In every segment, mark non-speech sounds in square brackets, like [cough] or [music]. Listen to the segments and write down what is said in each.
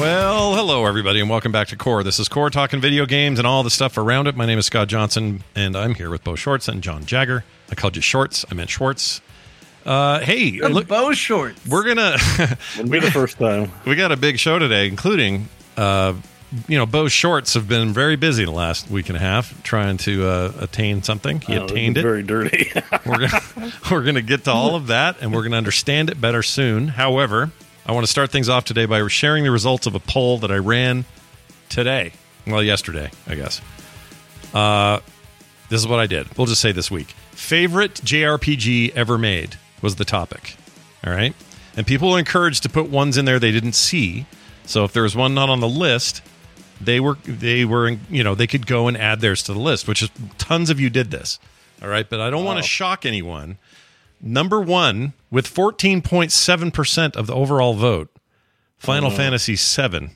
Well, hello everybody, and welcome back to Core. This is Core talking video games and all the stuff around it. My name is Scott Johnson, and I'm here with Bo Shorts and John Jagger. I called you Shorts. I meant Schwartz. Uh, hey, look, Bo shorts. we're gonna [laughs] Wouldn't be the first time. [laughs] we got a big show today, including uh, you know, Bo Shorts have been very busy the last week and a half trying to uh, attain something. He Oh, attained it. Very dirty. we're gonna [laughs] we're gonna get to all of that, and we're gonna understand it better soon. However, I want to start things off today by sharing the results of a poll that I ran today. Well, yesterday, I guess. Uh, this is what I did. We'll just say this week. Favorite JRPG ever made was the topic. All right, and people were encouraged to put ones in there they didn't see. So if there was one not on the list, they were they were you know they could go and add theirs to the list, which is tons of you did this. All right, but I don't want to shock anyone. Number one with fourteen point seven percent of the overall vote, Final Fantasy VII.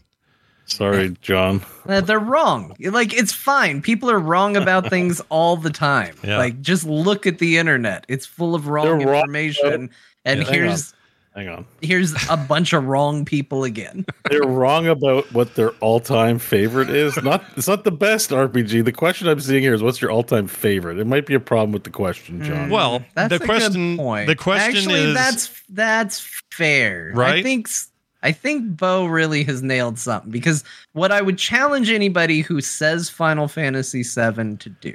Sorry, John. Uh, they're wrong. Like it's fine. People are wrong about [laughs] things all the time. Yeah. Like just look at the internet. It's full of wrong They're wrong information. and Yeah, hang here's Hang on. here's a bunch of wrong people again. [laughs] They're wrong about what their all-time favorite is. Not it's not the best RPG. The question I'm seeing here is what's your all-time favorite? It might be a problem with the question, John. Hmm. Well, That's the a question good point. the question Actually, is that's that's fair. Right? I think s- I think Bo really has nailed something because what I would challenge anybody who says Final Fantasy VII to do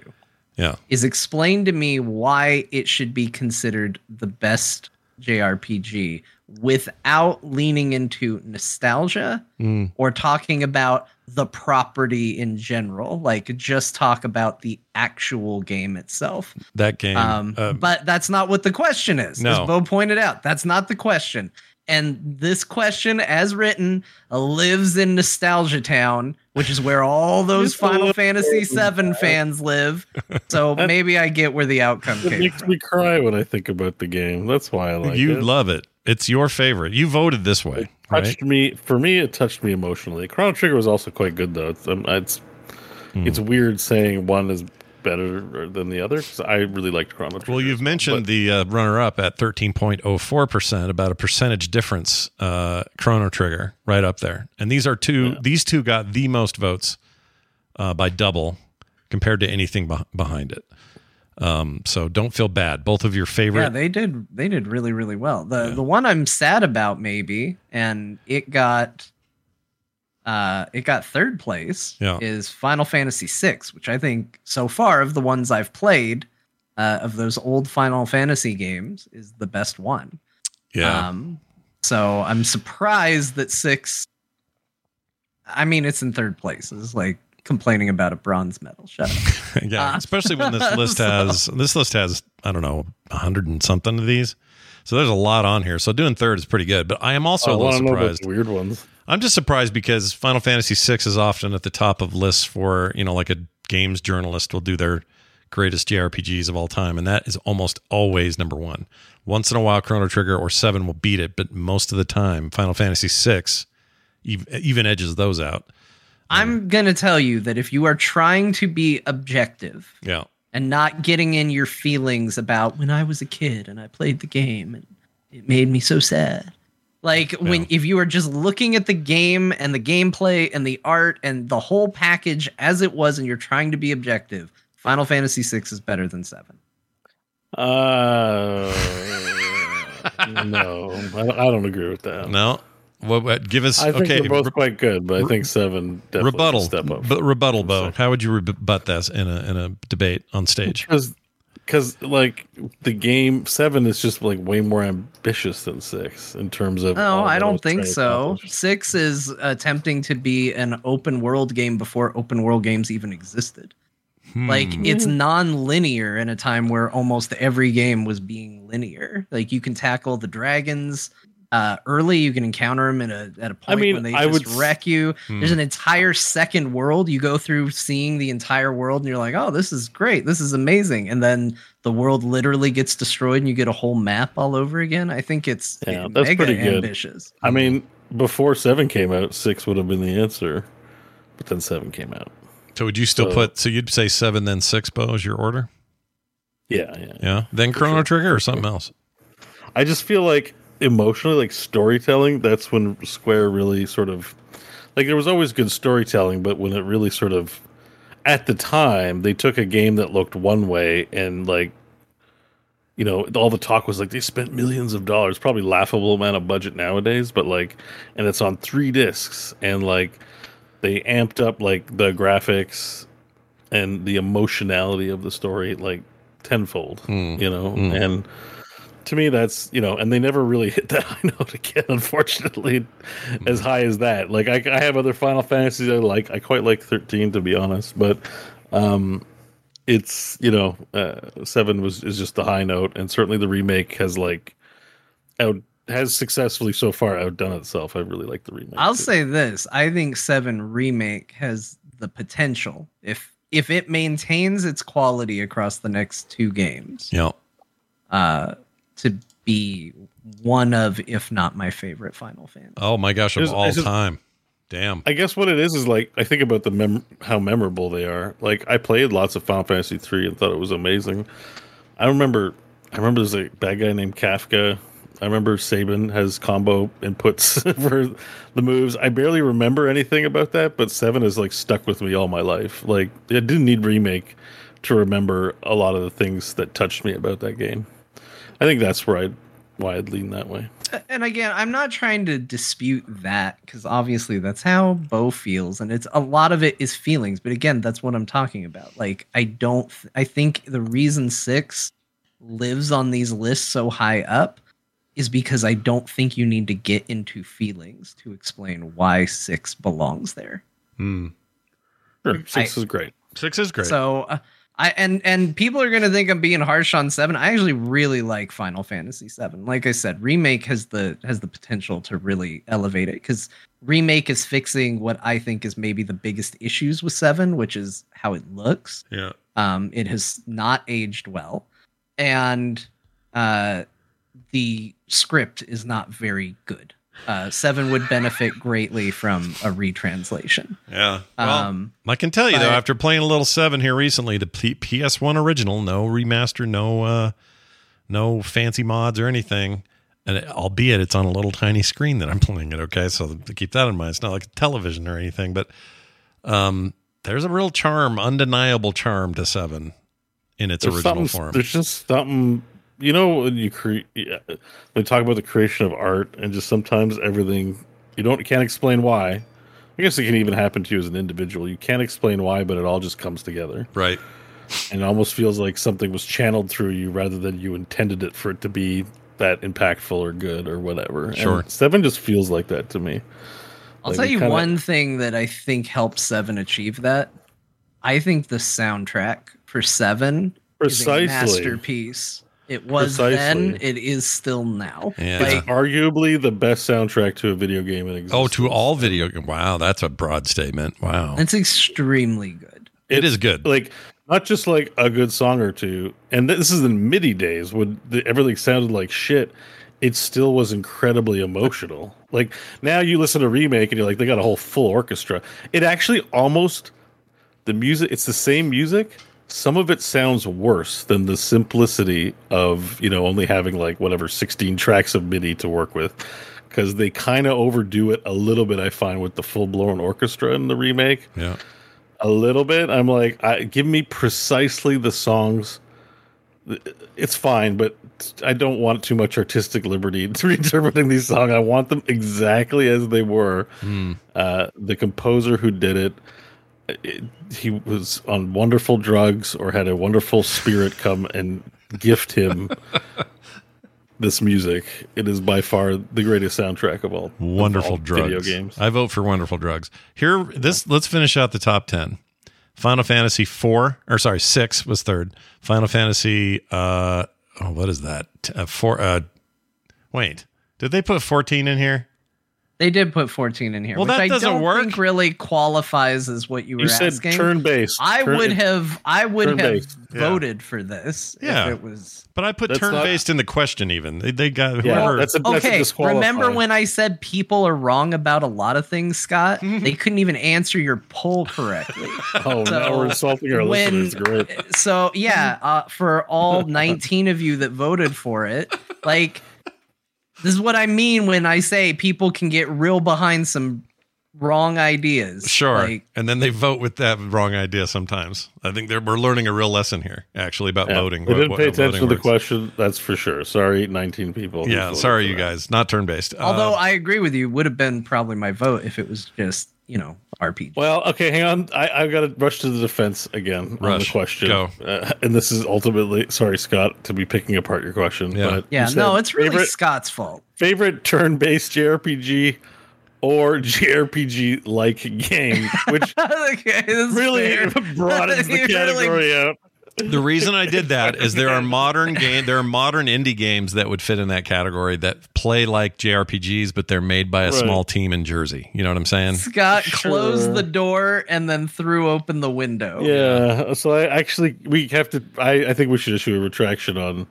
yeah is explain to me why it should be considered the best JRPG without leaning into nostalgia Mm. or talking about the property in general. Like just talk about the actual game itself. that game. Um, uh, but that's not what the question is. No. As Bo pointed out, that's not the question. And this question, as written, lives in Nostalgia Town, which is where all those It's Final Fantasy VII fans live. So [laughs] maybe I get where the outcome it came makes from. me cry when I think about the game. That's why I like you it. You love it. It's your favorite. You voted this way, right? touched me for me. It touched me emotionally. Chrono Trigger was also quite good though. It's um, it's, Hmm. it's weird saying one is better than the other because I really liked Chrono Trigger. Well, you've mentioned but- the uh, runner-up at 13.04%, about a percentage difference. Uh, Chrono Trigger, right up there, and these are two. These two got the most votes uh, by double compared to anything beh behind it. Um, so don't feel bad. Both of your favorite. Yeah, they did. They did really, really well. The the one I'm sad about, maybe, and it got uh, it got third place Yeah. is Final Fantasy VI, which I think so far of the ones I've played uh, of those old Final Fantasy games is the best one. Yeah. Um, so I'm surprised that six. I mean, it's in third place. It's like complaining about a bronze medal. Shut up. [laughs] yeah. uh, Especially when this [laughs] list so- has this list has I don't know a hundred and something of these. So there's a lot on here. So doing third is pretty good. But I am also I a want little to know about surprised. the weird ones. I'm just surprised because Final Fantasy VI is often at the top of lists for, you know, like a games journalist will do their greatest JRPGs of all time. And that is almost always number one. Once in a while, Chrono Trigger or 7 will beat it, but most of the time, Final Fantasy VI even edges those out. I'm gonna tell you that if you are trying to be objective Yeah. and not getting in your feelings about when I was a kid and I played the game and it made me so sad. Like when if you are just looking at the game and the gameplay and the art and the whole package as it was and you're trying to be objective, Final Fantasy VI is better than 7. Uh, no, I, I don't agree with that. No. What, what give us I think okay. they're both re- quite good, but I think seven definitely rebuttal. step up. But rebuttal, Bo. How would you rebut this in a in a debate on stage? because because like the game seven is just like way more ambitious than six in terms of. No, I don't think so. Six is attempting to be an open world game before open world games even existed. Like Hmm. it's non-linear in a time where almost every game was being linear. Like you can tackle the dragons uh, early, you can encounter them at a at a point mean, when they I just would wreck you. Hmm. There's an entire second world you go through, seeing the entire world, and you're like, "Oh, this is great! This is amazing!" And then the world literally gets destroyed, and you get a whole map all over again. I think it's Yeah, that's mega pretty good. ambitious. I mean, before seven came out, six would have been the answer, but then seven came out. So would you still So- put? So you'd say seven, then six, Bo, is your order? Yeah, yeah. Yeah. Then Chrono Trigger or something else? I just feel like emotionally, like storytelling, that's when Square really sort of like there was always good storytelling, but when it really sort of at the time they took a game that looked one way and like you know all the talk was like they spent millions of dollars probably laughable amount of budget nowadays but like and it's on three discs and like they amped up like the graphics and the emotionality of the story like tenfold hmm. you know? Hmm. And to me that's you know and they never really hit that [laughs] high note again unfortunately as high as that. Like I, I have other final fantasies i like. I quite like 13 to be honest but um it's you know uh, seven was is just the high note and certainly the remake has like out has successfully so far outdone itself. I really like the remake I'll too. say this: I think Seven remake has the potential if if it maintains its quality across the next two games, Yeah. uh, to be one of, if not my favorite Final Fantasy. Oh my gosh, of It's- all it's just- time. Damn. I guess what it is is like I think about the mem- how memorable they are. Like I played lots of Final Fantasy three and thought it was amazing. I remember, I remember there's a bad guy named Kefka. I remember Sabin has combo inputs [laughs] for the moves. I barely remember anything about that, but seven has like stuck with me all my life. Like it didn't need remake to remember a lot of the things that touched me about that game. I think that's where I'd why I'd lean that way. And again, I'm not trying to dispute that because obviously that's how Bo feels, and it's a lot of it is feelings. But again, that's what I'm talking about. Like I don't, I think the reason six lives on these lists so high up is because I don't think you need to get into feelings to explain why six belongs there. Hmm. Sure, six I- is great. Six is great. So uh, I and and people are gonna think I'm being harsh on seven. I actually really like Final Fantasy seven. Like I said, remake has the has the potential to really elevate it because remake is fixing what I think is maybe the biggest issues with seven, which is how it looks. yeah. Um, it has not aged well, and uh, the script is not very good. Uh, seven would benefit greatly from a retranslation. Yeah. Well, Um, I can tell you though, after playing a little seven here recently, the P- PS1 original, no remaster, no uh, no fancy mods or anything, and it, albeit it's on a little tiny screen that I'm playing it. Okay, so to keep that in mind, it's not like a television or anything, but um, there's a real charm, undeniable charm to seven in its There's original form. There's just something, you know, when you create, they talk about the creation of art, and just sometimes everything you don't can't explain why. I guess it can even happen to you as an individual. You can't explain why, but it all just comes together. Right. And it almost feels like something was channeled through you rather than you intended it for it to be that impactful or good or whatever. Sure. And Seven just feels like that to me. I'll Like, tell you kinda- one thing that I think helped Seven achieve that. I think the soundtrack for Seven Precisely. is a masterpiece. It was Precisely. then, it is still now. Yeah. Like Arguably the best soundtrack to a video game in existence. Oh, to all video. Games. Wow, that's a broad statement. Wow, it's extremely good. it is good. like not just like a good song or two. And this is in MIDI days when the, everything sounded like shit. It still was incredibly emotional. Like now you listen to remake and you're like they got a whole full orchestra. It actually almost the music. It's the same music. Some of it sounds worse than the simplicity of you know only having like whatever 16 tracks of MIDI to work with. Because they kind of overdo it a little bit, I find, with the full blown orchestra in the remake yeah. a little bit. I'm like, I, give me precisely the songs. It's fine, but I don't want too much artistic liberty [laughs] to reinterpreting these songs. I want them exactly as they were. Uh, the composer who did it, he was on wonderful drugs or had a wonderful spirit come and gift him [laughs] this music. It is by far the greatest soundtrack of all. of Wonderful all drugs. video games. I vote for wonderful drugs. Here, this. Let's finish out the top ten. Final Fantasy four, or sorry, six was third. Final Fantasy. Uh, oh, what is that? Uh, four. Uh, wait, did they put fourteen in here? They did put 14 in here, Well, which that I doesn't don't work. think really qualifies as what you were You said asking. turn based. I Turn- would have I would have turn-based. Yeah. voted for this Yeah. if it was But I put That's turn not- based in the question. Even they, they got Yeah, whoever. that's a that's a Okay, remember when I said people are wrong about a lot of things, Scott? [laughs] they couldn't even answer your poll correctly. [laughs] Oh, now we're insulting our when- listeners. Great. so yeah, uh, for all [laughs] 19 of you that voted for it, like this is what I mean when I say people can get real behind some wrong ideas. Sure. Like, and then they vote with that wrong idea sometimes. I think they're, we're learning a real lesson here, actually, about Yeah, voting. We didn't what- pay how attention to the works. question. That's for sure. Sorry, 19 people. Yeah, sorry, you guys. Not turn based. although Uh, I agree with you, would have been probably my vote if it was just you know RPG. Well, okay, hang on. I, I've got to rush to the defense again on the question. Go. Uh, and this is ultimately, sorry, Scott, to be picking apart your question. Yeah. But yeah, you no, it's really favorite, Scott's fault. favorite turn-based JRPG or JRPG like game, which [laughs] okay, this is really fair. [laughs] broadens the [laughs] You really- category out. The reason I did that is there are [laughs] modern game, there are modern indie games that would fit in that category that play like JRPGs, but they're made by a Right. small team in Jersey. You know what I'm saying? Scott Sure. closed the door and then threw open the window. Yeah. So I actually we have to. I, I think we should issue a retraction on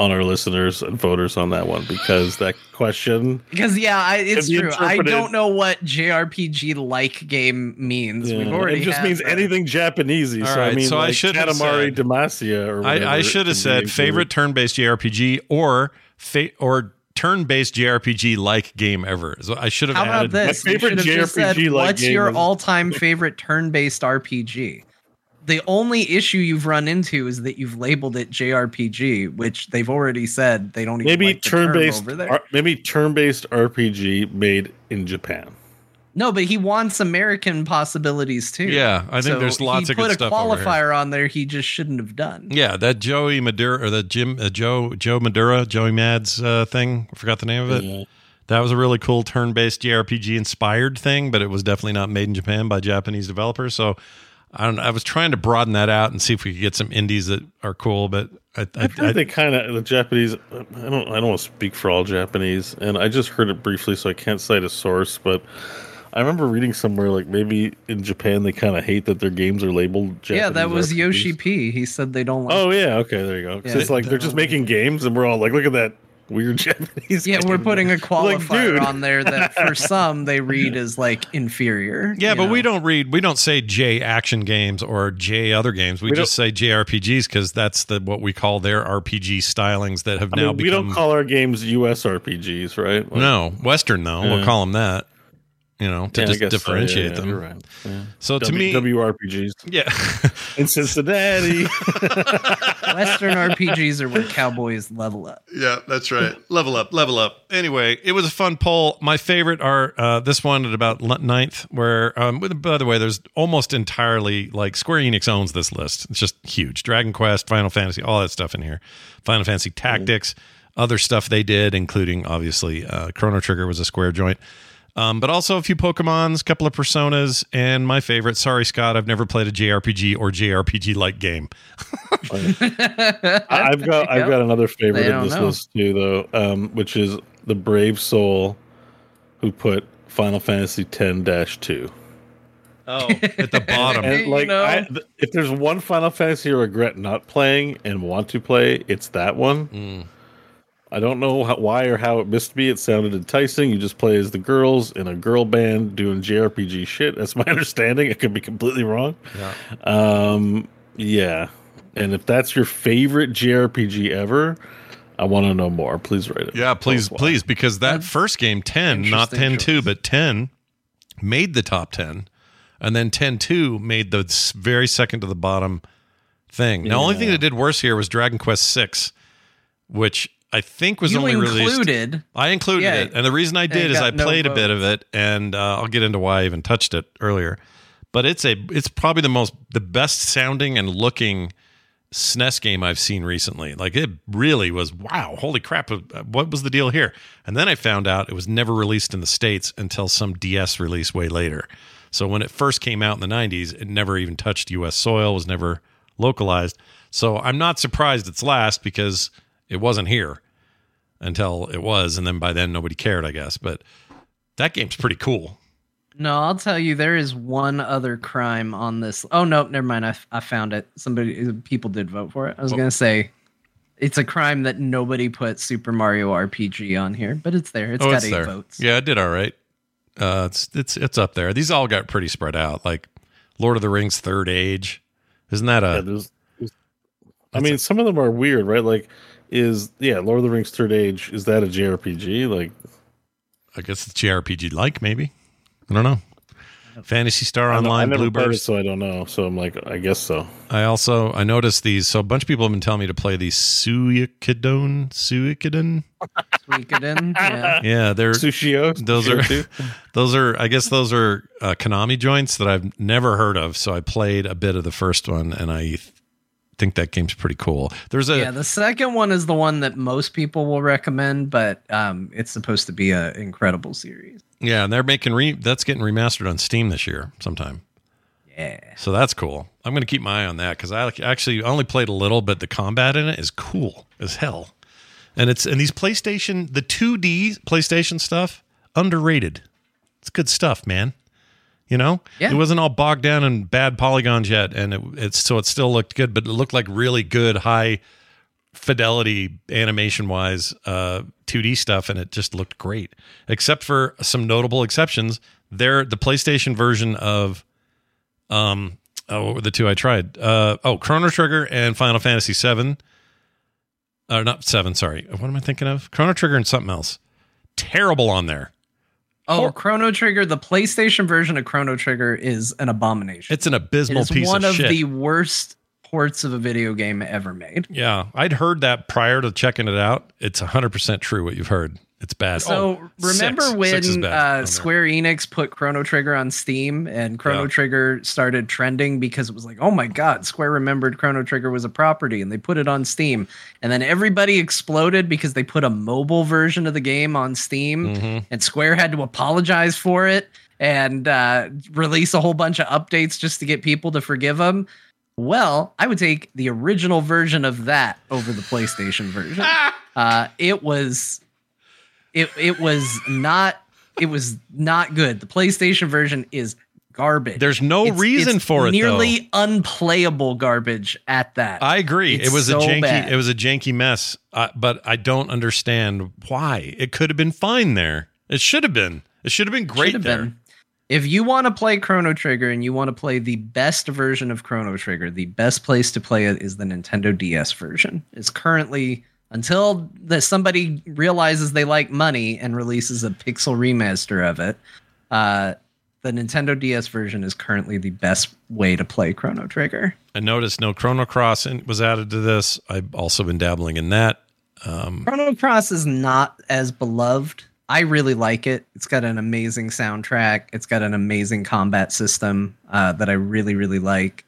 on our listeners and voters on that one because that question. Because yeah, I, it's be true. I don't know what JRPG like game means. We've already it just means that. anything Japanesey. All so I mean, so I should have Katamari said- Damacy or whatever I, I should have said favorite turn-based JRPG or fa- or turn-based JRPG like game ever. So I should have How about this? My favorite should have just said, JRPG like What's your all-time favorite turn-based RPG? The only issue you've run into is that you've labeled it JRPG, which they've already said they don't even Maybe like the term turn-based, over there. R- maybe turn-based RPG made in Japan. no, but he wants American possibilities too. Yeah, I think there's lots he of good put a stuff over here. qualifier on there he just shouldn't have done. Yeah, that Joey Madura or the Jim uh, Joe Joe Madura Joey Mads uh, thing. I forgot the name of it. Yeah. That was a really cool turn-based JRPG inspired thing, but it was definitely not made in Japan by Japanese developers. So I don't. I was trying to broaden that out and see if we could get some indies that are cool. But I, I, I've I, heard they kind of the Japanese. I don't. I don't want to speak for all Japanese, and I just heard it briefly, so I can't cite a source. But I remember reading somewhere like maybe in Japan they kind of hate that their games are labeled. Japanese yeah, that was RPGs. Yoshi P. He said they don't like. Oh yeah, okay, there you go. Yeah. it's like they're just making games, and we're all like, look at that weird [laughs] Japanese. Yeah, we're putting a Like, qualifier dude. on there that [laughs] for some they read as like inferior. yeah, you but we don't read. We don't say J action games or J other games. We, We just say JRPGs because that's the what we call their RPG stylings that have I now mean, we don't call our games U.S. RPGs, right? Like, no Western though. We'll call them that. You know, to yeah, just guess so, yeah, differentiate yeah, them. You're right. Yeah. So to me, WRPGs. Yeah. [laughs] in Cincinnati. [laughs] Western RPGs are where cowboys level up. Yeah, that's right. level up, level up. Anyway, it was a fun poll. My favorite are uh, this one at about l- ninth, where, um, with- by the way, there's almost entirely like Square Enix owns this list. It's just huge. Dragon Quest, Final Fantasy, all that stuff in here. Final Fantasy Tactics, other stuff they did, including obviously uh, Chrono Trigger was a Square joint. Um, but also a few Pokemons, a couple of Personas, and my favorite. Sorry, Scott, I've never played a JRPG or JRPG like game. I've got I've got another favorite They in this know. list too, though, um, which is the brave soul who put Final Fantasy X two. Oh, at the bottom. [laughs] And You like, know? I, th- if there's one Final Fantasy I regret not playing and want to play, it's that one. Mm. I don't know how, why or how it missed me. It sounded enticing. You just play as the girls in a girl band doing JRPG shit. That's my [laughs] understanding. I could be completely wrong. Yeah. Um, yeah. And if that's your favorite JRPG ever, I want to know more. Please write it. Yeah, please, Tell us why. please, because that first game, 10, not Interesting 10 2, but 10 made the top 10. And then 10 2 made the very second to the bottom thing. The only thing that did worse here was Dragon Quest 6, which I think was you only released. included. I included Yeah. it. And the reason I did is I no played a bit of it, and uh, I'll get into why I even touched it earlier. But it's a it's probably the most the best sounding and looking SNES game I've seen recently. Like it really was wow, holy crap, uh, what was the deal here? And then I found out it was never released in the states until some DS release way later. So when it first came out in the 90s, it never even touched US soil, was never localized. So I'm not surprised it's last because it wasn't here until it was and then by then nobody cared, I guess. But that game's pretty cool. No, I'll tell you, there is one other crime on this. Oh no, never mind. I, I found it. Somebody, people did vote for it. I was gonna say, it's a crime that nobody put Super Mario RPG on here, but it's there. It's oh, got it's eight there. votes. Yeah, it did all right. Uh, it's it's it's up there. These all got pretty spread out. Like Lord of the Rings Third Age. Isn't that Yeah, there's, there's- I mean, some of them are weird, right? Like, is yeah, Lord of the Rings Third Age is that a JRPG? Like, I guess it's JRPG like maybe. I don't know. Phantasy Star I I Online, never played so I don't know. So I'm like, I guess so. I also I noticed these. So a bunch of people have been telling me to play these Suikoden, Suikoden. [laughs] Suikoden, yeah. Yeah, they're Sushio. those Sushio are [laughs] those are I guess those are uh, Konami joints that I've never heard of. So I played a bit of the first one, and I th- think that game's pretty cool. There's a Yeah, the second one is the one that most people will recommend, but um, it's supposed to be an incredible series. yeah, and they're making re that's getting remastered on Steam this year sometime. Yeah. So that's cool. I'm going to keep my eye on that because I actually only played a little, but the combat in it is cool as hell. And it's and these PlayStation, the 2D PlayStation stuff, underrated. It's good stuff, man. You know, Yeah. it wasn't all bogged down in bad polygons yet, and it, it's so it still looked good, but it looked like really good, high fidelity animation wise uh 2D stuff and it just looked great. Except for some notable exceptions there the PlayStation version of um oh what were the two I tried? Uh oh Chrono Trigger and Final Fantasy 7 or not 7 sorry. What am I thinking of? Chrono Trigger and something else. Terrible on there Oh, Chrono Trigger, the PlayStation version of Chrono Trigger is an abomination. it's an It abysmal is piece one of, of, shit the worst ports of a video game ever made. yeah I'd heard that prior to checking it out it's 100% true what you've heard it's bad So Oh, remember six. Six when on uh. Square Enix put Chrono Trigger on Steam and Chrono Yeah. Trigger started trending because it was like, oh my god, Square remembered Chrono Trigger was a property and they put it on Steam. And then everybody exploded because they put a mobile version of the game on Steam Mhm. and Square had to apologize for it and uh, release a whole bunch of updates just to get people to forgive them. Well, I would take the original version of that over the PlayStation version. [laughs] uh, it was, it it was not, it was not good. The PlayStation version is garbage. There's no It's- reason it's for it, Nearly unplayable garbage at that. I agree. It's it was a janky. bad. It was a janky mess. Uh, but I don't understand why. It could have been fine there. It should have been. It should have been great have there. been. If you want to play Chrono Trigger and you want to play the best version of Chrono Trigger, the best place to play it is the Nintendo DS version. It's currently until that somebody realizes they like money and releases a pixel remaster of it. Uh, the Nintendo DS version is currently the best way to play Chrono Trigger. I noticed no Chrono Cross was added to this. I've also been dabbling in that. Um, Chrono Cross is not as beloved. I really like it. It's got an amazing soundtrack. It's got an amazing combat system uh, that I really, really like.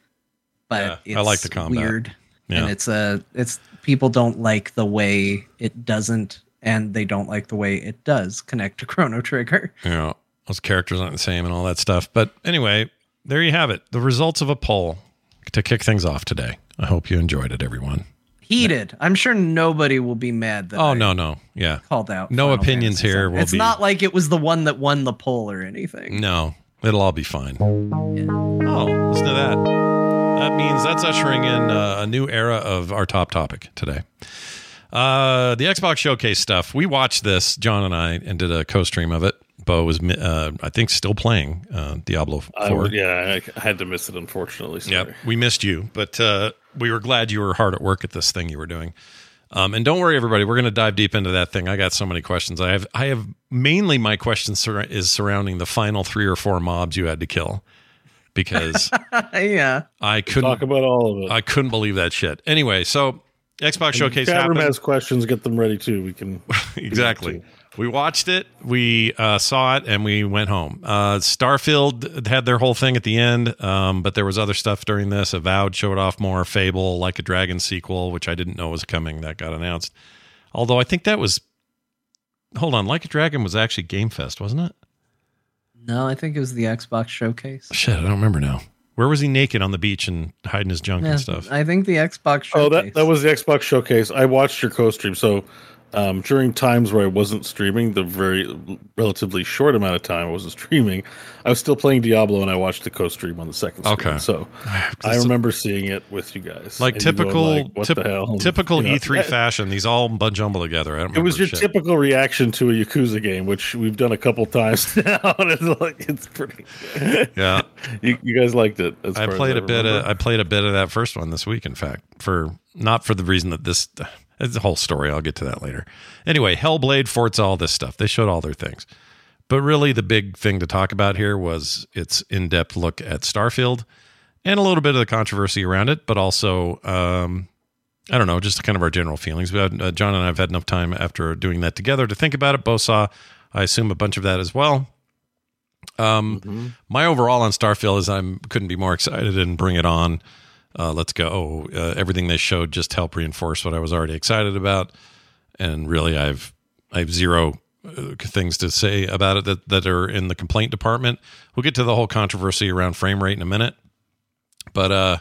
But Yeah, I it's like the combat. weird, Yeah. and it's a it's people don't like the way it doesn't, and they don't like the way it does connect to [laughs] Chrono Trigger. you know, those characters aren't the same and all that stuff. But anyway, there you have it. The results of a poll to kick things off today. I hope you enjoyed it, everyone. Heated. I'm sure nobody will be mad that Oh I no, no, yeah, called out. No Final opinions Fantasy here will It's be- not like it was the one that won the poll or anything. no, it'll all be fine. Oh, listen to that. That means that's ushering in uh, a new era of our top topic today. Uh, the Xbox Showcase stuff. We watched this, John and I, and did a co-stream of it. Bo was, uh, I think, still playing uh, Diablo Four. yeah, I had to miss it, unfortunately. Yep, we missed you, but uh, we were glad you were hard at work at this thing you were doing. Um, and don't worry, everybody, we're going to dive deep into that thing. I got so many questions. I have, I have mainly my question sur- is surrounding the final three or four mobs you had to kill because [laughs] yeah. I couldn't, Talk about all of it. I couldn't believe that shit. Anyway, so Xbox Showcase Chat room has questions. Get them ready too. We can [laughs] exactly. We watched it, we uh, saw it, and we went home. Uh, Starfield had their whole thing at the end, um, but there was other stuff during this. Avowed showed off more. Fable, like a Dragon sequel, which I didn't know was coming, that got announced. Although I think that was, hold on, like a Dragon was actually Game Fest, wasn't it? No, I think it was the Xbox showcase. Shit, I don't remember now. Where was he naked on the beach and hiding his junk Yeah, and stuff? I think the Xbox showcase. Oh, that that was the Xbox showcase. I watched your co-stream. So um, during times where I wasn't streaming, the very relatively short amount of time I wasn't [laughs] streaming, I was still playing Diablo, and I watched the co-stream on the second. Stream. Okay. so I remember seeing it with you guys. like and you going typical, like, what typ- the hell? [laughs] typical You know, E3 that- [laughs] fashion. These all jumble together. I don't It was your shit. typical reaction to a Yakuza game, which we've done a couple times now, and it's like it's pretty. Yeah. you, you guys liked it. As I played a bit. Of. I played a bit of that first one this week. In fact, for not for the reason that this. It's a whole story. I'll get to that later. Anyway, Hellblade, Forza, all this stuff. They showed all their things, but really the big thing to talk about here was its in-depth look at Starfield and a little bit of the controversy around it, but also. Um, I don't know, just kind of our general feelings. We had, uh, John and I have had enough time after doing that together to think about it. Bo saw, I assume, a bunch of that as well. Um, my overall on Starfield is I'm couldn't be more excited and bring it on. Uh, let's go. Uh, everything they showed just helped reinforce what I was already excited about, and really, I've I have zero uh, things to say about it that that are in the complaint department. We'll get to the whole controversy around frame rate in a minute, but uh,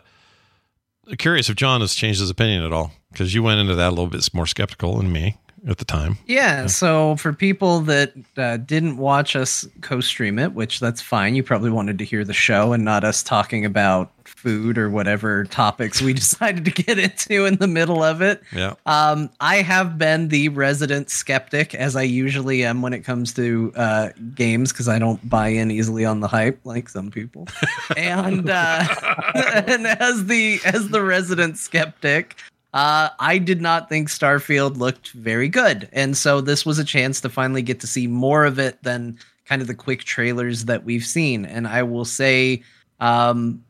curious if John has changed his opinion at all because you went into that a little bit more skeptical than me at the time. Yeah, so for people that uh, didn't watch us co-stream it, which that's fine, you probably wanted to hear the show and not us talking about food or whatever topics we [laughs] decided to get into in the middle of it. Yeah. Um, I have been the resident skeptic, as I usually am when it comes to uh, games, because I don't buy in easily on the hype like some people. [laughs] and uh, [laughs] and as the as the resident skeptic, uh, I did not think Starfield looked very good, and so this was a chance to finally get to see more of it than kind of the quick trailers that we've seen. And I will say, um,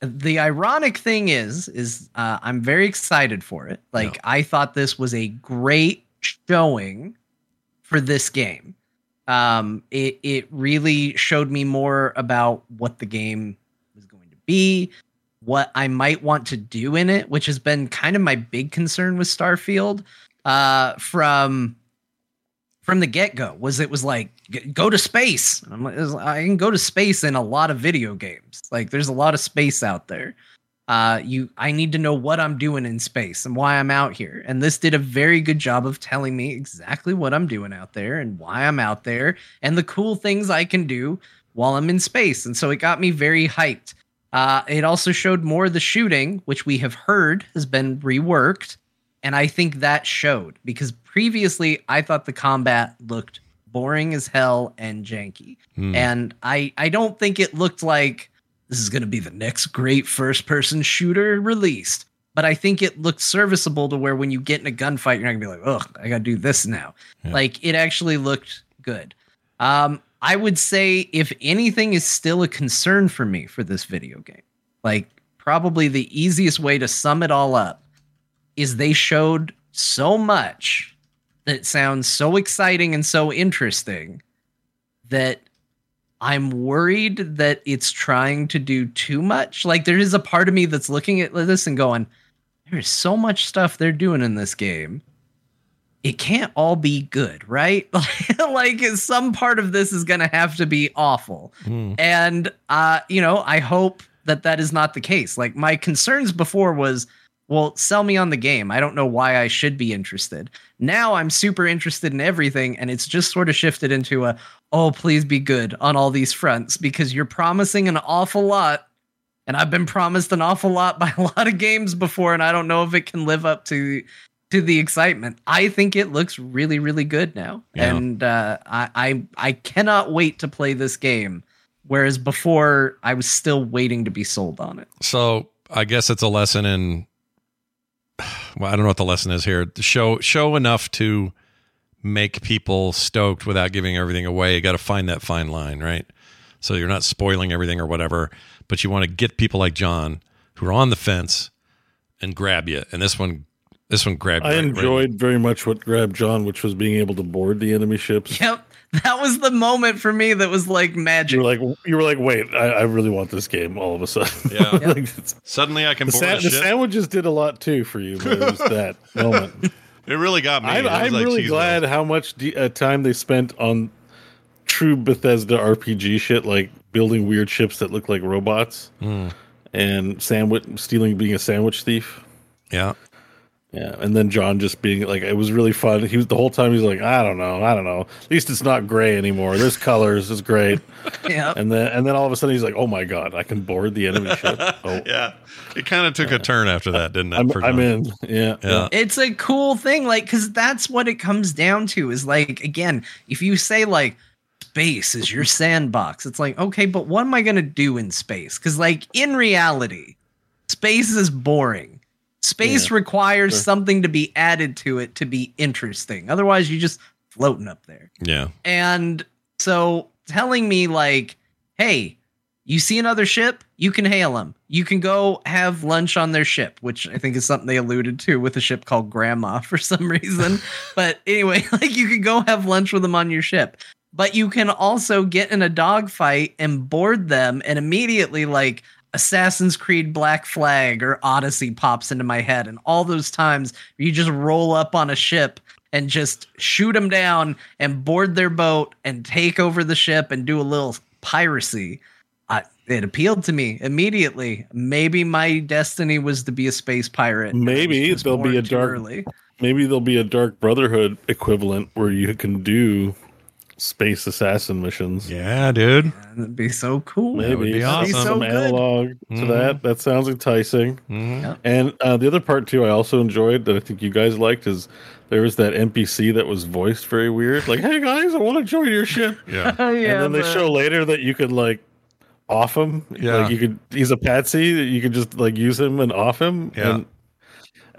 the ironic thing is is uh, i'm very excited for it. Like i thought this was a great showing for this game. Um it it really showed me more about what the game was going to be what i might want to do in it which has been kind of my big concern with starfield uh from from the get-go was it was like "G- go to space. I'm like, i can go to space in a lot of video games. Like there's a lot of space out there. Uh you i need to know what i'm doing in space and why i'm out here. And this did a very good job of telling me exactly what i'm doing out there and why i'm out there and the cool things i can do while i'm in space. And so it got me very hyped. Uh it also showed more of the shooting which we have heard has been reworked. And I think that showed because previously I thought the combat looked boring as hell and janky. Hmm. And I I don't think it looked like this is going to be the next great first person shooter released. But I think it looked serviceable to where when you get in a gunfight, you're not gonna be like, ugh, I gotta do this now. Yeah. Like it actually looked good. Um, I would say if anything is still a concern for me for this video game, like probably the easiest way to sum it all up is they showed so much that sounds so exciting and so interesting that I'm worried that it's trying to do too much. Like there is a part of me that's looking at this and going, there's so much stuff they're doing in this game. It can't all be good, right? [laughs] like some part of this is going to have to be awful. Mm. And uh, you know, I hope that that is not the case. Like my concerns before was well, sell me on the game. I don't know why I should be interested. Now I'm super interested in everything, and it's just sort of shifted into a, oh, please be good on all these fronts because you're promising an awful lot. And I've been promised an awful lot by [laughs] a lot of games before, and I don't know if it can live up to to the excitement. I think it looks really, really good now, Yeah. and uh, I, I I cannot wait to play this game. Whereas before, I was still waiting to be sold on it. So I guess it's a lesson in. Well, I don't know what the lesson is here. Show show enough to make people stoked without giving everything away. You got to find that fine line, right? So you're not spoiling everything or whatever, but you want to get people like John who are on the fence and grab you. And this one, this one grabbed. I right- right- enjoyed very much what grabbed John, which was being able to board the enemy ships. Yep. [laughs] That was the moment for me that was like magic. You were like, you were like, wait, I, I really want this game. All of a sudden, Yeah. [laughs] Like, Suddenly, I can the, board sa- the sandwiches did a lot too for you, but it was [laughs] that moment. It really got me. I'm, I'm like, really geez, glad how much de- uh, time they spent on true Bethesda RPG shit, like building weird ships that look like robots Hmm. and sandwich stealing, being a sandwich thief. Yeah. Yeah, and then John just being like, it was really fun. He was the whole time. He's like, I don't know, I don't know. At least it's not gray anymore. There's colors. It's great. [laughs] yeah. And then and then all of a sudden he's like, oh my god, I can board the enemy ship. [laughs] Oh, Yeah. It kind of took a turn after that, didn't it? I'm, for I'm in. [laughs] Yeah, Yeah. it's a cool thing like because that's what it comes down to is like again if you say like space is your sandbox it's like okay but what am i going to do in space because like in reality space is boring space Yeah, requires sure. something to be added to it to be interesting otherwise you're just floating up there Yeah. and so telling me like, hey, you see another ship, you can hail them. You can go have lunch on their ship, which I think is something they alluded to with a ship called Grandma [laughs] for some reason. [laughs] but anyway, [laughs] like you can go have lunch with them on your ship. But you can also get in a dogfight and board them and immediately like Assassin's Creed Black Flag or Odyssey pops into my head and all those times you just roll up on a ship and just shoot them down and board their boat and take over the ship and do a little piracy. I, it appealed to me immediately. Maybe my destiny was to be a space pirate. Maybe there'll be a dark- early. Maybe there'll be a Dark Brotherhood equivalent where you can do space assassin missions. Yeah, dude. That'd be so cool. Maybe would be some- awesome. some So good. analog to Mhm. that. That sounds enticing. Mhm. And uh, the other part too, I also enjoyed that I think you guys liked is there was that NPC that was voiced very weird, like "Hey guys, I want to join your ship," [laughs] Yeah. [laughs] Yeah, and then they but- show later that you could like off him. Yeah. like you could. He's a patsy. You could just like use him and off him. Yeah. And,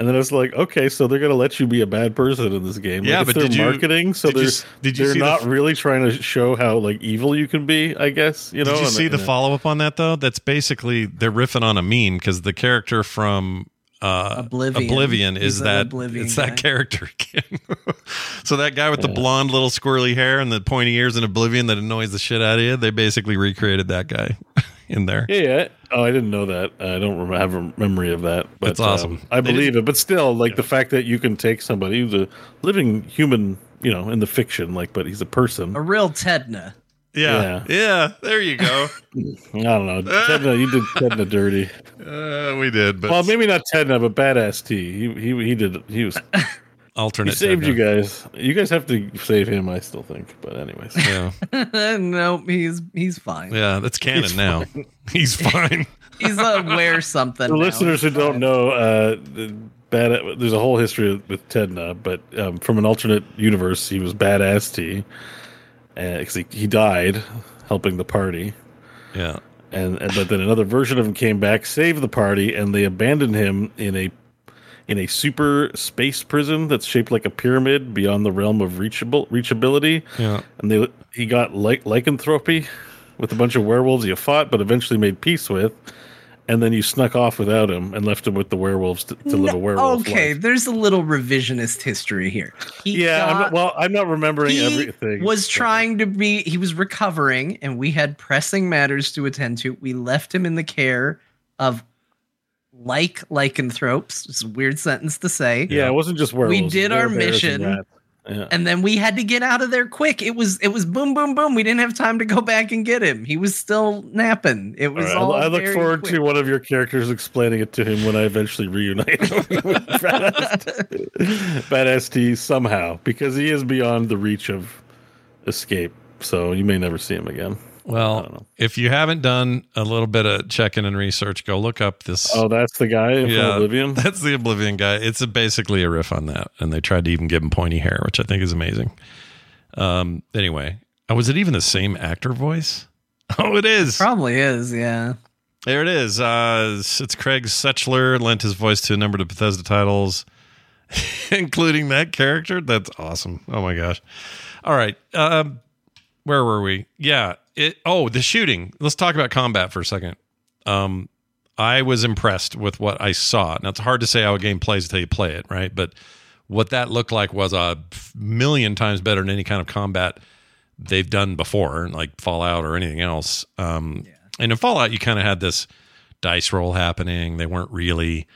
and then it's like, okay, so they're gonna let you be a bad person in this game. Yeah, if but they're did you- marketing, so did you they're s- did you they're see the not f- really trying to show how like evil you can be. I guess you know. Did you and- see the and- follow up on that though? That's basically they're riffing on a meme because the character from uh, Oblivion. Oblivion is an that Oblivion it's guy. that character again. [laughs] so that guy with the blonde little squirrely hair and the pointy ears in Oblivion that annoys the shit out of you. They basically recreated that guy [laughs] in there. Yeah, yeah. Oh, I didn't know that. I don't rem- have a memory of that. But That's awesome. um, I They believe it. But still, like the fact that you can take somebody who's a living human, you know, in the fiction, like, but he's a person. A real Tedna. Yeah, yeah. there you go. [laughs] I don't know. Tedna, you did Tedna dirty. [laughs] uh, we did, but Well, maybe not Tedna, but badass T. He he he did. He was. [laughs] He saved you guys. You guys have to save him. I still think. But anyways, Yeah, [laughs] [laughs] nope, he's he's fine. yeah. That's canon now. [laughs] He's fine. He's aware something. for now. listeners who don't know, uh, the bad. There's a whole history with Tedna, but um, from an alternate universe, he was badass T, because he, he died helping the party, Yeah, and, and but then another version of him came back, saved the party, and they abandoned him in a in a super space prison that's shaped like a pyramid beyond the realm of reachable reachability. Yeah. And they he got like lycanthropy with a bunch of werewolves you fought, but eventually made peace with. And then you snuck off without him and left him with the werewolves to, to live a werewolf okay, life. there's a little revisionist history here. He Yeah, I'm not, well, I'm not remembering he everything. was so. trying to be he was recovering and we had pressing matters to attend to we left him in the care of like lycanthropes it's a weird sentence to say Yeah, it wasn't just werewolves. We did our were and mission. Yeah. and then we had to get out of there quick it was it was boom boom boom we didn't have time to go back and get him he was still napping it was right, all, I look forward quick. to one of your characters explaining it to him when I eventually reunite him with [laughs] Badass, Badass T somehow, because he is beyond the reach of escape. So you may never see him again. I don't Well, know. if you haven't done a little bit of checking and research, go look up this. Oh, that's the guy from yeah, Oblivion. [laughs] That's the Oblivion guy. It's a, basically a riff on that, and they tried to even give him pointy hair, which I think is amazing. Um. Anyway, oh, was it even the same actor voice? [laughs] Oh, it is. probably is yeah There it is. Uh, it's Craig Sechler lent his voice to a number of Bethesda titles, [laughs] including that character. That's awesome. Oh my gosh. All right. Um, where were we? Yeah. It. Oh, the shooting. Let's talk about combat for a second. Um, I was impressed with what I saw. Now it's hard to say how a game plays until you play it, right? But what that looked like was a million times better than any kind of combat they've done before, like Fallout or anything else. Um, And in Fallout, you kind of had this dice roll happening. They weren't really,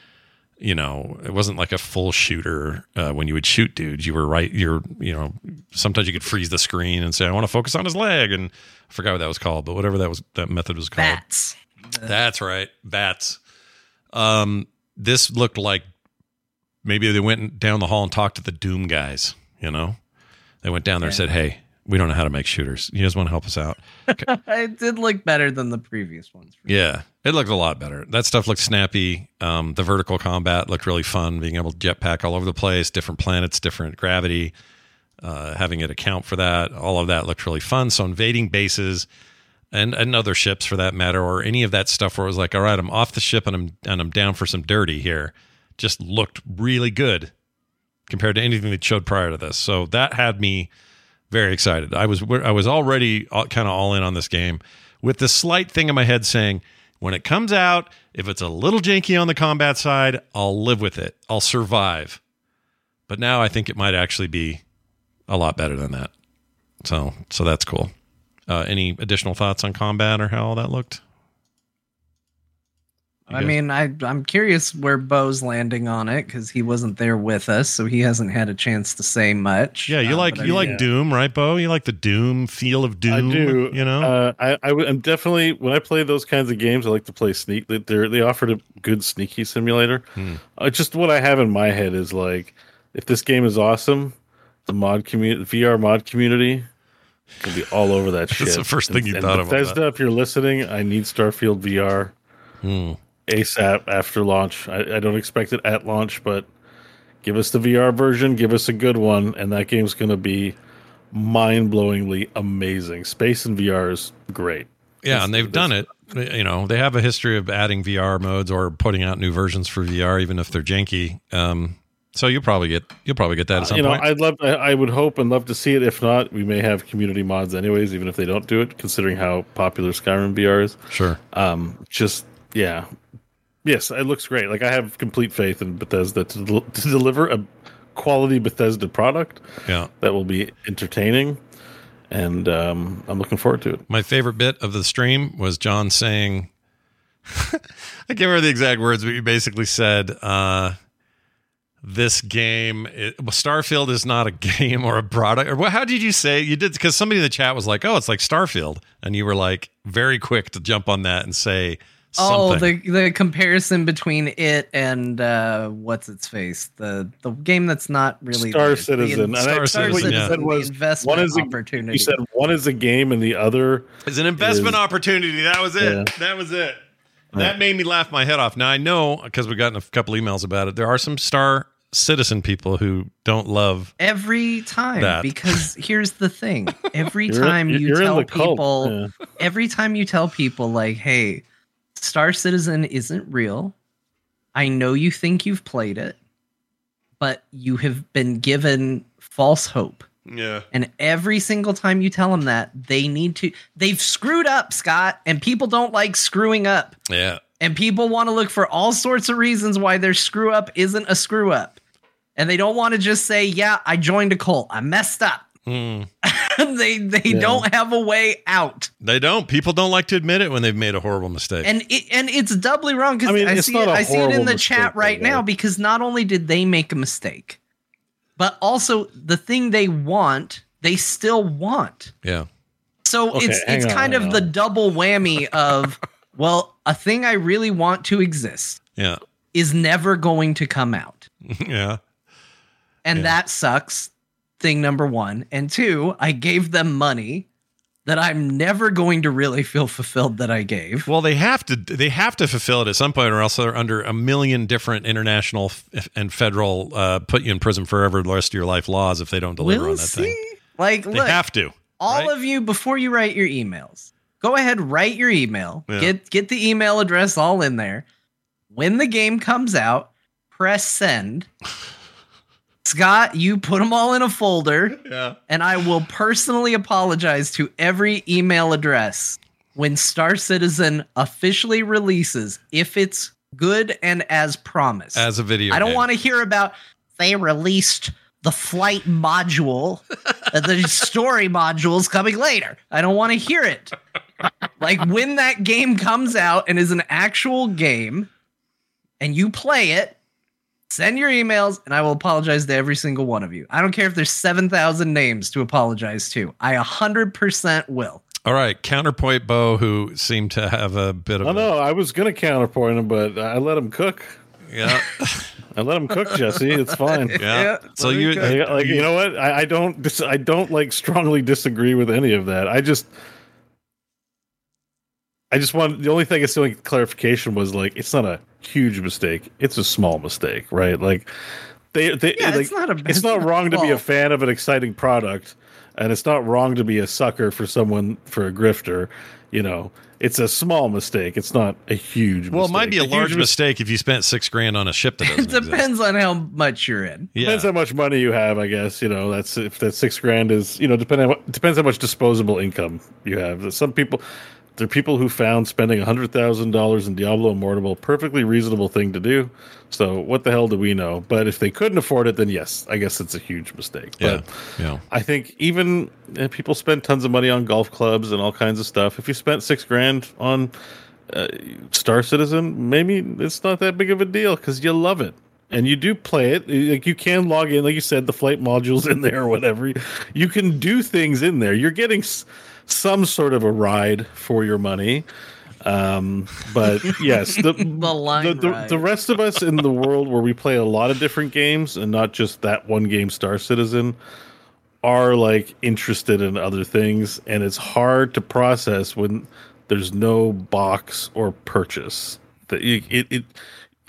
you know, it wasn't like a full shooter uh, when you would shoot dudes. You were right. You're, you know, sometimes you could freeze the screen and say, "I want to focus on his leg," and I forgot what that was called, but whatever that was, that method was called. VATS That's right, VATS. Um, this looked like maybe they went down the hall and talked to the Doom guys. You know, they went down there and said, "Hey, we don't know how to make shooters. You guys want to help us out?" [laughs] it did look better than the previous ones Yeah, it looked a lot better. That stuff looked snappy. Um, the vertical combat looked really fun. Being able to jetpack all over the place, different planets, different gravity, uh, having it account for that, all of that looked really fun. So invading bases and and other ships for that matter, or any of that stuff where it was like, all right, I'm off the ship and I'm and I'm down for some dirty here, just looked really good compared to anything that showed prior to this. So that had me very excited. I was I was already kind of all in on this game with the slight thing in my head saying when it comes out, if it's a little janky on the combat side, I'll live with it. I'll survive. But now I think it might actually be a lot better than that. So so that's cool. Uh, any additional thoughts on combat or how all that looked? You I mean, I I'm curious where Bo's landing on it because he wasn't there with us, so he hasn't had a chance to say much. yeah, you Uh, like but I you mean, like yeah. Doom, right, Bo? You like the Doom feel of Doom. I do. You know, uh, I, I w- I'm definitely when I play those kinds of games, I like to play sneak. They they they offered a good sneaky simulator. Hmm. Uh, just what I have in my head is like, if this game is awesome, the mod community, VR mod community, will be all over that [laughs] shit. That's the first thing you And thought about Bethesda, that. if you're listening, I need Starfield VR Hmm. ASAP after launch. I, I don't expect it at launch, but give us the VR version, give us a good one, and that game's going to be mind-blowingly amazing. Space and VR is great. Yeah, This- and they've done it. You know, they have a history of adding VR modes or putting out new versions for VR, even if they're janky. Um, so you'll probably get you'll probably get that at some Uh, you know, point. I'd love, I, I would hope and love to see it. If not, we may have community mods anyways, even if they don't do it, considering how popular Skyrim VR is. sure. Um, just yeah, yes, it looks great. Like I have complete faith in Bethesda to, del- [laughs] to deliver a quality Bethesda product Yeah. that will be entertaining, and um, I'm looking forward to it. My favorite bit of the stream was John saying, [laughs] I can't remember the exact words, but you basically said, uh, this game, it, Starfield is not a [laughs] game or a product. Or what, how did you say? You did because somebody in the chat was like, "Oh, it's like Starfield," and you were like very quick to jump on that and say Oh, the the comparison between it and uh, what's its face, the the game that's not really Star the- the Citizen. in- And Star I Citizen, yeah. said was investment one is a, opportunity. You said one is a game and the other is an investment is- opportunity. That was it. Yeah. That was it. That made me laugh my head off. Now I know because we've gotten a couple emails about it. There are some Star Citizen people who don't love. every time That. because [laughs] here's the thing every You're time you you're tell people yeah. every time you tell people like hey star citizen isn't real i know you think you've played it but you have been given false hope. Yeah. And every single time you tell them that, they need to, they've screwed up, Scott, and people don't like screwing up. Yeah. And people want to look for all sorts of reasons why their screw up isn't a screw up. And they don't want to just say, yeah, I joined a cult. I messed up. Hmm. [laughs] they they don't have a way out. They don't. People don't like to admit it when they've made a horrible mistake. And it, and it's doubly wrong because I mean, I see it, I see it in the chat right now because not only did they make a mistake, but also the thing they want, they still want. yeah. So Okay, it's it's on, kind of the double whammy of [laughs] well, a thing I really want to exist Yeah. is never going to come out. [laughs] yeah. And Yeah. that sucks. Thing number 1, and 2, I gave them money that I'm never going to really feel fulfilled that I gave. Well, they have to. They have to fulfill it at some point, or else they're under a million different international f- and federal uh, put you in prison forever the rest of your life laws if they don't deliver we'll on that see. thing. Like, They look, have to. all right? of you before you write your emails go ahead write your email Yeah. get get the email address all in there when the game comes out press send [laughs] scott you put them all in a folder Yeah. and i will personally apologize to every email address when star citizen officially releases if it's good and as promised As a video, I don't want to hear about they released the flight module, uh, the story modules coming later. I don't want to hear it. Like when that game comes out and is an actual game and you play it, send your emails and I will apologize to every single one of you. I don't care if there's 7,000 names to apologize to. I 100% will. All right, counterpoint Bo, who seemed to have a bit of I a, know. I was gonna counterpoint him, but I let him cook. yeah, [laughs] I let him cook, Jesse. It's fine. yeah. Yeah, so you, go. Like, like, you know what? I, I don't. Dis- I don't like strongly disagree with any of that. I just. I just want the only thing is doing clarification was like it's not a huge mistake; it's a small mistake, right? Like they, they Yeah, like, it's not a- it's not wrong to be a fan of an exciting product, and it's not wrong to be a sucker for someone for a grifter. You know, it's a small mistake. It's not a huge. well, it might be a huge large mistake if you spent six grand on a ship that It [laughs] doesn't exist. depends on how much you're in. Yeah. Depends how much money you have, I guess. You know, that's if that six grand is, you know, depending on depends how much disposable income you have. Some people, there are people who found spending hundred thousand dollars in Diablo Immortal a perfectly reasonable thing to do. So what the hell do we know? But if they couldn't afford it, then yes, I guess it's a huge mistake. Yeah. But Yeah. I think even uh, people spend tons of money on golf clubs and all kinds of stuff. If you spent six grand on uh, Star Citizen, maybe it's not that big of a deal because you love it and you do play it. Like you can log in, like you said, the flight modules [laughs] in there or whatever. You can do things in there. You're getting some sort of a ride for your money. Um, but [laughs] yes, the, The line the, the, the rest of us in the world where we play a lot of different games and not just that one game, Star Citizen, are like interested in other things, and it's hard to process when there's no box or purchase. That you, it it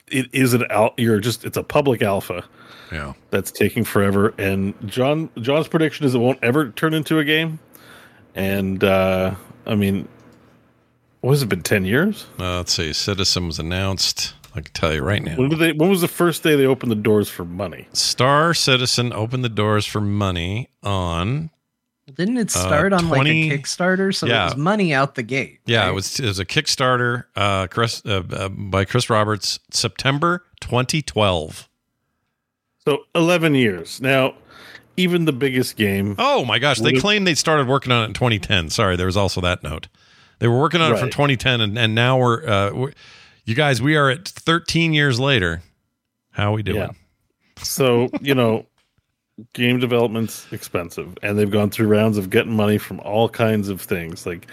it is an al- you're just it's a public alpha Yeah. that's taking forever. And John John's prediction is it won't ever turn into a game. And uh, I mean, what has it been? Ten years? Uh, let's see. Citizen was announced. I can tell you right now. When did they? When was the first day they opened the doors for money? Star Citizen opened the doors for money on. Didn't it start on 20 like a Kickstarter? So yeah. it was money out the gate. Yeah, right? it was it was a Kickstarter, uh, Chris uh, uh, by Chris Roberts, September 2012. So eleven years now. Even the biggest game. Oh my gosh, they claimed they started working on it in 2010. Sorry, there was also that note. They were working on it from 2010, and, and now we're, uh, we're, you guys, we are at 13 years later. How we doing? Yeah. So you know, game development's expensive, and they've gone through rounds of getting money from all kinds of things. Like,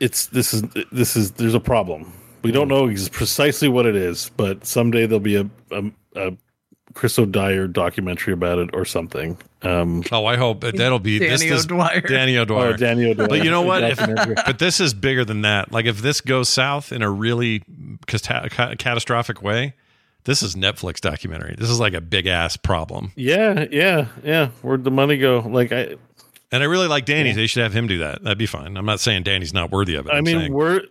it's this is this is there's a problem. We don't know precisely what it is, but someday there'll be a a, a Chris O'Dwyer documentary about it or something. Um, Oh, I hope that that'll be this Danny is [laughs] O'Dwyer. Danny or O'Dwyer. Danny O'Dwyer. But you know what? If, but this is bigger than that. Like if this goes south in a really cata- catastrophic way, this is Netflix documentary. This is like a big ass problem. yeah, yeah, yeah. Where'd the money go? Like I, And I really like Danny. They should have him do that. That'd be fine. I'm not saying Danny's not worthy of it. I I'm mean, saying- we're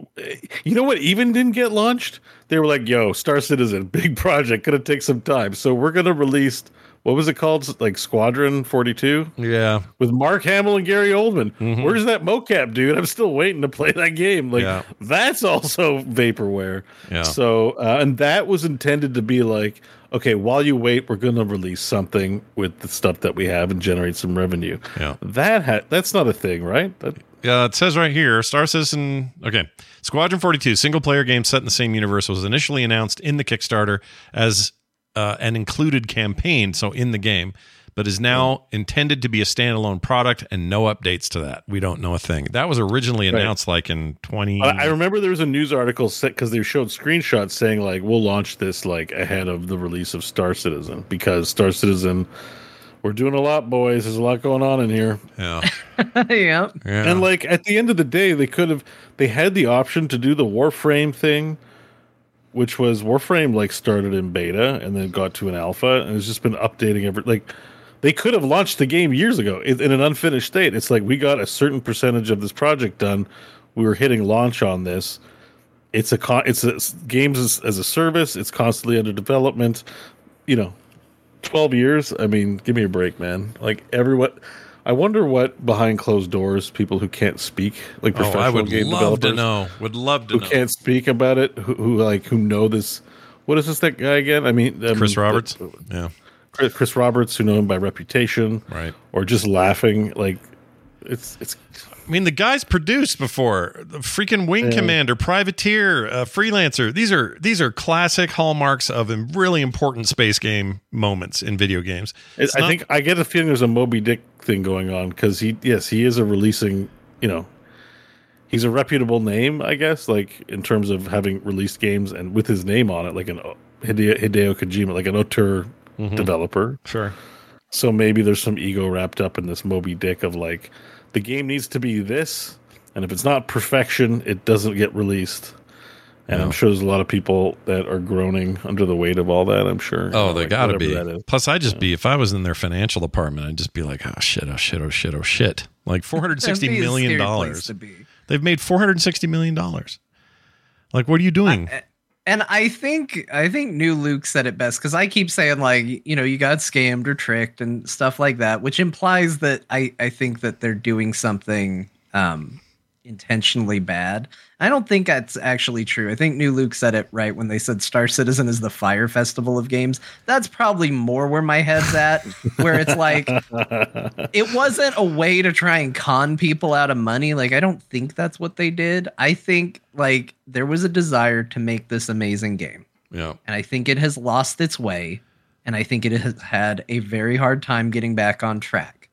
you know what even didn't get launched? They were like, "Yo, Star Citizen, [laughs] big project, gonna take some time." So we're gonna release what was it called? Like Squadron 42 yeah, with Mark Hamill and Gary Oldman. Mhm. Where's that mocap, dude? I'm still waiting to play that game. Like Yeah. that's also vaporware. Yeah. So uh, and that was intended to be like, okay, while you wait, we're gonna release something with the stuff that we have and generate some revenue. yeah. That ha- that's not a thing, right? That, Yeah, it says right here Star Citizen. Okay. Squadron 42, single player game set in the same universe, was initially announced in the Kickstarter as uh, an included campaign, so in the game, but is now intended to be a standalone product and no updates to that. We don't know a thing. That was originally Right. announced like in 20. I I remember there was a news article because they showed screenshots saying like we'll launch this like ahead of the release of Star Citizen because Star Citizen we're doing a lot, boys. There's a lot going on in here. yeah. [laughs] yep. yeah. And like at the end of the day, they could have they had the option to do the Warframe thing, which was Warframe like started in beta and then got to an alpha and it's just been updating every like they could have launched the game years ago in, in an unfinished state. It's like we got a certain percentage of this project done. We were hitting launch on this. It's a con- it's a games as, as a service. It's constantly under development. You know, twelve years. I mean, give me a break, man. Like everyone. I wonder what behind closed doors people who can't speak, like Oh, professional I would game love to developers, know. Would love to know. who know. can't speak about it, who, who like who know this. What is this that guy again? I mean, um, Chris the- Roberts? Yeah. Chris, Chris Roberts, who know him by reputation, Right. or just laughing. Like it's it's I mean, the guys produced before the freaking Wing Commander, Privateer, uh, Freelancer. These are these are classic hallmarks of really important space game moments in video games. It's I not- think I get a feeling there's a Moby Dick thing going on because he, yes, he is a releasing, you know, he's a reputable name, I guess, like in terms of having released games and with his name on it, like an Hideo, Hideo Kojima, like an auteur Mm-hmm. developer. sure. So maybe there's some ego wrapped up in this Moby Dick of like the game needs to be this, and if it's not perfection, it doesn't get released. And I'm sure there's a lot of people that are groaning under the weight of all that. I'm sure. Oh, You know, they like, got to be. that is. Plus, I'd just be if I was in their financial department, I'd just be like, oh shit, oh shit, oh shit, oh shit. Like [laughs] four hundred sixty That'd be a million scary place dollars. to be. They've made four hundred sixty million dollars. Like, what are you doing? And I think I think New Luke said it best because I keep saying like you know you got scammed or tricked and stuff like that, which implies that I I think that they're doing something um intentionally bad. I don't think that's actually true. I think New Luke said it right when they said Star Citizen is the Fyre Festival of games. That's probably more where my head's at, where it's like [laughs] it wasn't a way to try and con people out of money. Like I don't think that's what they did. I think like there was a desire to make this amazing game. yeah. And I think it has lost its way. And I think it has had a very hard time getting back on track.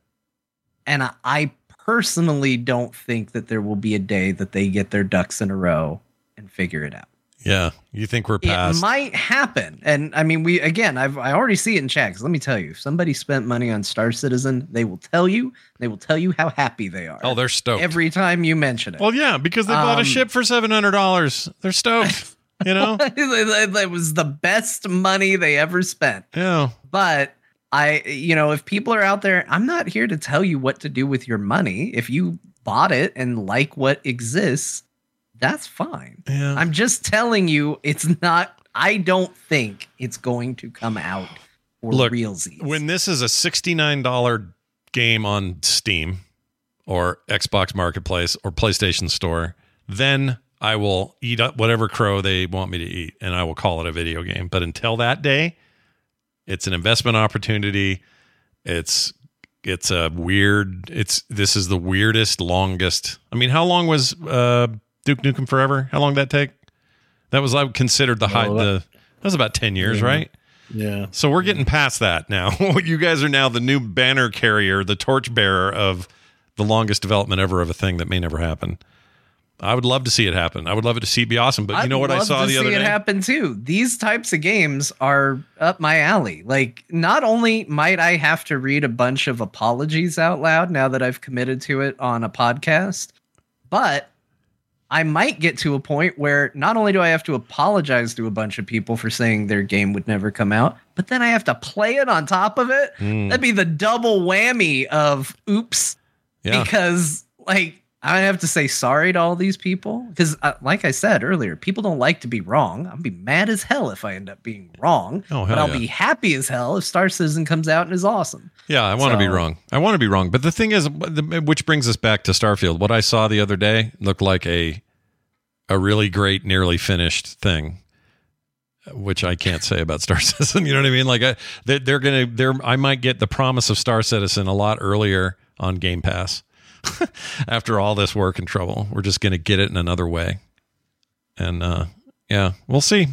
And I, I personally don't think that there will be a day that they get their ducks in a row and figure it out. Yeah. You think we're It might happen. And I mean, we again, I've I already see it in. 'cause let me tell you, if somebody spent money on Star Citizen, they will tell you, they will tell you how happy they are. oh, they're stoked. every time you mention it. well, yeah, because they bought a Um, ship for seven hundred dollars. They're stoked. [laughs] you know. [laughs] it was the best money they ever spent. Yeah. But I, you know, if people are out there, I'm not here to tell you what to do with your money. If you bought it and like what exists, that's fine. Yeah. I'm just telling you, it's not. I don't think it's going to come out for Look, realsies. when this is a $69 game on Steam or Xbox Marketplace or PlayStation Store, then I will eat up whatever crow they want me to eat and I will call it a video game. But until that day, it's an investment opportunity. It's it's a weird it's this is the weirdest longest. I mean, how long was uh Duke Nukem Forever? How long did that take? That was like considered the high Oh, that- the that was about 10 years, right? Yeah. So we're getting past that now. [laughs] you guys are now the new banner carrier, the torch bearer of the longest development ever of a thing that may never happen. I would love to see it happen. I would love it to see it be awesome. But you I'd know what I love saw to the see other it day? happen too. These types of games are up my alley. Like, not only might I have to read a bunch of apologies out loud now that I've committed to it on a podcast, but I might get to a point where not only do I have to apologize to a bunch of people for saying their game would never come out, but then I have to play it on top of it. Hmm. That'd be the double whammy of oops. Yeah. because like I have to say sorry to all these people because, uh, like I said earlier, people don't like to be wrong. I'll be mad as hell if I end up being wrong, Oh, but I'll yeah. be happy as hell if Star Citizen comes out and is awesome. Yeah, I want to be wrong. I want to be wrong. But the thing is, which brings us back to Starfield. What I saw the other day looked like a a really great, nearly finished thing, which I can't say about [laughs] Star Citizen. You know what I mean? Like I, they, they're gonna, they're. I might get the promise of Star Citizen a lot earlier on Game Pass. [laughs] After all this work and trouble, we're just gonna get it in another way, and uh, yeah, we'll see.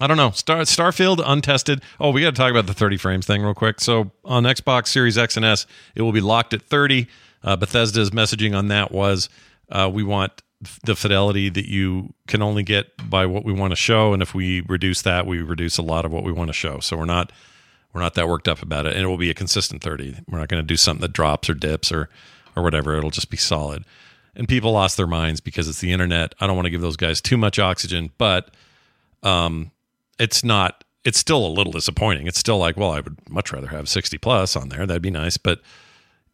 I don't know. Star Starfield untested. Oh, we got to talk about the 30 frames thing real quick. So on Xbox Series X and S, it will be locked at 30. Uh, Bethesda's messaging on that was uh, we want the fidelity that you can only get by what we want to show, and if we reduce that, we reduce a lot of what we want to show. So we're not we're not that worked up about it, and it will be a consistent 30. We're not going to do something that drops or dips or or whatever. It'll just be solid. And people lost their minds because it's the internet. I don't want to give those guys too much oxygen, but um, it's not it's still a little disappointing it's still like well i would much rather have 60 plus on there that'd be nice but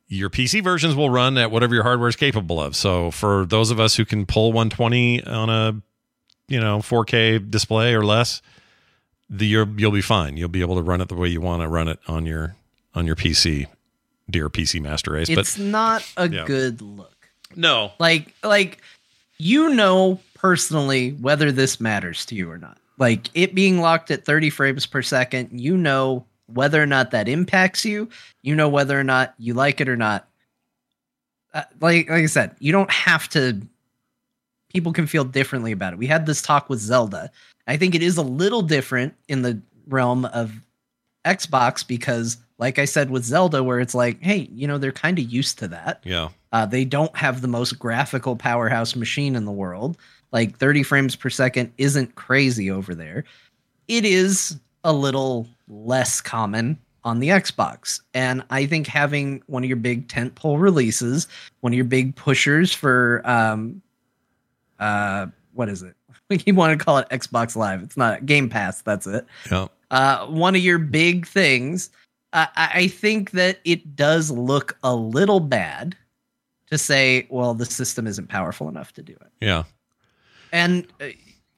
your pc versions will run at whatever your hardware is capable of so for those of us who can pull 120 on a you know 4k display or less the you'll, you'll be fine you'll be able to run it the way you want to run it on your on your pc dear pc master race It's but it's not a yeah. good look. no Like, like you know personally whether this matters to you or not. Like it being locked at 30 frames per second, you know whether or not that impacts you. You know whether or not you like it or not. Uh, like, like I said, you don't have to. People can feel differently about it. We had this talk with Zelda. I think it is a little different in the realm of Xbox because, like I said with Zelda, where it's like, hey, you know, they're kind of used to that. yeah Uh, they don't have the most graphical powerhouse machine in the world. Like 30 frames per second isn't crazy over there. It is a little less common on the Xbox. And I think having one of your big tentpole releases, one of your big pushers for um uh what is it? [laughs] You want to call it Xbox Live. It's not Game Pass, that's it yeah uh, one of your big things. I, I think that it does look a little bad to say, well, the system isn't powerful enough to do it. yeah And, uh,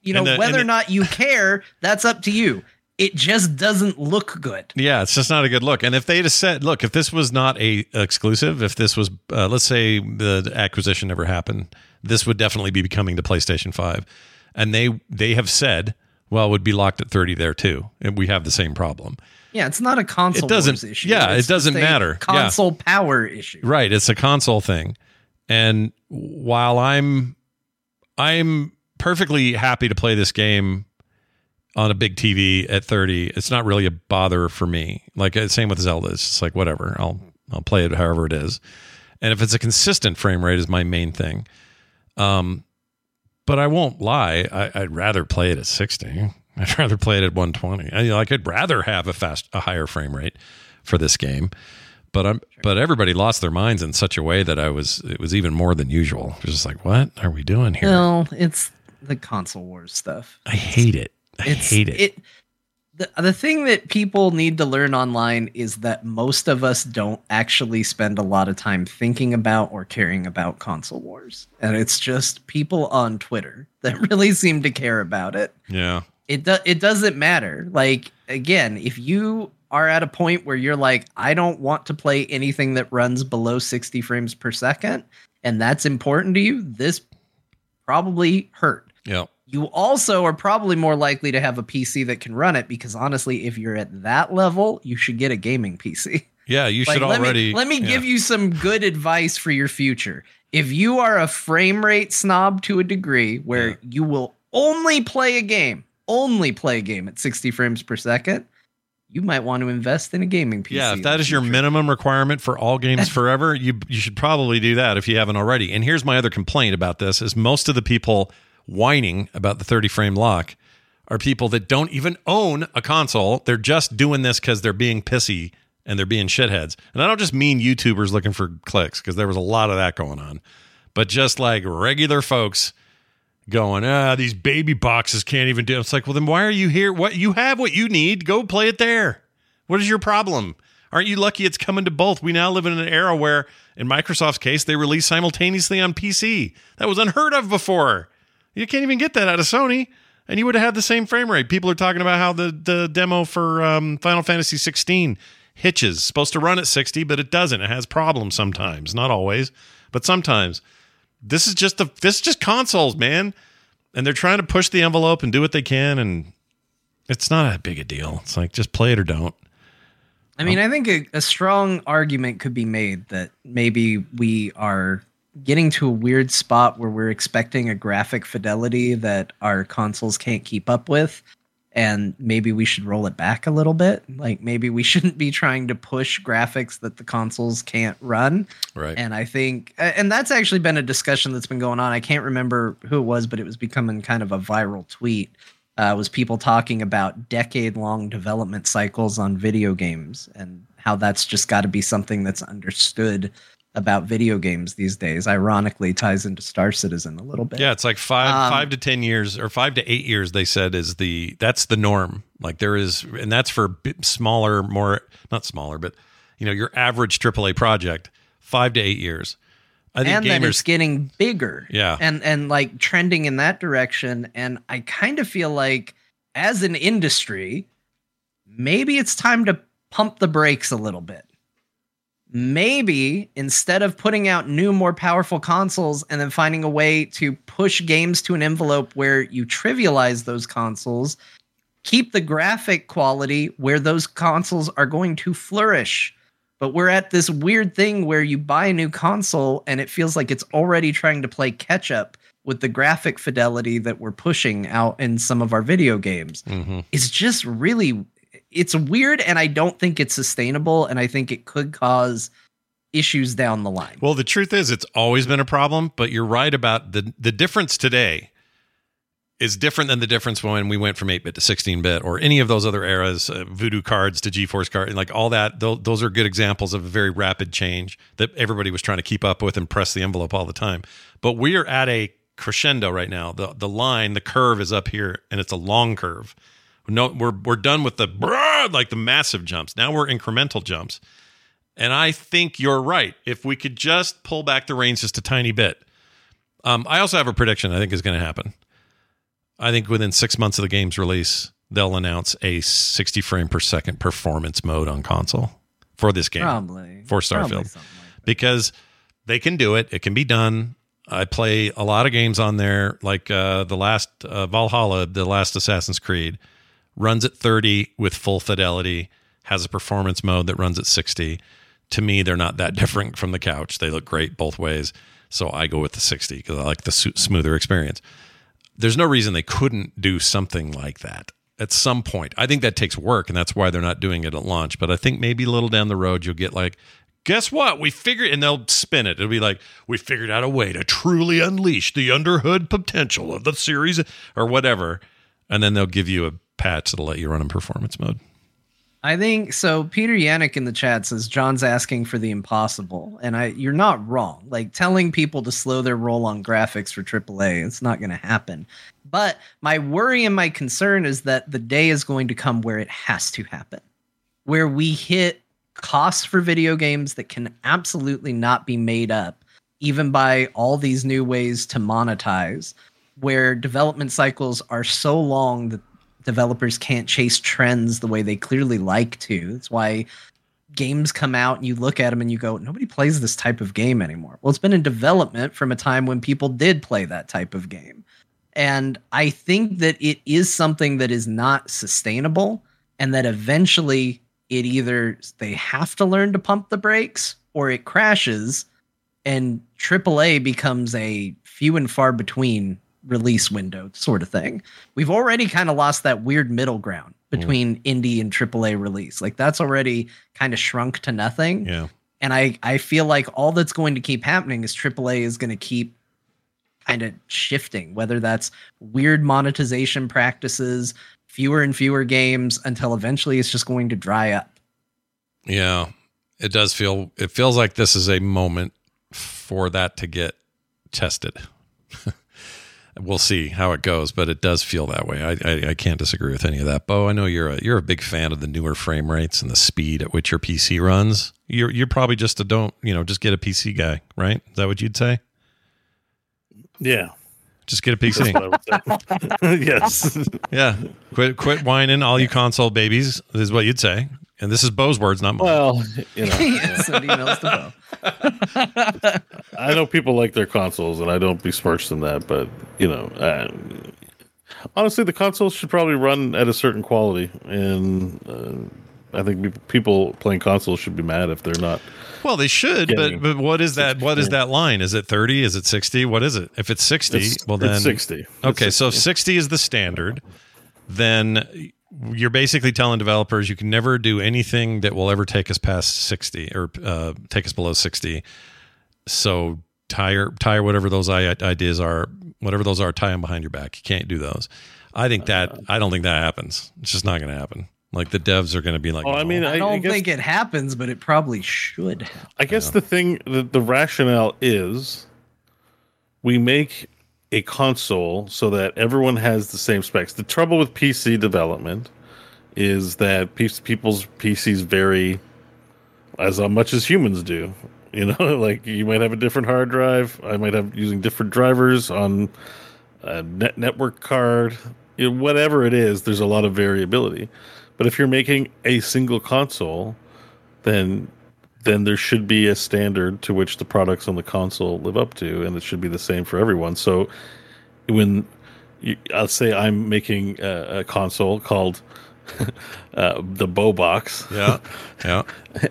you know, the- whether or not you care, that's up to you. It just doesn't look good. Yeah, it's just not a good look. And if they'd have said, look, if this was not a exclusive, if this was, uh, let's say the acquisition never happened, this would definitely be coming to PlayStation Five. And they they have said, well, it would be locked at thirty there too, and we have the same problem. Yeah, it's not a console It doesn't- issue. yeah, it doesn't matter. Yeah. Console power issue. Right, it's a console thing. And while I'm I'm perfectly happy to play this game on a big TV at 30, it's not really a bother for me. Like uh, same with Zelda, it's just like whatever. I'll I'll play it however it is. And if it's a consistent frame rate is my main thing. Um but I won't lie, I, I'd rather play it at 60. I'd rather play it at 120. I, like I'd rather have a fast a higher frame rate for this game but I'm but everybody lost their minds in such a way that I was it was even more than usual. It was just like, what are we doing here? Well, it's the console wars stuff. I hate it. I it's hate it. the, the thing that people need to learn online is that most of us don't actually spend a lot of time thinking about or caring about console wars and it's just people on twitter that [laughs] really seem to care about it Yeah. It do, it doesn't matter like again if you are at a point where you're like i don't want to play anything that runs below 60 frames per second and that's important to you this probably hurt Yeah. you also are probably more likely to have a PC that can run it because honestly, if you're at that level, you should get a gaming PC. Yeah. You should let already Me, let me yeah. give you some good advice for your future. If you are a frame rate snob to a degree where Yeah. you will only play a game, only play a game at 60 frames per second, you might want to invest in a gaming PC. Yeah, if that is your minimum requirement for all games [laughs] forever, you you should probably do that if you haven't already. And here's my other complaint about this is most of the people whining about the 30 frame lock are people that don't even own a console. They're just doing this cuz they're being pissy and they're being shitheads. And I don't just mean YouTubers looking for clicks because there was a lot of that going on. But just like regular folks going, ah, these baby boxes can't even do. It's like, well, then why are you here? What you have what you need. Go play it there. What is your problem? Aren't you lucky it's coming to both? We now live in an era where, in Microsoft's case, they release simultaneously on PC. That was unheard of before. You can't even get that out of Sony, and you would have had the same frame rate. People are talking about how the, the demo for um, Final Fantasy 16 hitches. Supposed to run at 60, but it doesn't. It has problems sometimes, not always, but sometimes. This is just the this is just consoles, man. And they're trying to push the envelope and do what they can and it's not that big a deal. It's like just play it or don't. I mean, um, I think a, a strong argument could be made that maybe we are getting to a weird spot where we're expecting a graphic fidelity that our consoles can't keep up with and maybe we should roll it back a little bit. Like maybe we [laughs] shouldn't be trying to push graphics that the consoles can't run. Right. and i think and that's actually been a discussion that's been going on. I can't remember who it was but it was becoming kind of a viral tweet uh, was people talking about decade long development cycles on video games and how that's just got to be something that's understood about video games these days ironically ties into star citizen a little bit Yeah, it's like five Um, five to ten years or five to eight years. They said is the that's the norm. Like there is, and that's for smaller, more not smaller, but you know your average AAA project, five to eight years. I think and then it's gamers. getting bigger Yeah. and and like trending in that direction and i kind of feel like as an industry maybe it's time to pump the brakes a little bit maybe instead of putting out new more powerful consoles and then finding a way to push games to an envelope where you trivialize those consoles keep the graphic quality where those consoles are going to flourish but we're at this weird thing where you buy a new console and it feels like it's already trying to play catch up with the graphic fidelity that we're pushing out in some of our video games. Mhm. It's just really it's weird and I don't think it's sustainable and I think it could cause issues down the line. Well, the truth is, it's always been a problem. But you're right about the the difference today is different than the difference when we went from 8 bit to 16 bit or any of those other eras, uh, Voodoo cards to GeForce card, and like all that. Those, those are good examples of a very rapid change that everybody was trying to keep up with and press the envelope all the time. But we are at a crescendo right now. The the line, the curve is up here, and it's a long curve. No, we're we're done with the like the massive jumps. Now we're incremental jumps. And I think you're right. If we could just pull back the reins just a tiny bit. Um, I also have a prediction I think is going to happen. I think within six months of the game's release, they'll announce a 60 frame per second performance mode on console for this game. Probably. For Probably Starfield. something like because they can do it. It can be done. I play a lot of games on there, like uh, the last uh, Valhalla, the last Assassin's Creed, runs at 30 with full fidelity, has a performance mode that runs at 60. To me, they're not that [laughs] different from the couch. They look great both ways. So I go with the 60 because I like the smoother experience. There's no reason they couldn't do something like that at some point. I think that takes work, and that's why they're not doing it at launch. But I think maybe a little down the road, you'll get like, guess what? We figured, and they'll spin it. It'll be like, we figured out a way to truly unleash the underhood potential of the series or whatever. And then they'll give you a patch that'll let you run in performance mode. I think so. Peter Yannick in the chat says John's asking for the impossible, and I you're not wrong. Like telling people to slow their roll on graphics for AAA, it's not going to happen. But my worry and my concern is that the day is going to come where it has to happen, where we hit costs for video games that can absolutely not be made up, even by all these new ways to monetize, where development cycles are so long that developers can't chase trends the way they clearly like to. That's why games come out and you look at them and you go, nobody plays this type of game anymore. Well, it's been in development from a time when people did play that type of game. And I think that it is something that is not sustainable and that eventually it either they have to learn to pump the brakes or it crashes and AAA becomes a few and far between release window sort of thing. We've already kind of lost that weird middle ground hmm. between indie and AAA release. Like that's already kind of shrunk to nothing. Yeah. And I I feel like all that's going to keep happening is AAA is going to keep kind of shifting, whether that's weird monetization practices, fewer and fewer games until eventually it's just going to dry up. Yeah. It does feel, it feels like this is a moment for that to get tested. [laughs] we'll see how it goes, but it does feel that way. I, I, I can't disagree with any of that. Bo, I know you're a, you're a big fan of the newer frame rates and the speed at which your PC runs. You're you're probably just a don't you know just get a PC guy, right? Is that what you'd say? Yeah. Just get a PC. [laughs] yes. [laughs] yeah. Quit quit whining, all you console babies is what you'd say. And this is Bo's words, not mine. Well, [laughs] you know, Send emails to Bo. I know people like their consoles, and I don't besmirch them that, but you know, uh, honestly, the consoles should probably run at a certain quality, and uh, I think people playing consoles should be mad if they're not. Well, they should, but but what is that? What is that line? Is it thirty? Is it sixty? What is it? If it's sixty, It's, well then it's sixty. Okay, It's so if 60. 60 is the standard, then you're basically telling developers you can never do anything that will ever take us past 60 or uh, take us below 60. So tire tire whatever those ideas are, whatever those are, tie them behind your back. You can't do those. I think that I don't think that happens. It's just not going to happen. Like the devs are going to be like, Oh, I mean, I, I don't I guess, think it happens, but it probably should. I guess the thing, the, the rationale is, we make a console so that everyone has the same specs. The trouble with PC development is that people's PCs vary as uh, much as humans do. [laughs] You know, [laughs] like you might have a different hard drive. I might have using different drivers on a net network card. You know, whatever it is, there's a lot of variability. But if you're making a single console, then then there should be a standard to which the products on the console live up to, and it should be the same for everyone. So when you, I'll say I'm making a, a console called [laughs] uh, the Bow Box. yeah, yeah. [laughs]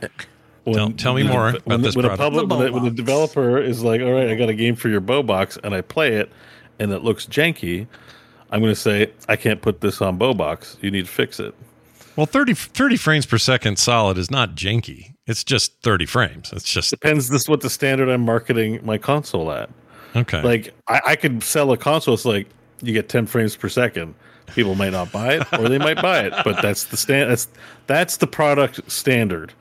When, Tell- tell me more about when, this when a product. public, The when, the, when the developer is like, "All right, I got a game for your Bow Box," and I play it, and it looks janky, I'm going to say, "I can't put this on Bow Box. You need to fix it." Well, 30, 30 frames per second solid is not janky. It's just 30 frames. It's just Depends this what the standard I'm marketing my console at. okay. Like I, I could sell a console. It's like you get 10 frames per second. People might not buy it, or they might buy it, but that's the stand. That's that's the product standard.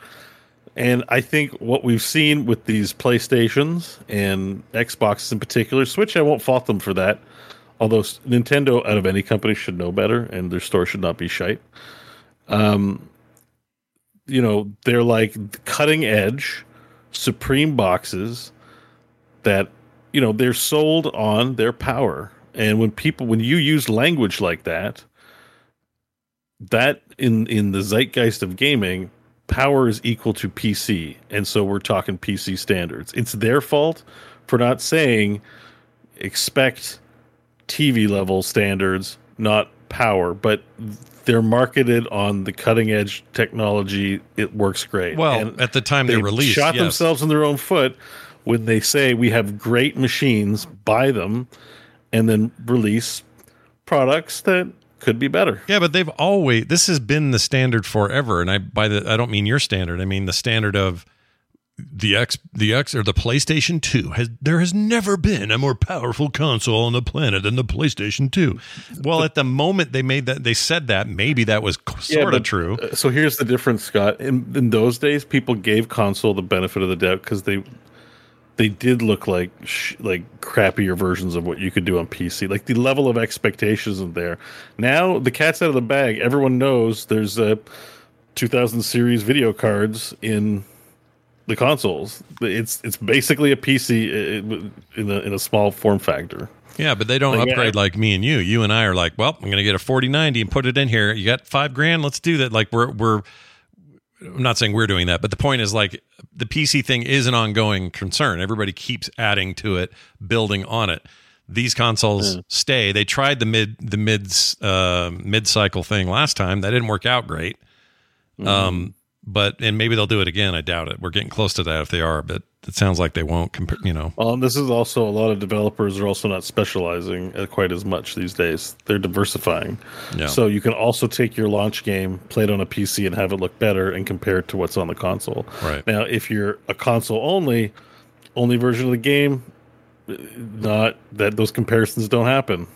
And I think what we've seen with these PlayStations and Xboxes in particular, Switch, I won't fault them for that. Although Nintendo, out of any company, should know better, and their store should not be shite. Um, you know, they're like cutting edge, supreme boxes that you know they're sold on their power. And when people when you use language like that that in in the zeitgeist of gaming power is equal to pc and so we're talking pc standards. It's their fault for not saying expect tv level standards not power. But they're marketed on the cutting edge technology it works great well, And- at the time they, they released, shot yes. themselves in their own foot when they say we have great machines, buy them, and then release products that could be better. Yeah, but they've always this has been the standard forever, and I by the I don't mean your standard. I mean the standard of the X the X or the PlayStation 2 has there has never been a more powerful console on the planet than the PlayStation 2. Well, at the moment they made that they said that, maybe that was sort of but, true. uh, So here's the difference, Scott. In, in those days, people gave console the benefit of the doubt because they they did look like sh- like crappier versions of what you could do on PC. Like the level of expectations isn't there. Now the cat's out of the bag. Everyone knows there's a 2000 series video cards in the consoles. It's it's basically a PC in a in a small form factor. Yeah, but they don't Like, upgrade yeah. like me and you. You and I are like, well, I'm going to get a 4090 and put it in here. You got 5 grand, let's do that. Like we're we're I'm not saying we're doing that, but the point is like the PC thing is an ongoing concern. Everybody keeps adding to it, building on it. These consoles stay. They tried the mid the mids uh, mid cycle thing last time. That didn't work out great. Um, but and maybe they'll do it again. I doubt it. We're getting close to that if they are, but it sounds like they won't. Compa- you know, Well, and this is also a lot of developers are also not specializing uh, quite as much these days. They're diversifying. Yeah. So you can also take your launch game, play it on a PC, and have it look better and compare it to what's on the console. Right. Now, if you're a console only, only version of the game, uh, not that those comparisons don't happen.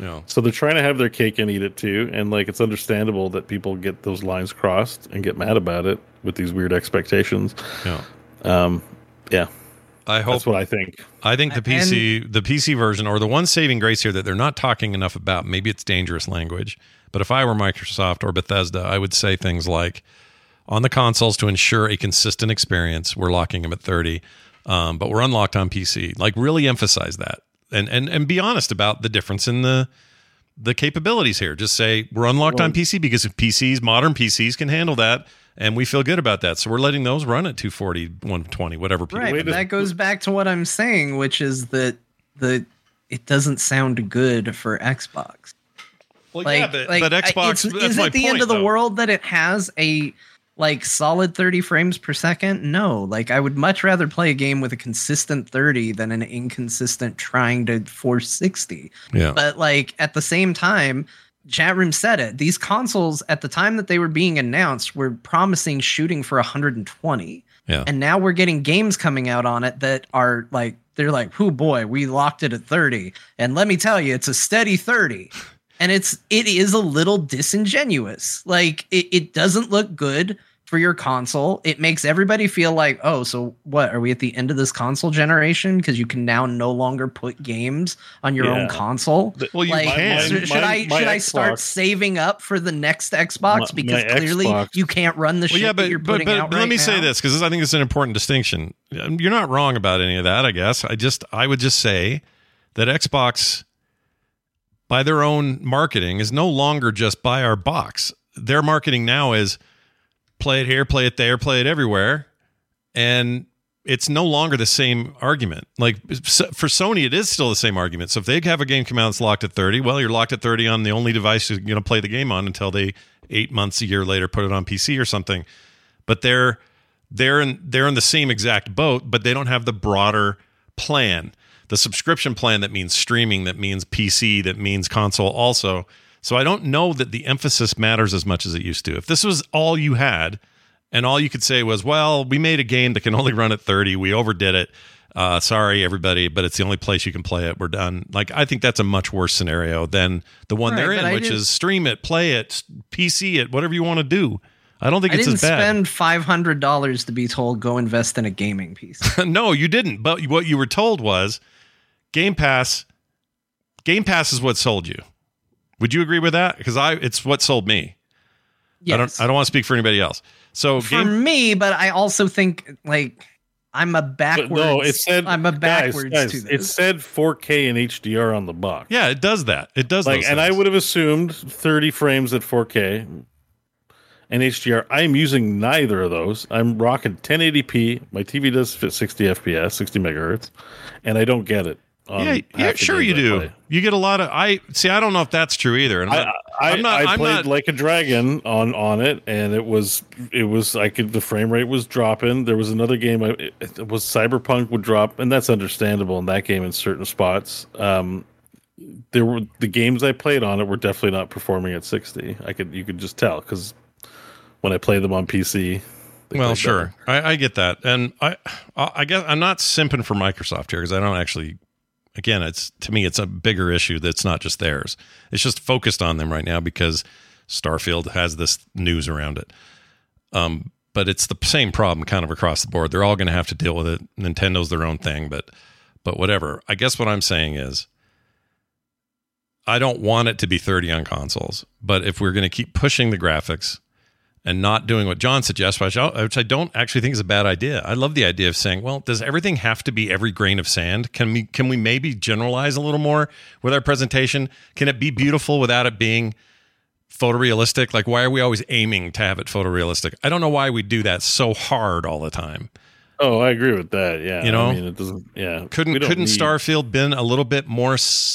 You. So they're trying to have their cake and eat it too, and like it's understandable that people get those lines crossed and get mad about it with these weird expectations. Yeah. Um, yeah. I hope That's what I think. I think the PC the PC version or the one saving grace here that they're not talking enough about, maybe it's dangerous language, but if I were Microsoft or Bethesda, I would say things like on the consoles to ensure a consistent experience, we're locking them at 30. Um, but we're unlocked on PC. Like really emphasize that. And and and be honest about the difference in the the capabilities here. Just say we're unlocked on PC because if PCs, modern PCs can handle that and we feel good about that. So we're letting those run at 240, 120, whatever people Right, Wait but a- that goes back to what I'm saying, which is that the it doesn't sound good for Xbox. Well, Like, yeah, but, like, but I- Xbox. it's- that's is my it the point, end of the though. world that it has a like solid 30 frames per second? No. Like I would much rather play a game with a consistent 30 than an inconsistent trying to force 60. Yeah. But like at the same time, chat room said it. These consoles at the time that they were being announced were promising shooting for 120. Yeah. And now we're getting games coming out on it that are like they're like, "Oh boy, we locked it at 30." And let me tell you, it's a steady 30. And it's it is a little disingenuous. Like it, it doesn't look good for your console. It makes everybody feel like, "Oh, so what? Are we at the end of this console generation because you can now no longer put games on your own Yeah. console?" Well, you like, can. Mine- should I mine- my should I start saving up for the next Xbox My- because my clearly Xbox- you can't run the shit Well, yeah, that but you're but, putting but, out but right let me say this because I think it's an important distinction. Um, you're not wrong about any of that. I guess I just I would just say that Xbox, by their own marketing, is no longer just buy our box. Their marketing now is play it here, play it there, play it everywhere, and it's no longer the same argument. Like for Sony, it is still the same argument. So if they have a game come out that's locked at 30, well, you're locked at 30 on the only device you're going to play the game on until they eight months, a year later, put it on PC or something. But they're they're in they're in the same exact boat, but they don't have the broader plan, the subscription plan that means streaming, that means PC, that means console also. So I don't know that the emphasis matters as much as it used to. If this was all you had, and all you could say was, "Well, we made a game that can only run at 30. We overdid it. Uh, sorry, everybody, but it's the only place you can play it. We're done." Like I think that's a much worse scenario than the one Right, they're in, I which is stream it, play it, PC it, whatever you want to do. I don't think I it's didn't as bad. spend five hundred dollars to be told go invest in a gaming piece. [laughs] no, you didn't. But what you were told was Game Pass. Game Pass is what sold you. Would you agree with that? Because I, it's what sold me. Yes. I don't. I don't want to speak for anybody else. So for game. me, but I also think like I'm a But backwards. no, it said I'm a backwards guys, to It said 4K and HDR on the box. Yeah, it does that. It does. like, those and I would have assumed 30 frames at 4K and HDR. I'm using neither of those. I'm rocking 1080p. My TV does fit 60 FPS, 60 megahertz, and I don't get it. On Yeah, yeah, sure you do. play. You get a lot of. I see. I don't know if that's true either. And I, I, I'm not. I played not- like a dragon on on it, and it was it was I could the frame rate was dropping. There was another game, I, it, was Cyberpunk would drop, and that's understandable in that game in certain spots. Um, there were the games I played on it were definitely not performing at sixty. I could you could just tell because when I play them on PC. well, sure. I, I get that, and I, I I guess I'm not simping for Microsoft here because I don't actually. Again, it's to me, it's a bigger issue that's not just theirs. It's just focused on them right now because Starfield has this news around it. Um, but it's the same problem kind of across the board. They're all going to have to deal with it. Nintendo's their own thing, but but whatever. I guess what I'm saying is I don't want it to be 30 on consoles, but if we're going to keep pushing the graphics and not doing what John suggests, which I, which I don't actually think is a bad idea. I love the idea of saying, well, does everything have to be every grain of sand? Can we can we maybe generalize a little more with our presentation? Can it be beautiful without it being photorealistic? Like why are we always aiming to have it photorealistic? I don't know why we do that so hard all the time. Oh, I agree with that. Yeah, You know? I mean, it doesn't. Yeah, Couldn't couldn't need- Starfield been a little bit more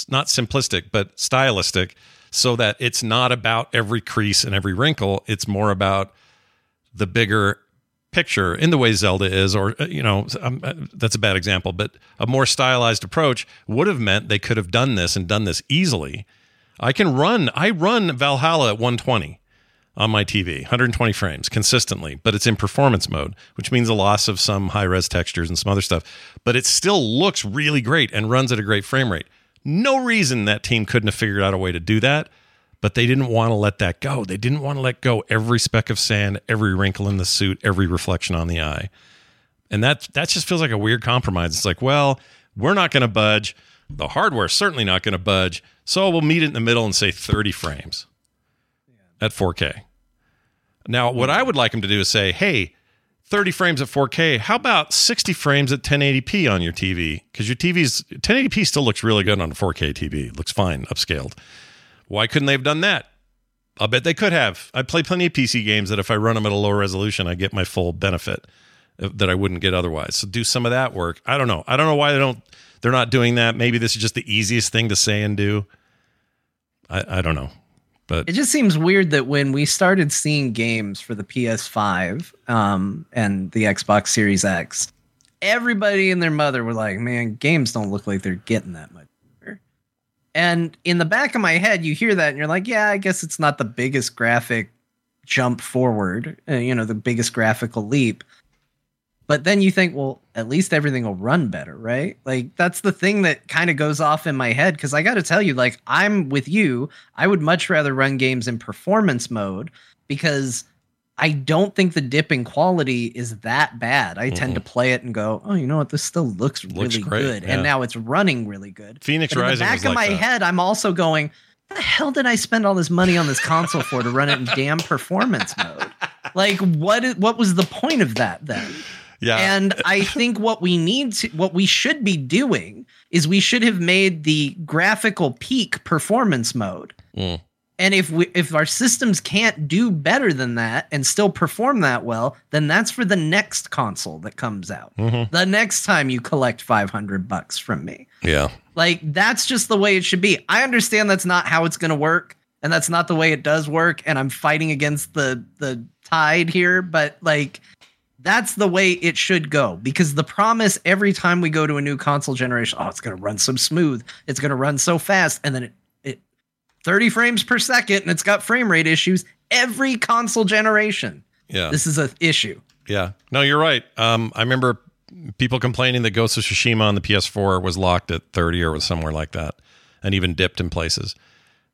not simplistic but stylistic so that it's not about every crease and every wrinkle, it's more about the bigger picture in the way Zelda is or uh, you know um, uh, that's a bad example but a more stylized approach would have meant they could have done this and done this easily. I can run I run Valhalla at 120 on my TV, 120 frames consistently, but it's in performance mode, which means a loss of some high res textures and some other stuff. But it still looks really great and runs at a great frame rate. No reason that team couldn't have figured out a way to do that, but they didn't want to let that go. They didn't want to let go every speck of sand, every wrinkle in the suit, every reflection on the eye. And that that just feels like a weird compromise. It's like, well, we're not going to budge. The hardware's certainly not going to budge. So we'll meet it in the middle and say 30 frames at 4K. Now, what I would like them to do is say, hey, 30 frames at 4K. How about 60 frames at 1080p on your TV? Because your TV's 1080p still looks really good on a 4K TV. It looks fine, upscaled. Why couldn't they have done that? I'll bet they could have. I play plenty of PC games that if I run them at a lower resolution, I get my full benefit uh, that I wouldn't get otherwise. So do some of that work. I don't know. I don't know why they don't. They're not doing that. Maybe this is just the easiest thing to say and do. I, I don't know. But It just seems weird that when we started seeing games for the PS5 um, and the Xbox Series X, everybody and their mother were like, "Man, games don't look like they're getting that much." better." And in the back of my head, you hear that and you're like, "Yeah, I guess it's not the biggest graphic jump forward, uh, you know, the biggest graphical leap." But then you think, well, at least everything will run better, right? Like that's the thing that kind of goes off in my head because I got to tell you, like I'm with you. I would much rather run games in performance mode because I don't think the dip in quality is that bad. I tend to mm-hmm. play it and go, oh, you know what? This still looks really great, good, yeah. and now it's running really good. Phoenix But in the back of like my that. head, I'm also going, the hell did I spend all this money on this console for to run it in damn performance mode? [laughs] Like, what? Is, what was the point of that then? Yeah, And [laughs] I think what we need to, what we should be doing is we should have made the graphical peak performance mode. Mm. And if we, if our systems can't do better than that and still perform that well, then that's for the next console that comes out. Mm-hmm. The next time you collect 500 bucks from me. yeah. Like that's just the way it should be. I understand that's not how it's going to work and that's not the way it does work and I'm fighting against the the tide here, but like that's the way it should go because the promise every time we go to a new console generation, oh, it's going to run so smooth, it's going to run so fast and then it it 30 frames per second and it's got frame rate issues every console generation. Yeah. This is an issue. Yeah. No, you're right. Um, I remember people complaining that Ghost of Tsushima on the PS4 was locked at 30 or was somewhere like that, and even dipped in places.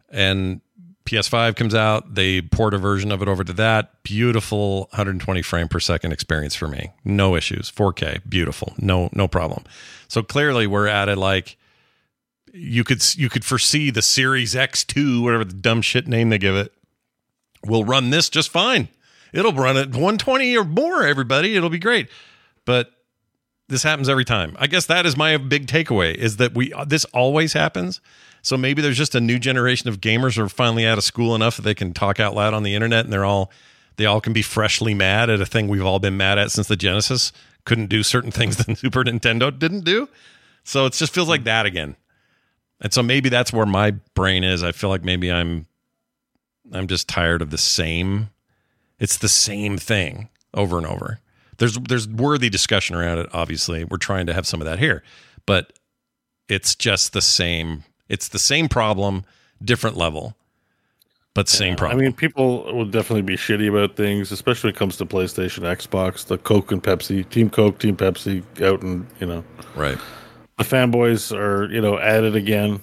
And PS5 comes out, they port a version of it over to that. Beautiful 120 frame per second experience for me. No issues. 4K, beautiful. No, no problem. So clearly we're at it like you could you could foresee the Series X2, whatever the dumb shit name they give it, will run this just fine. It'll run at 120 or more, everybody. It'll be great. But this happens every time. I guess that is my big takeaway is that we this always happens. So maybe there's just a new generation of gamers who are finally out of school enough that they can talk out loud on the internet and they're all they all can be freshly mad at a thing we've all been mad at since the Genesis couldn't do certain [laughs] things that Super Nintendo didn't do. So it just feels like that again. And so maybe that's where my brain is. I feel like maybe I'm I'm just tired of the same it's the same thing over and over. There's there's worthy discussion around it. Obviously, we're trying to have some of that here, but it's just the same. It's the same problem, different level, but same I problem. I mean, people will definitely be shitty about things, especially when it comes to PlayStation, Xbox, the Coke and Pepsi, Team Coke, Team Pepsi, out and you know right? the fanboys are you know at it again.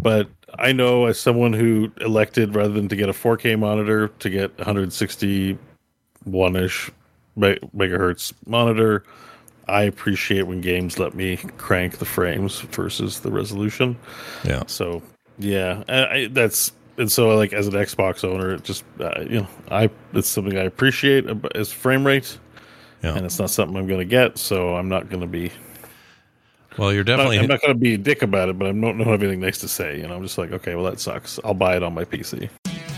But I know as someone who elected rather than to get a 4K monitor to get 161 ish megahertz monitor, I appreciate when games let me crank the frames versus the resolution. Yeah, So yeah, I, I, that's and so like as an Xbox owner, it just uh, you know I it's something I appreciate as frame rate, yeah. and it's not something I'm going to get. So I'm not going to be Well, you're definitely I'm not going to be a dick about it, but I don't know anything nice to say. You know, I'm just like okay, well that sucks. I'll buy it on my PC.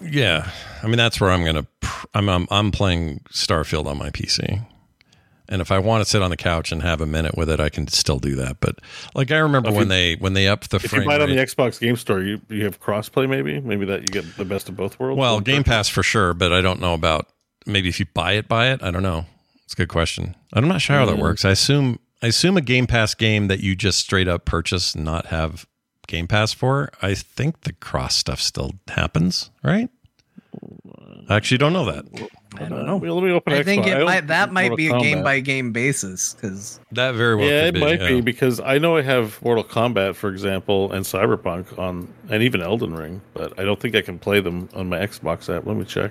Yeah. I mean, that's where I'm gonna. Pr- I'm, I'm I'm playing Starfield on my PC, and if I want to sit on the couch and have a minute with it, I can still do that. But like I remember If when you- they when they upped the If frame you buy it on the Xbox Game Store, you you have crossplay maybe, maybe that you get the best of both worlds. Well, Game. Pass for sure, but I don't know about maybe if you buy it, buy it. I don't know It's a good question. I'm not sure how that mm. works. I assume I assume a Game Pass game that you just straight up purchase not have Game Pass for. I think the cross stuff still happens, right? I actually don't know that. I don't know. Let me open I think Xbox. it don't might, that might Mortal be a Kombat. game by game basis because That very well yeah, could it be. might yeah. be because I know I have Mortal Kombat, for example, and Cyberpunk on, and even Elden Ring, but I don't think I can play them on my Xbox app. Let me check.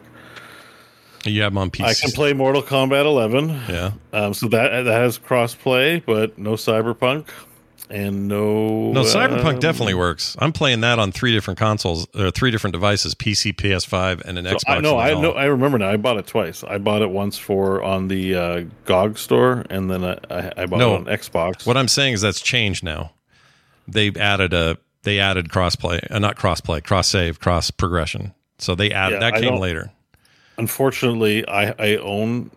You have them on PC. I can play Mortal Kombat 11, Yeah. um, so that that has cross-play, but no Cyberpunk and no. No, Cyberpunk um, definitely works. I'm playing that on three different consoles, or three different devices: PC, PS5, and an So Xbox. I know, I know, I remember now. I bought it twice. I bought it once for on the uh, GOG store, and then I, I, bought No. it on Xbox. What I'm saying is that's changed now. They've added a they added crossplay, uh, not crossplay, cross save, cross progression. So they added Yeah, that I came later. Unfortunately, I, I own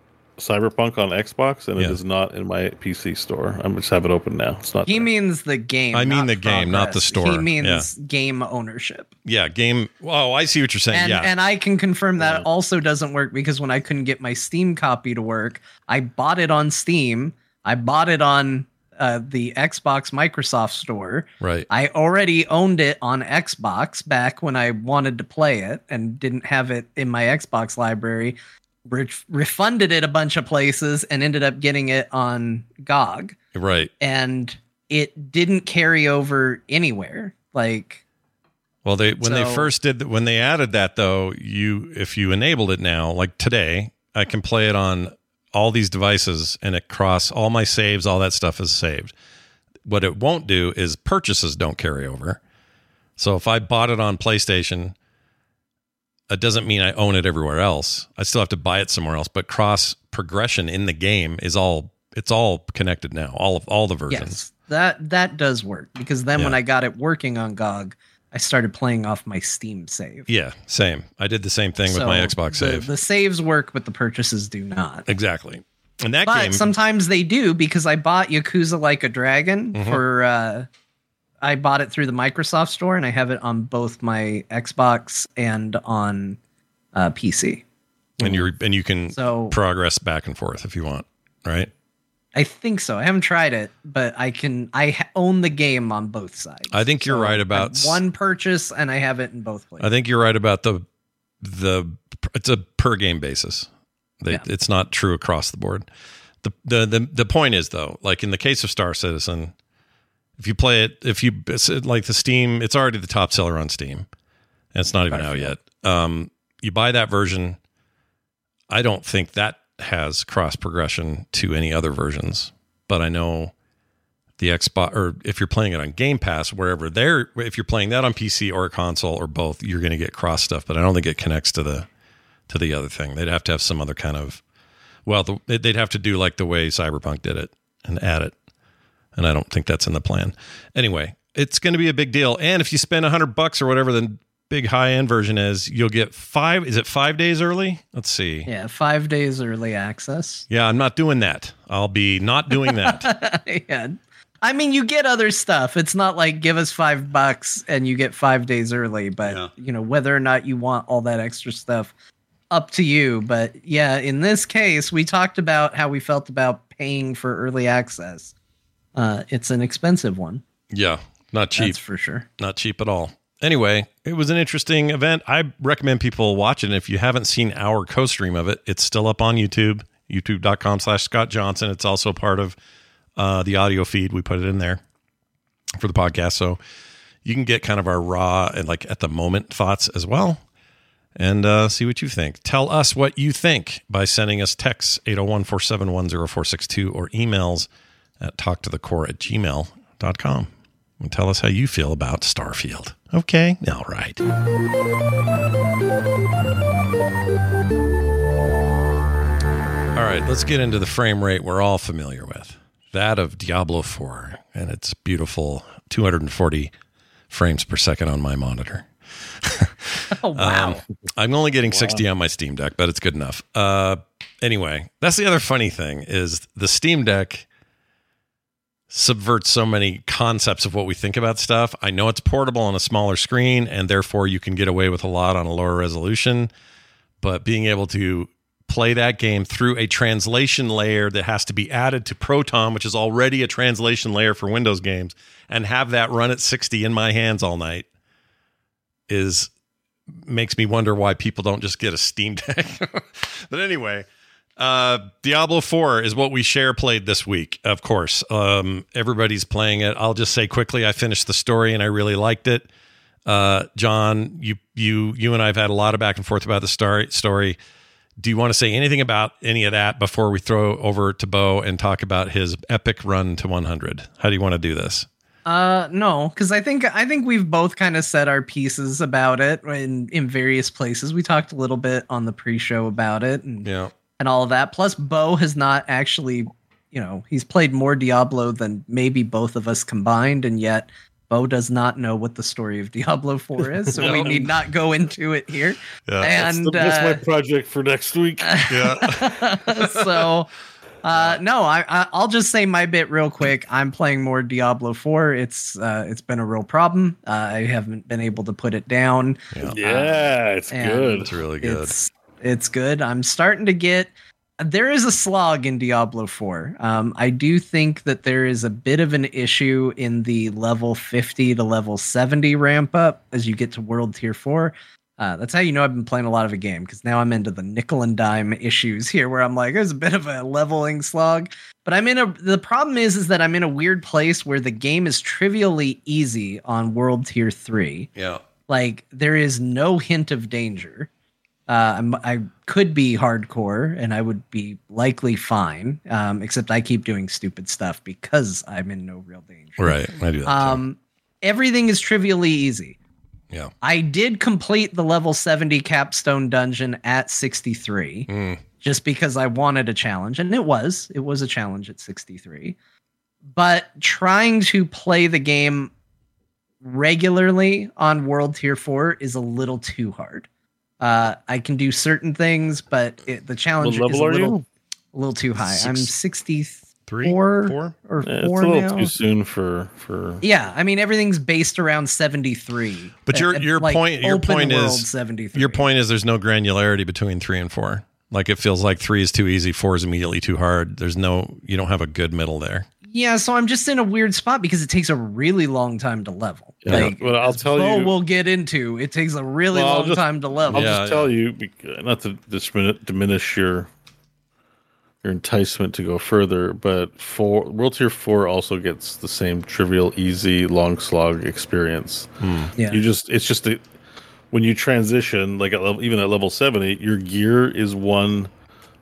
Cyberpunk on Xbox, and Yeah. it is not in my PC store. I just have it open now. It's not. he there. means the game. I mean not the game, not the progress. store. He means game ownership. Yeah, game. Oh, I see what you're saying. And, yeah, and I can confirm that also doesn't work because when I couldn't get my Steam copy to work, I bought it on Steam. I bought it on uh, the Xbox Microsoft store. right. I already owned it on Xbox back when I wanted to play it and didn't have it in my Xbox library. Re- refunded it a bunch of places and ended up getting it on GOG. Right. And it didn't carry over anywhere. Like, Well, they when they first did when they added that though, you if you enabled it now, like today, I can play it on all these devices and it cross all my saves, all that stuff is saved. What it won't do is purchases don't carry over. So if I bought it on PlayStation, it doesn't mean I own it everywhere else. I still have to buy it somewhere else, but cross progression in the game is all it's all connected now. All of all the versions. yes, that that does work because then when I got it working on GOG, I started playing off my Steam save. Yeah, same. I did the same thing with my Xbox the, save. The saves work, but the purchases do not. exactly. And that but game sometimes they do because I bought Yakuza Like a Dragon Mhm. for uh I bought it through the Microsoft store and I have it on both my Xbox and on uh PC. and you and you can So- progress back and forth if you want, right? I think so. I haven't tried it, but I can I own the game on both sides. I think you're So right about one purchase and I have it in both places. I think you're right about the the it's a per game basis. They, Yeah. It's not true across the board. The, the the the point is though, like in the case of Star Citizen, if you play it, if you like the Steam, it's already the top seller on Steam, and it's not even out yet. Um, you buy that version. I don't think that has cross progression to any other versions, but I know the Xbox or if you're playing it on Game Pass, wherever there, if you're playing that on PC or a console or both, you're going to get cross stuff. But I don't think it connects to the to the other thing. They'd have to have some other kind of well, the, they'd have to do like the way Cyberpunk did it and add it, and I don't think that's in the plan. Anyway, it's going to be a big deal, and if you spend a hundred bucks or whatever the big high end version is, you'll get five. Is it five days early? Let's see. yeah, 5 days early access. Yeah, I'm not doing that. I'll be not doing that. [laughs] yeah. I mean, you get other stuff. It's not like give us five bucks and you get five days early, but Yeah. you know, whether or not you want all that extra stuff, up to you. But yeah, in this case, we talked about how we felt about paying for early access. Uh, it's an expensive one. yeah, not cheap. That's for sure. not cheap at all. Anyway, it was an interesting event. I recommend people watch it. If you haven't seen our co-stream of it, it's still up on YouTube, youtube.com slash Scott Johnson. It's also part of uh, the audio feed. We put it in there for the podcast. So you can get kind of our raw and like at the moment thoughts as well and uh, see what you think. Tell us what you think by sending us texts 801 471 0462 or emails at talktothecore at gmail.com and tell us how you feel about Starfield. Okay. All right. All right, let's get into the frame rate we're all familiar with that of Diablo 4 and its beautiful 240 frames per second on my monitor. [laughs] Oh wow. Um, I'm only getting 60 on my Steam Deck, but it's good enough. Uh, anyway, that's the other funny thing is the Steam Deck subverts so many concepts of what we think about stuff. I know it's portable on a smaller screen, and therefore you can get away with a lot on a lower resolution. But being able to play that game through a translation layer that has to be added to Proton, which is already a translation layer for Windows games, and have that run at 60 in my hands all night is makes me wonder why people don't just get a Steam Deck. [laughs] but anyway, uh, Diablo 4 is what we share played this week, of course. Um, everybody's playing it. I'll just say quickly I finished the story and I really liked it. Uh, John, you you you and I've had a lot of back and forth about the story story. Do you want to say anything about any of that before we throw over to Bo and talk about his epic run to 100? How do you want to do this? Uh, no, because I think I think we've both kind of said our pieces about it in in various places. We talked a little bit on the pre-show about it, and Yeah. And all of that. Plus, Bo has not actually, you know, he's played more Diablo than maybe both of us combined, and yet Bo does not know what the story of Diablo 4 is, so we [laughs] need not go into it here. Yeah. That's, And the, that's uh, my project for next week. [laughs] Yeah. [laughs] so uh no I, I i'll just say my bit real quick i'm playing more diablo 4 it's uh it's been a real problem uh, i haven't been able to put it down yeah, it's good. It's really good. it's it's good i'm starting to get there is a slog in diablo 4 um i do think that there is a bit of an issue in the level 50 to level 70 ramp up as you get to world tier 4 uh, that's how you know I've been playing a lot of a game because now I'm into the nickel and dime issues here, where I'm like, there's a bit of a leveling slog. But I'm in a. The problem is, is that I'm in a weird place where the game is trivially easy on World Tier Three. yeah. Like there is no hint of danger. Uh, I'm, I could be hardcore and I would be likely fine. Um, except I keep doing stupid stuff because I'm in no real danger. Right. I do that. too. Um, everything is trivially easy. yeah. I did complete the level 70 capstone dungeon at 63 Mm. just because I wanted a challenge. And it was, it was a challenge at 63. But trying to play the game regularly on world tier 4 is a little too hard. Uh, I can do certain things, but it, the What challenge is a little, a little too high. I'm 63 Three? Four? Four? or Yeah, it's a 4 little now. too soon for for. Yeah, I mean everything's based around 73. But your Uh, your like, point your point is 73. your point is there's no granularity between three and four. Like it feels like three is too easy, four is immediately too hard. There's no you don't have a good middle there. Yeah, so I'm just in a weird spot because it takes a really long time to level. Yeah, like, well, I'll tell Bo you- will get into. It takes a really Well, long just- time to level. I'll Yeah, just tell you, not to dismin- diminish your your enticement to go further, but four World Tier Four also gets the same trivial, easy, long slog experience. Hmm. Yeah. You just it's just a, when you transition, like at level, even at level seventy, your gear is one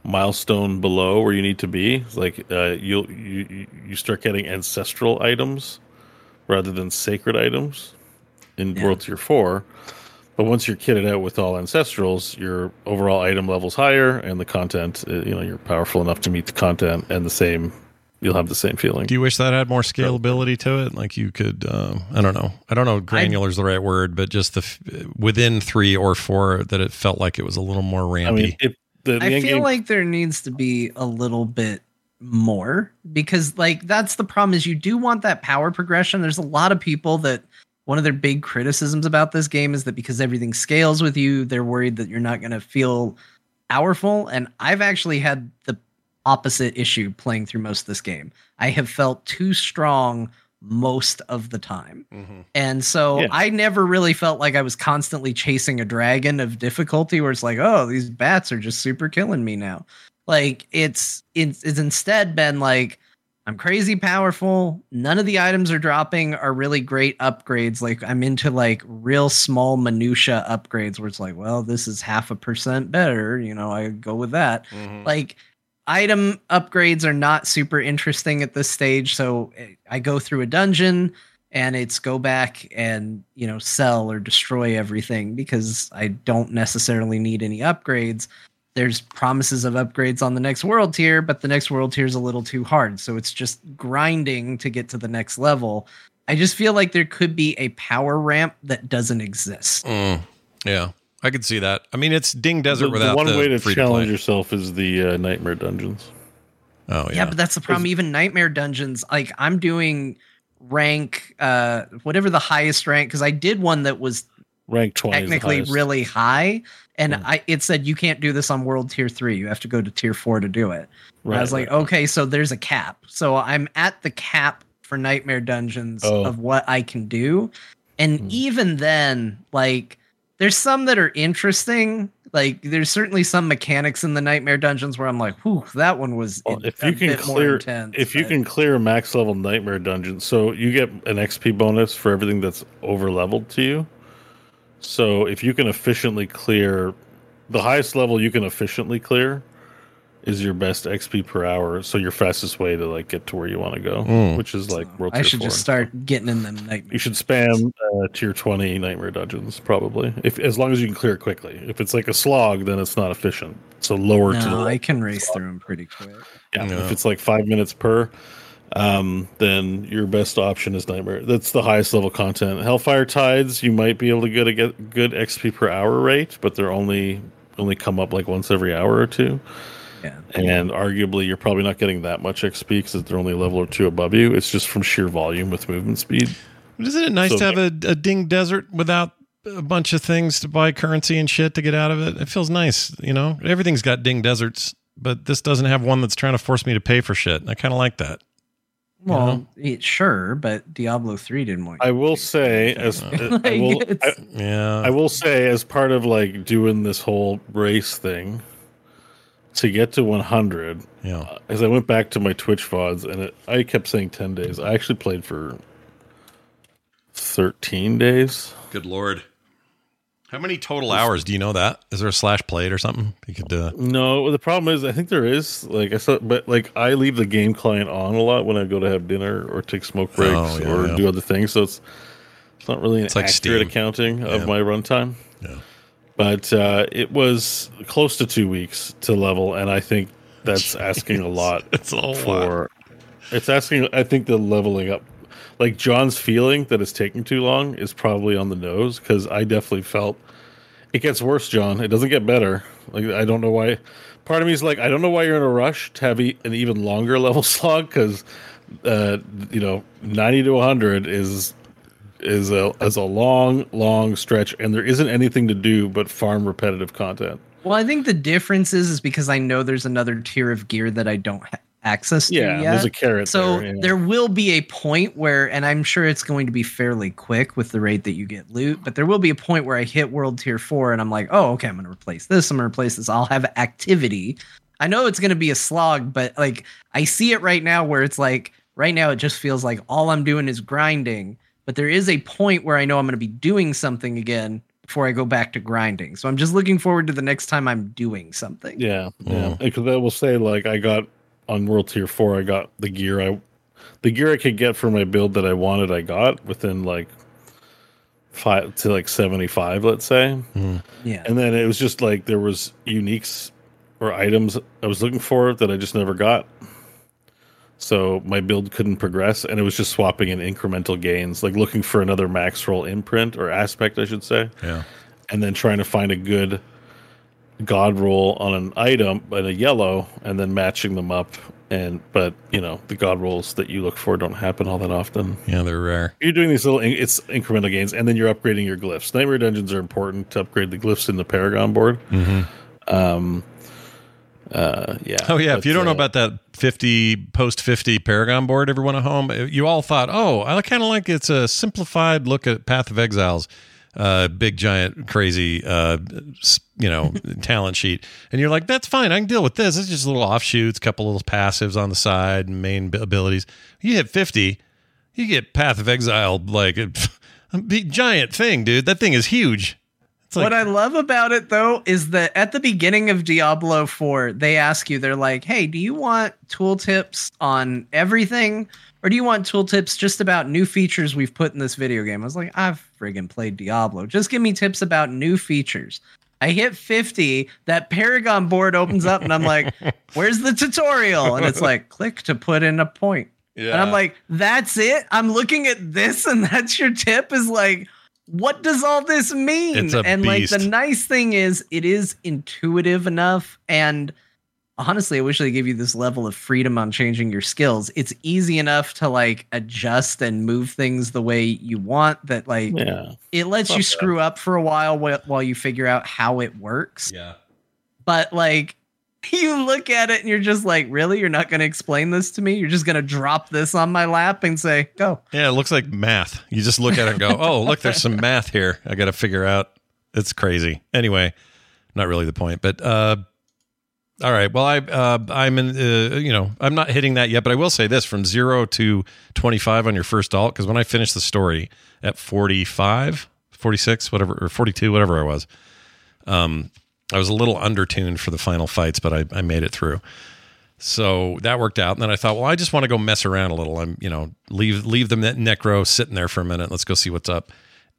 milestone below where you need to be. Like uh, you'll you you- you start getting ancestral items rather than sacred items in Yeah. World Tier Four. But once you're kitted out with all ancestrals, your overall item level's higher, and the content, uh, you know, you're powerful enough to meet the content, and the same, you'll have the same feeling. Do you wish that had more scalability to it? Like you could, um, I don't know. I don't know. Granular is the right word, but just the f- within three or four that it felt like it was a little more rampy. I mean, if the, the I feel game, like there needs to be a little bit more because like that's the problem is you do want that power progression. There's a lot of people that one of their big criticisms about this game is that because everything scales with you, they're worried that you're not going to feel powerful and I've actually had the opposite issue playing through most of this game. I have felt too strong most of the time. Mm-hmm. And so Yeah. I never really felt like I was constantly chasing a dragon of difficulty where it's like, oh, these bats are just super killing me now. Like it's it's, it's instead been like I'm crazy powerful. None of the items are dropping are really great upgrades. Like I'm into like real small minutia upgrades where it's like, well, this is half a percent better. You know, I go with that. Mm-hmm. Like item upgrades are not super interesting at this stage. So eh, I go through a dungeon and it's go back and you know sell or destroy everything because I don't necessarily need any upgrades. There's promises of upgrades on the next world tier, but the next world tier is a little too hard. So it's just grinding to get to the next level. I just feel like there could be a power ramp that doesn't exist. Mm, yeah, I could see that. I mean, it's Ding Desert the, without the one the way to free challenge play. yourself is the uh, nightmare dungeons. Oh yeah, Yeah, but that's the problem. Even nightmare dungeons, like I'm doing rank, uh, whatever the highest rank, because I did one that was Rank 20 technically really high. And Mm. I it said you can't do this on world tier three. You have to go to tier four to do it. And I was Right, like, right. okay, so there's a cap. So I'm at the cap for Nightmare Dungeons Oh. of what I can do. And Hmm. even then, like, there's some that are interesting. Like, there's certainly some mechanics in the Nightmare Dungeons where I'm like, whew, that one was Well, if you can clear intense, if you but- can clear a max level nightmare dungeon so you get an xp bonus for everything that's over leveled to you so if you can efficiently clear the highest level you can efficiently clear is your best xp per hour so your fastest way to like get to where you want to go Mm. which is like world I tier should four. just start getting in them nightmare. you should spam uh, tier 20 nightmare dungeons probably if as long as you can clear it quickly if it's like a slog then it's not efficient so lower to the I can race through them pretty quick. yeah, Yeah. if it's like five minutes per, um, then your best option is Nightmare. That's the highest level content. Hellfire Tides, you might be able to get a get good XP per hour rate, but they're only only come up like once every hour or two. Yeah. And arguably, you're probably not getting that much XP because they're only a level or two above you. It's just from sheer volume with movement speed. Isn't it nice So- to have a, a ding desert without a bunch of things to buy currency and shit to get out of it? It feels nice, you know. Everything's got ding deserts, but this doesn't have one that's trying to force me to pay for shit. I kind of like that. Well, it, sure, but Diablo three didn't want. I will say, as I [laughs] will, I, Yeah, I will say, as part of like doing this whole race thing, to get to 100, yeah. as I went back to my Twitch VODs, and it, I kept saying 10 days. I actually played for 13 days. Good lord. How many total hours do you know that? Is there a slash played or something? You could uh No, the problem is, I think there is. Like I said, but like I leave the game client on a lot when I go to have dinner or take smoke breaks Oh, yeah, or yeah. do other things. So it's it's not really an It's like accurate Steam. accounting of Yeah. my runtime. Yeah. But uh, it was close to two weeks to level, and I think that's [laughs] asking a lot It's a whole lot. It's asking. I think the leveling up, like John's feeling that it's taking too long, is probably on the nose because I definitely felt it gets worse. John, it doesn't get better. Like I don't know why. Part of me is like, I don't know why you're in a rush to have e- an even longer [laughs] level slog because, uh, you know, ninety to hundred is is a is a long long stretch, and there isn't anything to do but farm repetitive content. Well, I think the difference is is because I know there's another tier of gear that I don't have access to Yeah, yet. there's a carrot. so there, yeah. there will be a point where, and I'm sure it's going to be fairly quick with the rate that you get loot, but there will be a point where I hit world tier four and I'm like, oh, okay, I'm going to replace this. I'm going to replace this. I'll have activity. I know it's going to be a slog, but like I see it right now where it's like, right now it just feels like all I'm doing is grinding. But there is a point where I know I'm going to be doing something again before I go back to grinding. So I'm just looking forward to the next time I'm doing something. Yeah, mm. yeah. Because I will say, like, I got on World Tier Four, I got the gear I, the gear I could get for my build that I wanted, I got within like five to like seventy five, let's say. Mm. Yeah. And then it was just like there was uniques or items I was looking for that I just never got. So my build couldn't progress, and it was just swapping in incremental gains, like looking for another max roll imprint or aspect, I should say Yeah. and then trying to find a good god roll on an item and a yellow and then matching them up and but you know the god rolls that you look for don't happen all that often Yeah, they're rare. you're doing these little it's incremental gains and then you're upgrading your glyphs nightmare dungeons are important to upgrade the glyphs in the paragon board Hmm. um uh yeah Oh yeah, if you don't know uh, about that 50 post 50 Paragon board everyone at home, you all thought, "Oh, I kind of like it's a simplified look at Path of Exiles." Uh, big giant crazy uh you know [laughs] talent sheet. And you're like that's fine i can deal with this. It's just a little offshoots couple little passives on the side and main abilities. You hit 50 you get path of exile like a, [laughs] a big giant thing dude. That thing is huge like what I love about it though is that at the beginning of Diablo 4, they ask you, they're like, hey, do you want tooltips on everything? Or do you want tooltips just about new features we've put in this video game? I was like, I've friggin' played Diablo. Just give me tips about new features. I hit 50, that Paragon board opens up, and I'm like, [laughs] where's the tutorial? And it's like, click to put in a point. yeah. And I'm like, that's it? I'm looking at this, and that's your tip? Is like, what does all this mean? It's a and like the nice thing is it is intuitive enough and honestly, I wish they gave you this level of freedom on changing your skills. It's easy enough to like adjust and move things the way you want that like Yeah. it lets Not you bad. screw up for a while wh- while you figure out how it works. Yeah. But like you look at it and you're just like, really? You're not going to explain this to me? You're just going to drop this on my lap and say, go. Yeah, it looks like math. You just look at it and go, [laughs] "Oh, look, there's some math here. I got to figure out." It's crazy. Anyway, not really the point, but uh all right. Well, I uh I'm in uh, you know, I'm not hitting that yet, but I will say this from 0 to 25 on your first alt cuz when I finished the story at 45, 46, whatever or 42, whatever I was. Um I was a little undertuned for the final fights, but I, I made it through. So that worked out. And then I thought, well, I just want to go mess around a little. I'm, you know, leave leave the necro sitting there for a minute. Let's go see what's up.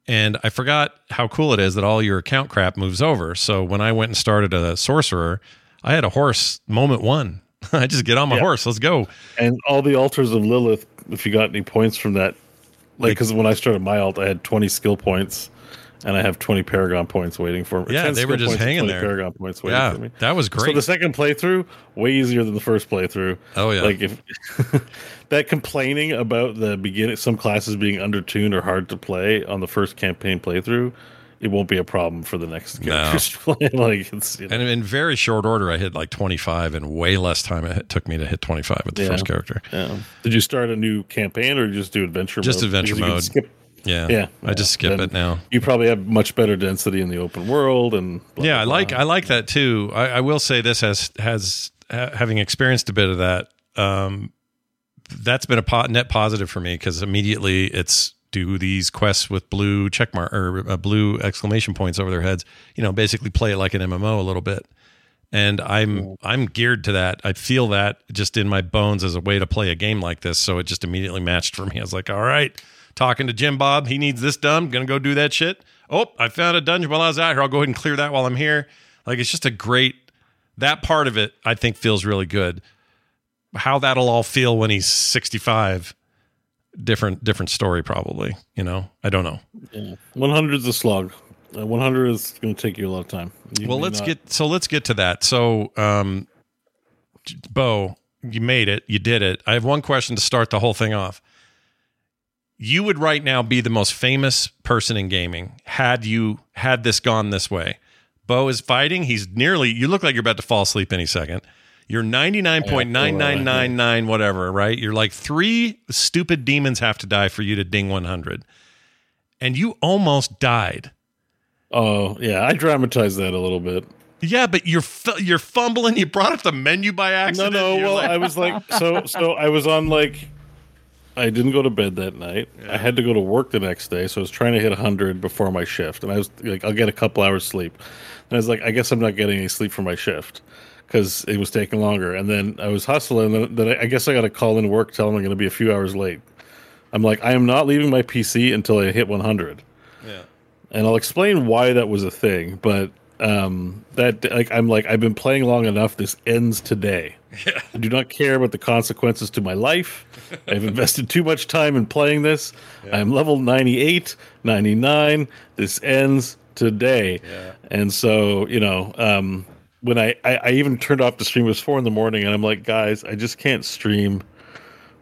And I forgot how cool it is that all your account crap moves over. So when I went and started a sorcerer, I had a horse moment one. [laughs] I just get on my Yeah. horse. Let's go. And all the altars of Lilith, if you got any points from that, like because when I started my alt, I had 20 skill points, and I have 20 Paragon points waiting for me. Yeah, they were just hanging 20 there. Paragon points waiting Yeah, for me. that was great. So the second playthrough, way easier than the first playthrough. Oh, yeah. like if [laughs] that complaining about the beginning, some classes being undertuned or hard to play on the first campaign playthrough, it won't be a problem for the next No. characters to play. [laughs] like it's you know, And in very short order, I hit like 25 and way less time it took me to hit 25 with the Yeah. first character. yeah. Did you start a new campaign or just do adventure? Just mode? adventure Because you can mode. Skip Yeah. Yeah, I just skip it now. You probably have much better density in the open world, and blah, yeah, blah, I like blah. I like that too. I, I will say this has has ha, having experienced a bit of that. Um, that's been a po- net positive for me because immediately it's do these quests with blue check mark or uh, blue exclamation points over their heads. You know, basically play it like an MMO a little bit. And I'm I'm geared to that. I feel that just in my bones as a way to play a game like this. So it just immediately matched for me. I was like, all right, talking to Jim Bob, he needs this done. Gonna go do that shit. Oh, I found a dungeon while I was out here. I'll go ahead and clear that while I'm here. Like it's just a great that part of it. I think feels really good. How that'll all feel when he's 65, different different story probably. You know, I don't know. Yeah. 100 is a slog. Uh, 100 is going to take you a lot of time. You well let's not- get so let's get to that so um bo you made it you did it i have one question to start the whole thing off you would right now be the most famous person in gaming had you had this gone this way bo is fighting he's nearly you look like you're about to fall asleep any second you're 99.9999 whatever right you're like three stupid demons have to die for you to ding 100 and you almost died Oh, yeah. I dramatized that a little bit. Yeah, but you're you're fumbling. You brought up the menu by accident. no. You're Well, like- I was like, so, so I was on like, I didn't go to bed that night. I had to go to work the next day, so I was trying to hit 100 before my shift, and I was like, I'll get a couple hours sleep. And I was like, I guess I'm not getting any sleep for my shift because it was taking longer. And then I was hustling, and then, then I, I guess I got to call in work, telling them I'm going to be a few hours late. I'm like, I am not leaving my PC until I hit 100 yeah. and I'll explain why that was a thing. But um, that like I'm like I've been playing long enough. This ends today. [laughs] Yeah. I do not care about the consequences to my life. I've invested too much time in playing this. I'm level 98, 99. This ends today. And so you know, um, when I, I I even turned off the stream, it was four in the morning, and I'm like, guys, I just can't stream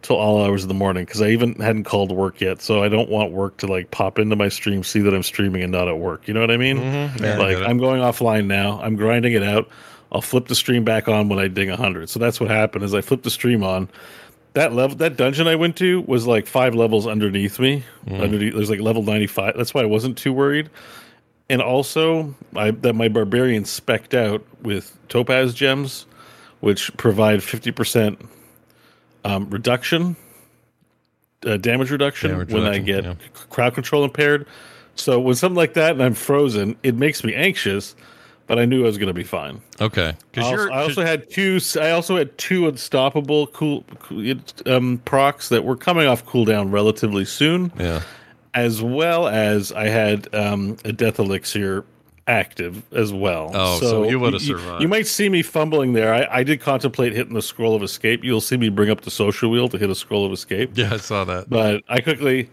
till all hours of the morning because I even hadn't called work yet. So I don't want work to like pop into my stream, see that I'm streaming and not at work. You know what I mean? Mm-hmm. Yeah, like. I'm going offline now. I'm grinding it out. I'll flip the stream back on when I ding 100. So that's what happened is I flipped the stream on. That level, that dungeon I went to was like five levels underneath me. Mm. Underneath, there's like level 95. That's why I wasn't too worried. And also, I, that my barbarian specked out with topaz gems, which provide 50% um, reduction, uh, damage reduction Damage when I get yeah. crowd control impaired. So when something like that and I'm frozen, it makes me anxious. But I knew I was going to be fine. Okay. I Because. I also had two. I also had two unstoppable cool, um, procs that were coming off cooldown relatively soon yeah. as well as I had um, a death elixir active as well. Oh, so you would've you- survived. You might see me fumbling there. I, I did contemplate hitting the scroll of escape. You'll see me bring up the social wheel to hit a scroll of escape. Yeah, I saw that. But I quickly,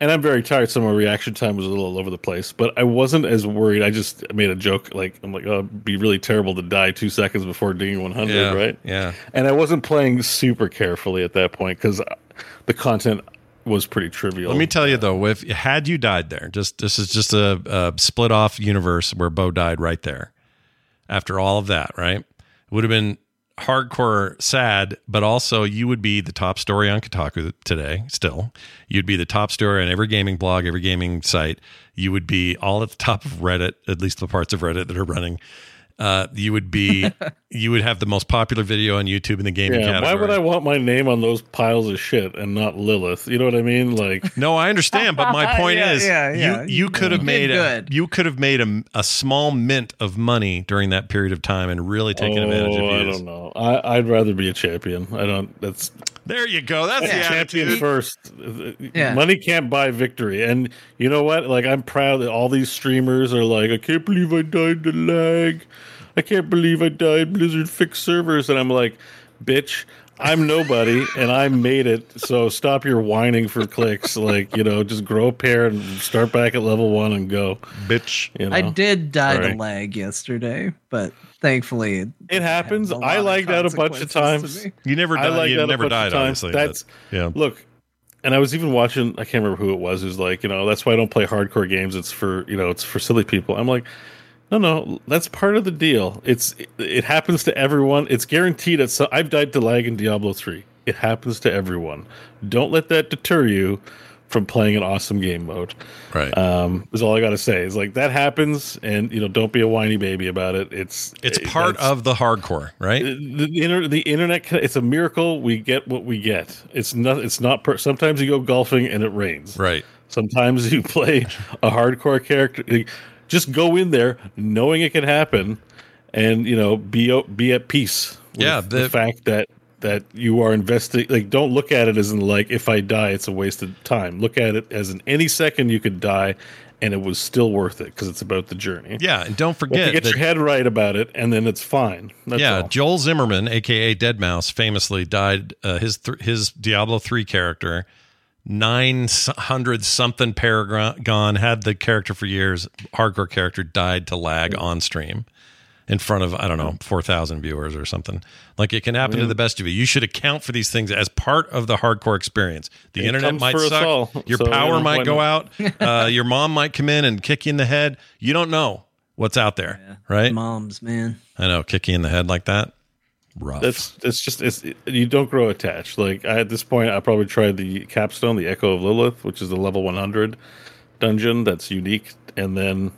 and I'm very tired, so my reaction time was a little all over the place. But I wasn't as worried. I just made a joke, like I'm like, oh, it'd be really terrible to die two seconds before doing 100, Yeah, right? yeah. And I wasn't playing super carefully at that point because the content was pretty trivial. Let me tell you though, if had you died there, just this is just a, a split off universe where Bo died right there. After all of that, right? It would have been hardcore sad, but also you would be the top story on Kotaku today. Still, you'd be the top story on every gaming blog, every gaming site. You would be all at the top of Reddit, at least the parts of Reddit that are running. Uh, you would be, [laughs] you would have the most popular video on YouTube in the gaming yeah, category. why would I want my name on those piles of shit and not Lilith? You know what I mean? Like, [laughs] No, I understand, but my [laughs] point Yeah, is, yeah, yeah. you you could have made a, you could have made a, a small mint of money during that period of time and really taken advantage of oh, I don't know. I, I'd rather be a champion. I don't. That's There you go. That's the champion attitude. first. Yeah. Money can't buy victory, and you know what? Like, I'm proud that all these streamers are like, I can't believe I died to lag. I can't believe I died. Blizzard fixed servers, and I'm like, bitch. I'm nobody, and I made it. So stop your whining for clicks. Like you know, just grow a pair and start back at level one and go. Bitch. You know? I did die Sorry. to lag yesterday, but thankfully it, It happens. I a I lot lagged out a bunch of times. You never I died. like You that a never bunch of died, times. obviously. That's but, yeah. look, and I was even watching. I can't remember who it was. Who's like, you know, that's why I don't play hardcore games. It's for you know, it's for silly people. I'm like, no, no, that's part of the deal. It's it happens to everyone. It's guaranteed. At so, I've died to lag in Diablo three. It happens to everyone. Don't let that deter you from playing an awesome game mode. Right. Um, is all I got to say. Is like that happens, and you know, don't be a whiny baby about it. It's it's it- part of the hardcore, right? the, the, inter, the internet it's a miracle we get what we get it's not it's not per, sometimes you go golfing and it rains Right. sometimes you [laughs] play a hardcore character just go in there knowing it can happen and you know be be at peace with Yeah, the, the- fact that that you are investing like don't look at it as in like if i die it's a waste of time look at it as in any second you could die and it was still worth it because it's about the journey Yeah, and don't forget you to get that your head right about it and then it's fine That's yeah, all. Joel Zimmerman, aka deadmau5, famously died. Uh, his th- his Diablo three character, nine hundred something paragon, had the character for years. Hardcore character died to lag on stream in front of I don't know four thousand viewers or something. Like it can happen to the best of you. You should account for these things as part of the hardcore experience. The It internet might suck. all, Your so, power might go out. [laughs] Uh, your mom might come in and kick you in the head. You don't know what's out there, right? Moms, man. I know, kick you in the head like that. Rough. That's it's just it's you don't grow attached. Like I, at this point, I probably tried the capstone, the Echo of Lilith, which is the level 100 dungeon that's unique, and then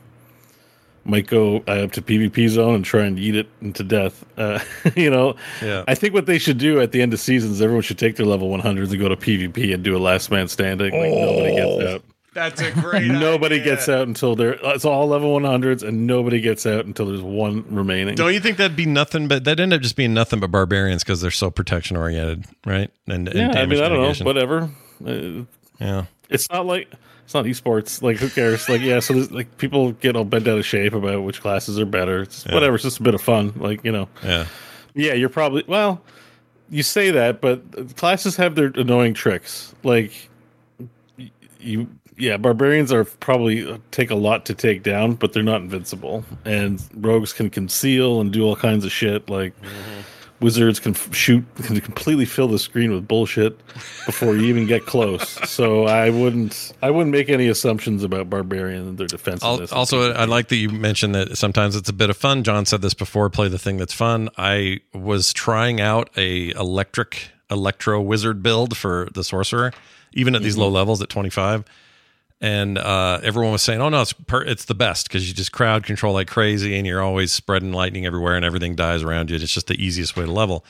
might go uh, up to PvP zone and try and eat it into death. [laughs] Uh, you know, Yeah. I think what they should do at the end of seasons, everyone should take their level 100s and go to PvP and do a last man standing. Like nobody gets out. That's a great. Nobody gets out until they're it's all level 100s, and nobody gets out until there's one remaining. Don't you think that'd be nothing but that end up just being nothing but barbarians because they're so protection oriented, right? And, and yeah, I mean, I don't mitigation. know, whatever. Uh, Yeah. it's not like it's not esports. Like who cares? Like yeah, so like people get all bent out of shape about which classes are better. It's Yeah. whatever. It's just a bit of fun. Like you know, Yeah. yeah, you're probably well. You say that, but classes have their annoying tricks. Like y- you, yeah, barbarians are probably uh, take a lot to take down, but they're not invincible. And rogues can conceal and do all kinds of shit. Like wizards can f- shoot, can completely fill the screen with bullshit before you even get close. [laughs] So I wouldn't, I wouldn't make any assumptions about barbarian and their defensiveness. Also, I like that you mentioned that sometimes it's a bit of fun. John said this before. Play the thing that's fun. I was trying out a electric electro wizard build for the sorcerer, even at these low levels at twenty five. And uh, everyone was saying, "Oh no, it's per- it's the best because you just crowd control like crazy, and you're always spreading lightning everywhere, and everything dies around you. It's just the easiest way to level."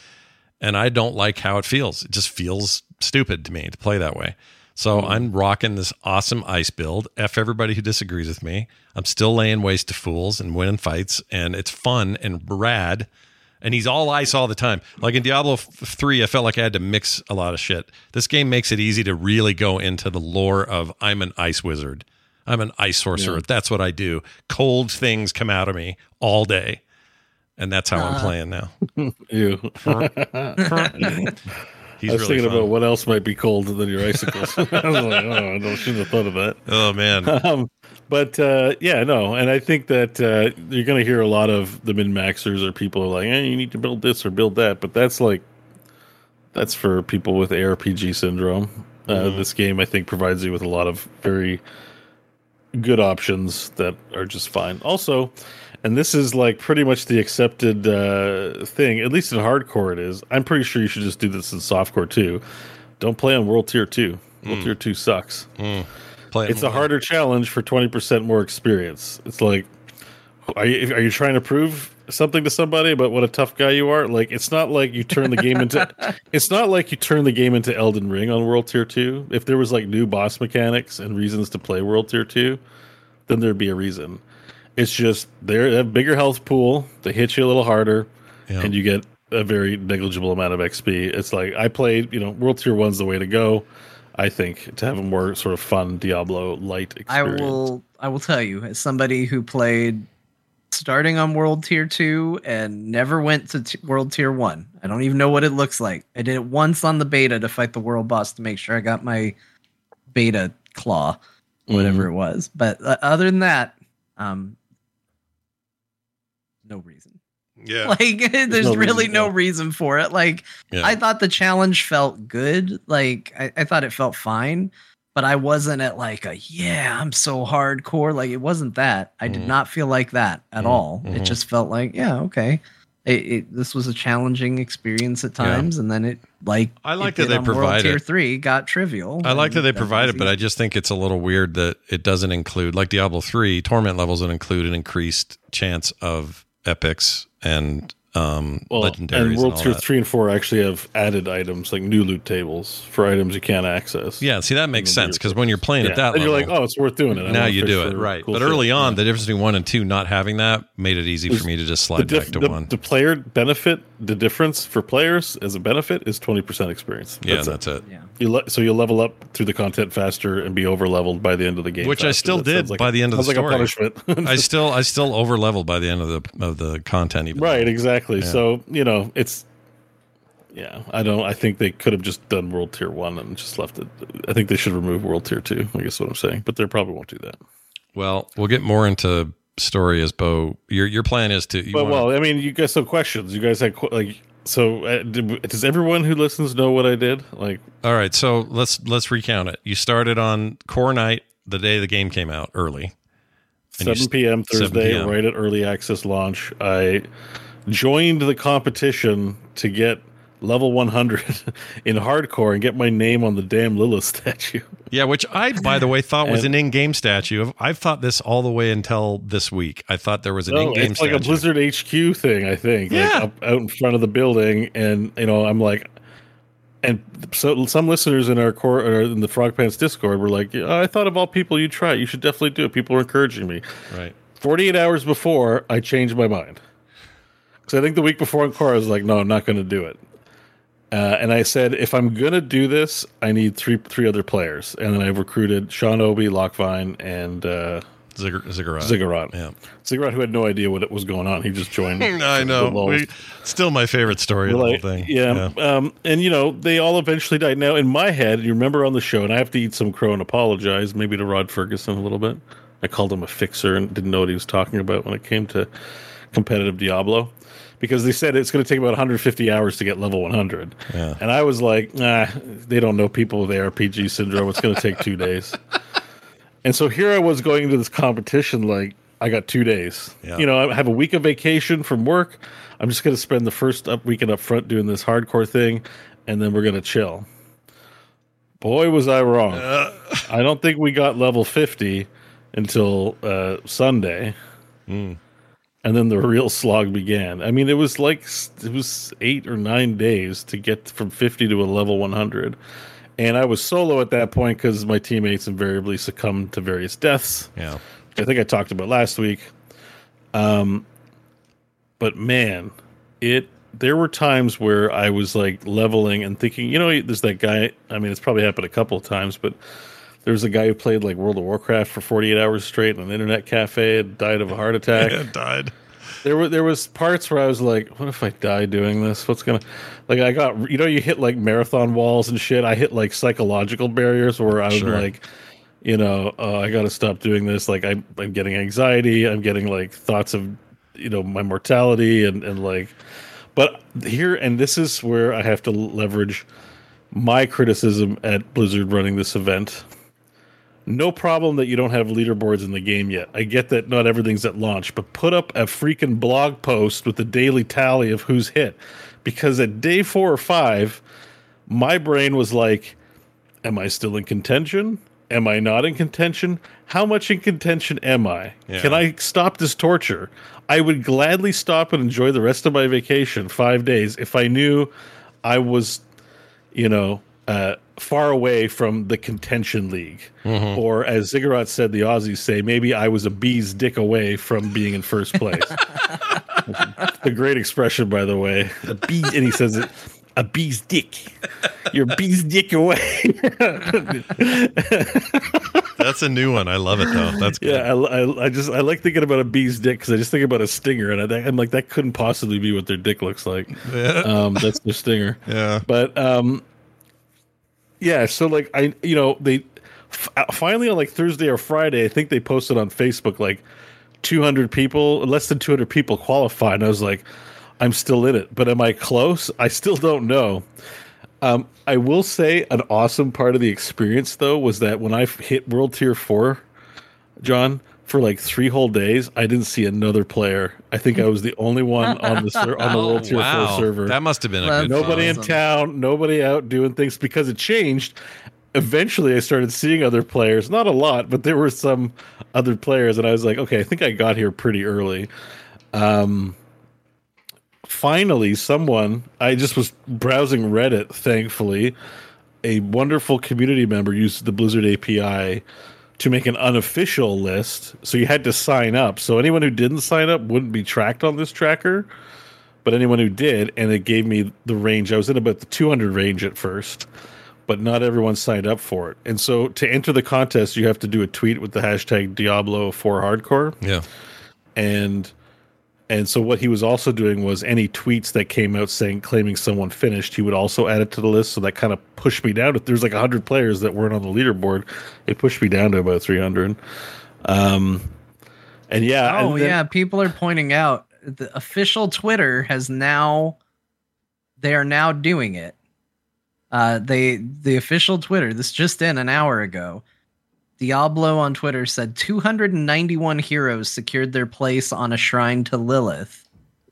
and I don't like how it feels. It just feels stupid to me to play that way. So I'm rocking this awesome ice build. F everybody who disagrees with me. I'm still laying waste to fools and winning fights, and it's fun and rad. And he's all ice all the time. Like in Diablo 3, I felt like I had to mix a lot of shit. This game makes it easy to really go into the lore of I'm an ice wizard. I'm an ice sorcerer. That's what I do. Cold things come out of me all day. And that's how I'm playing now. [laughs] Ew. [laughs] He's I was really thinking fun. about what else might be colder than your icicles. [laughs] I was like, oh, I don't, shouldn't have thought of that. Oh man, Um, but uh, yeah, no, and I think that uh, you're going to hear a lot of the min maxers or people are like, "Hey, you need to build this or build that," but that's like that's for people with ARPG syndrome. Uh, Mm-hmm. This game, I think, provides you with a lot of very good options that are just fine. Also, and this is like pretty much the accepted uh, thing, at least in hardcore, it is. I'm pretty sure you should just do this in softcore too. Don't play on World Tier 2. World Mm. Tier 2 sucks. Play it It's a more. harder challenge for 20% more experience. It's like, are you, are you trying to prove something to somebody about what a tough guy you are? Like, it's not like you turn the game into, [laughs] it's not like you turn the game into Elden Ring on World Tier 2. If there was like new boss mechanics and reasons to play World Tier 2, then there'd be a reason. It's just they're- they have bigger health pool, they hit you a little harder, Yeah. and you get a very negligible amount of XP. It's like I played, you know, World Tier 1's the way to go. I think to have a more sort of fun Diablo light experience. I will I will tell you as somebody who played starting on World Tier 2 and never went to t- World Tier 1. I don't even know what it looks like. I did it once on the beta to fight the world boss to make sure I got my beta claw whatever Mm-hmm. it was. But uh, other than that, um no reason. Yeah. [laughs] Like there's, no really reason, no yeah. reason for it. Like Yeah. I thought the challenge felt good. Like I, I thought it felt fine, but I wasn't at like a yeah, I'm so hardcore. Like it wasn't that. I did Mhm. not feel like that at Mhm, all. It mhm. just felt like yeah, okay. It, it this was a challenging experience at times, and then it like I like that they on World provide Tier. Three got trivial. I like that they was provide it, but I just think it's a little weird that it doesn't include, like Diablo 3, torment levels that include an increased chance of epics and um, well, legendaries. and And World all Tier that. 3 and 4 actually have added items like new loot tables for items you can't access. Yeah, see, that makes sense because when you're playing Yeah. at that and level, you're like, oh, it's worth doing it. I now you do it right. cool but shit. early on, Yeah. the difference between one and two not having that made it easy for me to just slide diff- back to the, one. the player benefit, the difference for players as a benefit is 20% experience. yeah, it. that's it. yeah. You le- so you'll level up through the content faster and be over leveled by the end of the game. Which I still That did like by a- the end of the like a punishment. [laughs] I [laughs] still, I still over leveled by the end of the of the content. Even right, though- exactly. Yeah. So you know, it's yeah. I don't. I think they could have just done World Tier One and just left it. I think they should remove World Tier Two. I guess what I'm saying, but they probably won't do that. Well, we'll get more into story as Bo. Your your plan is to. You But wanna- well, I mean, you guys have questions. You guys had like. So, uh, did, does everyone who listens know what I did? Like, All right, so let's let's recount it. You started on core night the day the game came out early. And you 7 s- p.m. 7 Thursday, p.m.. right at early access launch. I joined the competition to get level 100 [laughs] in hardcore and get my name on the damn Lilith [laughs] statue. Yeah, which I, by the way, thought was an in-game statue. I've thought this all the way until this week. I thought there was an No, in-game it's like statue. a Blizzard HQ thing, I think. Yeah. Like up, out in front of the building, and you know, I'm like, and so some listeners in our core or in the Frog Pants Discord were like, "Oh, "I thought of all people you try, you should definitely do it." People were encouraging me. right. 48 hours before, I changed my mind. Because I think the week before in core, I was like, "No, I'm not going to do it." Uh, and I said, if I'm gonna do this, I need three three other players, and then I recruited Sean Obi, Lockvine, and uh, Ziggur- Ziggurat. Ziggurat. Yeah. Ziggurat, who had no idea what was going on, he just joined. [laughs] I know. We, still my favorite story of the whole thing. Yeah. Um, and you know, they all eventually died. Now, in my head, you remember on the show, and I have to eat some crow and apologize, maybe to Rod Ferguson a little bit. I called him a fixer and didn't know what he was talking about when it came to competitive Diablo. Because they said it's going to take about 150 hours to get level 100. Yeah. And I was like, nah, they don't know people with ARPG syndrome. It's going to take two days. [laughs] And so here I was going into this competition like I got two days. Yeah. You know, I have a week of vacation from work. I'm just going to spend the first up weekend up front doing this hardcore thing, and then we're going to chill. Boy, was I wrong. I don't think we got level 50 until uh, Sunday. Hmm. And then the real slog began. I mean, it was like it was eight or nine days to get from 50 to a level 100. And I was solo at that point because my teammates invariably succumbed to various deaths. Yeah. I think I talked about last week. Um, but man, it there were times where I was like leveling and thinking, you know, there's that guy. I mean, it's probably happened a couple of times, but there was a guy who played like World of Warcraft for 48 hours straight in an internet cafe and died of a heart attack. [laughs] Yeah, died. there were there was parts where I was like, what if I die doing this? What's gonna like I got you know you hit like marathon walls and shit. I hit like psychological barriers where I was Sure. like, you know, uh, I got to stop doing this. Like I'm I'm getting anxiety. I'm getting like thoughts of you know my mortality and and like, but here and this is where I have to leverage my criticism at Blizzard running this event no problem that you don't have leaderboards in the game yet. I get that not everything's at launch, but put up a freaking blog post with the daily tally of who's hit. Because at day four or five, my brain was like, Am I still in contention? Am I not in contention? How much in contention am I? Yeah. Can I stop this torture? I would gladly stop and enjoy the rest of my vacation, five days, if I knew I was you know, uh, far away from the contention league. Or as Ziggurat said, the Aussies say, maybe I was a bee's dick away from being in first place. [laughs] a great expression, by the way. A bee, and he says it. A bee's dick. You're bee's dick away. [laughs] That's a new one. I love it though. That's good. yeah, I, I, I just I like thinking about a bee's dick because I just think about a stinger, and I, I'm like that couldn't possibly be what their dick looks like. Um, that's their stinger. [laughs] Yeah. But um, yeah. So like I, you know, they f- uh, finally on like Thursday or Friday, I think they posted on Facebook like 200 people, less than 200 people qualified. And I was like, I'm still in it, but am I close? I still don't know. Um, I will say an awesome part of the experience though was that when I hit World Tier Four, John, for like three whole days, I didn't see another player. I think I was the only one on the ser- on the [laughs] World Tier Oh, wow. Four server. That must have been a good nobody fun. in town, nobody out doing things because it changed. Eventually, I started seeing other players, not a lot, but there were some other players, and I was like, okay, I think I got here pretty early. Um, finally, someone, I just was browsing Reddit, thankfully, a wonderful community member used the Blizzard API to make an unofficial list. So you had to sign up. So anyone who didn't sign up wouldn't be tracked on this tracker but anyone who did, and it gave me the range. I was in about the 200 range at first, but not everyone signed up for it. And so to enter the contest, you have to do a tweet with the hashtag Diablo4Hardcore. Yeah. And and so what he was also doing was any tweets that came out saying claiming someone finished, he would also add it to the list. So that kind of pushed me down. If there's like 100 players that weren't on the leaderboard, it pushed me down to about 300. Um, and yeah, Oh and then- yeah, people are pointing out the official Twitter has now they are now doing it. Uh they the official Twitter, this just in an hour ago. Diablo on Twitter said 291 heroes secured their place on a shrine to Lilith.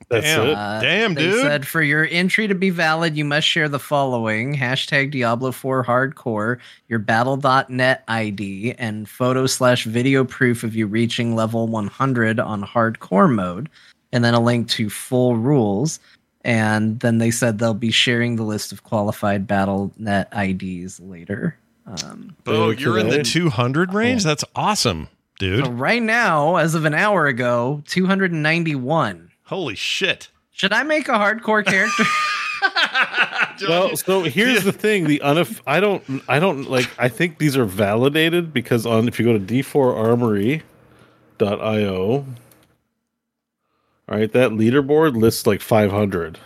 That's Damn. it. Uh, Damn, they dude. said for your entry to be valid, you must share the following hashtag Diablo 4 hardcore, your battle.net ID, and photo slash video proof of you reaching level 100 on hardcore mode, and then a link to full rules. And then they said they'll be sharing the list of qualified battle.net IDs later. Um, Bo, you're in the 200 range? That's awesome, dude. so right now, as of an hour ago, 291. Holy shit. Should I make a hardcore character? [laughs] [laughs] well so here's the thing the unof- i don't i don't like i think these are validated because on if you go to d4armory.io all right that leaderboard lists like 500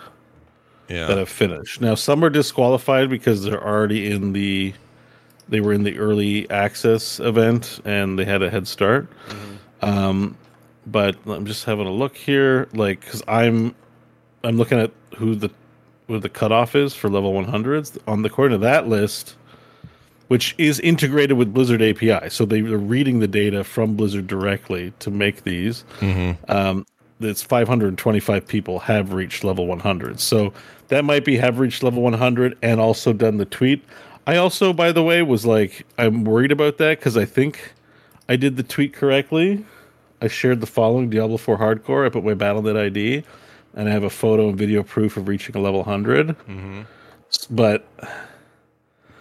yeah. that have finished now some are disqualified because they're already in the they were in the early access event and they had a head start. Um but i'm just having a look here like because i'm i'm looking at who the who the cutoff is for level 100s on the according to that list which is integrated with blizzard api so they are reading the data from blizzard directly to make these. Um, it's 525 people have reached level 100 so that might be have reached level 100 and also done the tweet i also by the way was like i'm worried about that because i think i did the tweet correctly i shared the following diablo 4 hardcore i put my battle.net id and i have a photo and video proof of reaching a level 100 S- but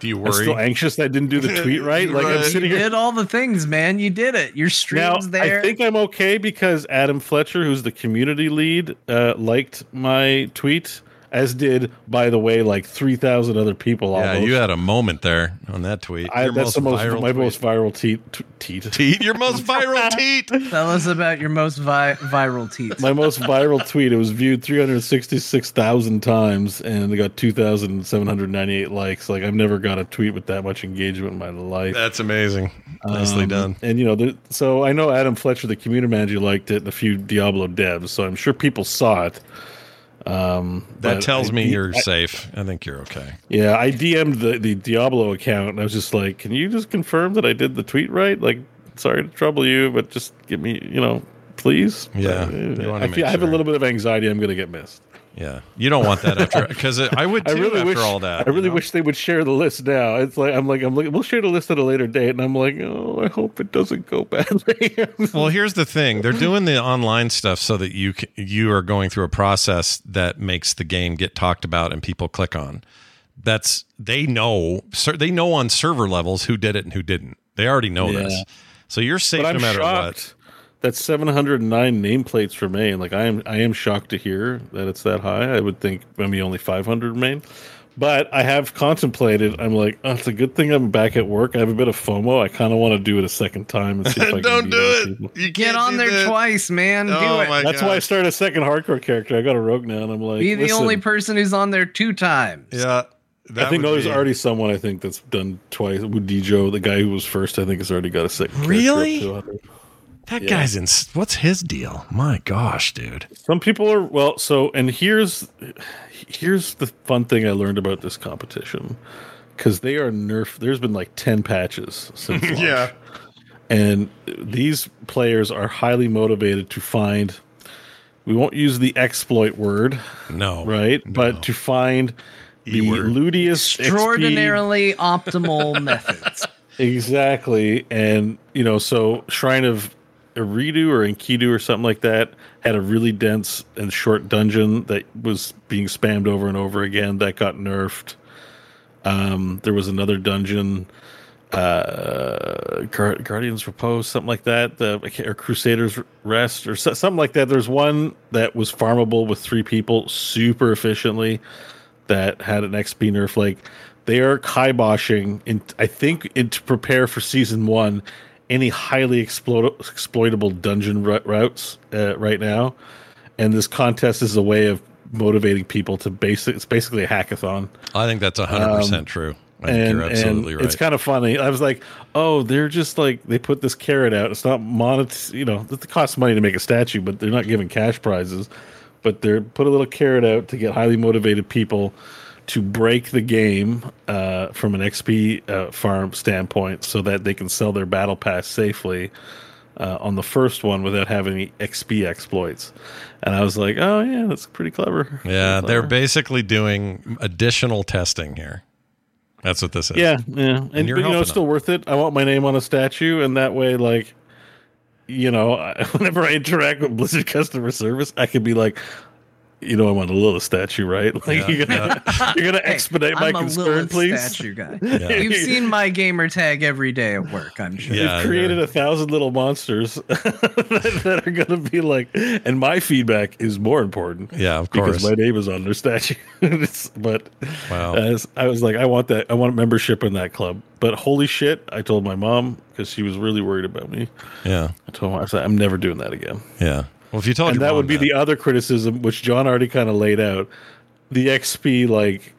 Do you i'm worry? still anxious that i didn't do the tweet [laughs] right like i'm Right. sitting you here did all the things, man. You did it. Your now, stream's there. I think I'm okay because Adam Fletcher, who's the community lead, uh, liked my tweet as did, by the way, like three thousand other people. Yeah, almost. you had a moment there on that tweet. I, Your that's the most viral my tweet. most viral teet t- teet. Teat, your most [laughs] viral teat. Tell us about your most vi- viral tweets. My most viral tweet. It was viewed 366,000 times and it got 2,798 likes. Like I've never got a tweet with that much engagement in my life. That's amazing. Nicely Um, done. And you know, the, so I know Adam Fletcher, the community manager, liked it, and a few Diablo devs. So I'm sure people saw it. Um, That tells I- me you're I- safe. I think you're okay. Yeah, I DM'd the, the Diablo account, and I was just like, "Can you just confirm that I did the tweet right? Like, sorry to trouble you, but just give me, you know, please." Yeah, I, feel, I have a little bit of anxiety. I'm going to get missed. Yeah, you don't want that after because I would [laughs] too I really after wish. all that. I really you know? wish they would share the list now. It's like I'm like I'm like we'll share the list at a later date, and I'm like, oh, I hope it doesn't go badly. [laughs] Well, here's the thing: they're doing the online stuff so that you you are going through a process that makes the game get talked about and people click on. That's they know they know on server levels who did it and who didn't. They already know Yeah. this, so you're safe no matter shocked that 709 nameplates remain. Like I am, I am shocked to hear that it's that high. I would think maybe only 500 remain. But I have contemplated. I'm like, oh, it's a good thing I'm back at work. I have a bit of FOMO. I kind of want to do it a second time and see if I [laughs] can Don't do it. people. You Get can't on do there that. twice, man. Oh Do it. my That's why I God. started a second hardcore character. I got a rogue now, and I'm like, Be the listen, only person who's on there two times. Yeah, that I think no, there's be- already someone I think that's done twice. Wudijo, the guy who was first, I think has already got a second. character Really? Up to 100. that yeah. guy's in. What's his deal? My gosh, dude. Some people are well. So, and here's here's the fun thing I learned about this competition because they are nerf. There's been like ten patches since [laughs] launch. Yeah. and these players are highly motivated to find. We won't use the exploit word, No, right? But to find the E-word. lootiest, XP Extraordinarily optimal methods. [laughs] Exactly. And, you know, so Shrine of Eridu or Enkidu or something like that had a really dense and short dungeon that was being spammed over and over again. That got nerfed. Um, there was another dungeon, uh, Guar- Guardian's Repose, something like that, the, or Crusader's Rest, or so, something like that. There's one that was farmable with three people super efficiently that had an XP nerf. Like they are kiboshing, in, I think, in, to prepare for season one, any highly exploit- exploitable dungeon ru- routes uh, right now. And this contest is a way of motivating people to basic. It's basically a hackathon I think that's hundred percent true. I think and, you're absolutely and right. it's kind of funny. I was like, oh, they're just like they put this carrot out. It's not monet, you know, it costs money to make a statue, but they're not giving cash prizes. But they're put a little carrot out to get highly motivated people to break the game uh, from an XP uh, farm standpoint, so that they can sell their battle pass safely. Uh, on the first one without having any XP exploits, and I was like, "Oh yeah, that's pretty clever." yeah, Pretty they're basically doing additional testing here. That's what this is. Yeah, yeah, and, you're but, you know it's still worth it. I want my name on a statue, and that way, like, you know, [laughs] whenever I interact with Blizzard customer service, I could be like, you know, I'm on a little statue, right? [laughs] Like, Yeah, you're gonna [laughs] you're gonna Hey, expedite my I'm a concern, Lilith please. statue guy. [laughs] Yeah. You've seen my gamer tag every day at work, I'm sure. Yeah. They've created they're- a thousand little monsters that, that are gonna be like, and my feedback is more important. Yeah, of course. because my name is on their statue. But Wow. as I was like, I want that. I want membership in that club. But holy shit, I told my mom because she was really worried about me. Yeah, I told her, I said, I'm never doing that again. yeah. Well, if you told and that would be the other criticism, which John already kind of laid out. The XP, like,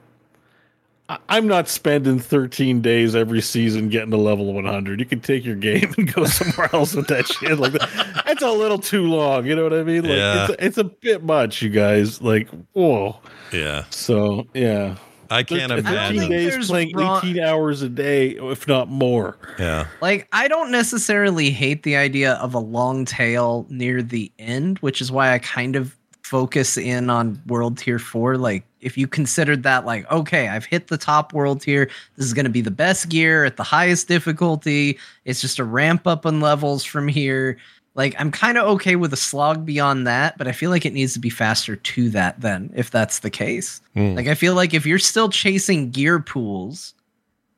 I- I'm not spending 13 days every season getting to level 100. You can take your game [laughs] and go somewhere else with that shit. Like, that. that's a little too long. You know what I mean? Like, Yeah. it's, a, it's a bit much, you guys. Like, whoa. yeah. So, yeah. I can't 13 imagine. days playing wrong- 18 hours a day, if not more. Yeah, Like, I don't necessarily hate the idea of a long tail near the end, which is why I kind of focus in on world tier four. Like, if you considered that, like, okay, I've hit the top world tier, this is going to be the best gear at the highest difficulty. It's just a ramp up in levels from here. Like, I'm kind of okay with a slog beyond that, but I feel like it needs to be faster to that, then, if that's the case. Like, I feel like if you're still chasing gear pools,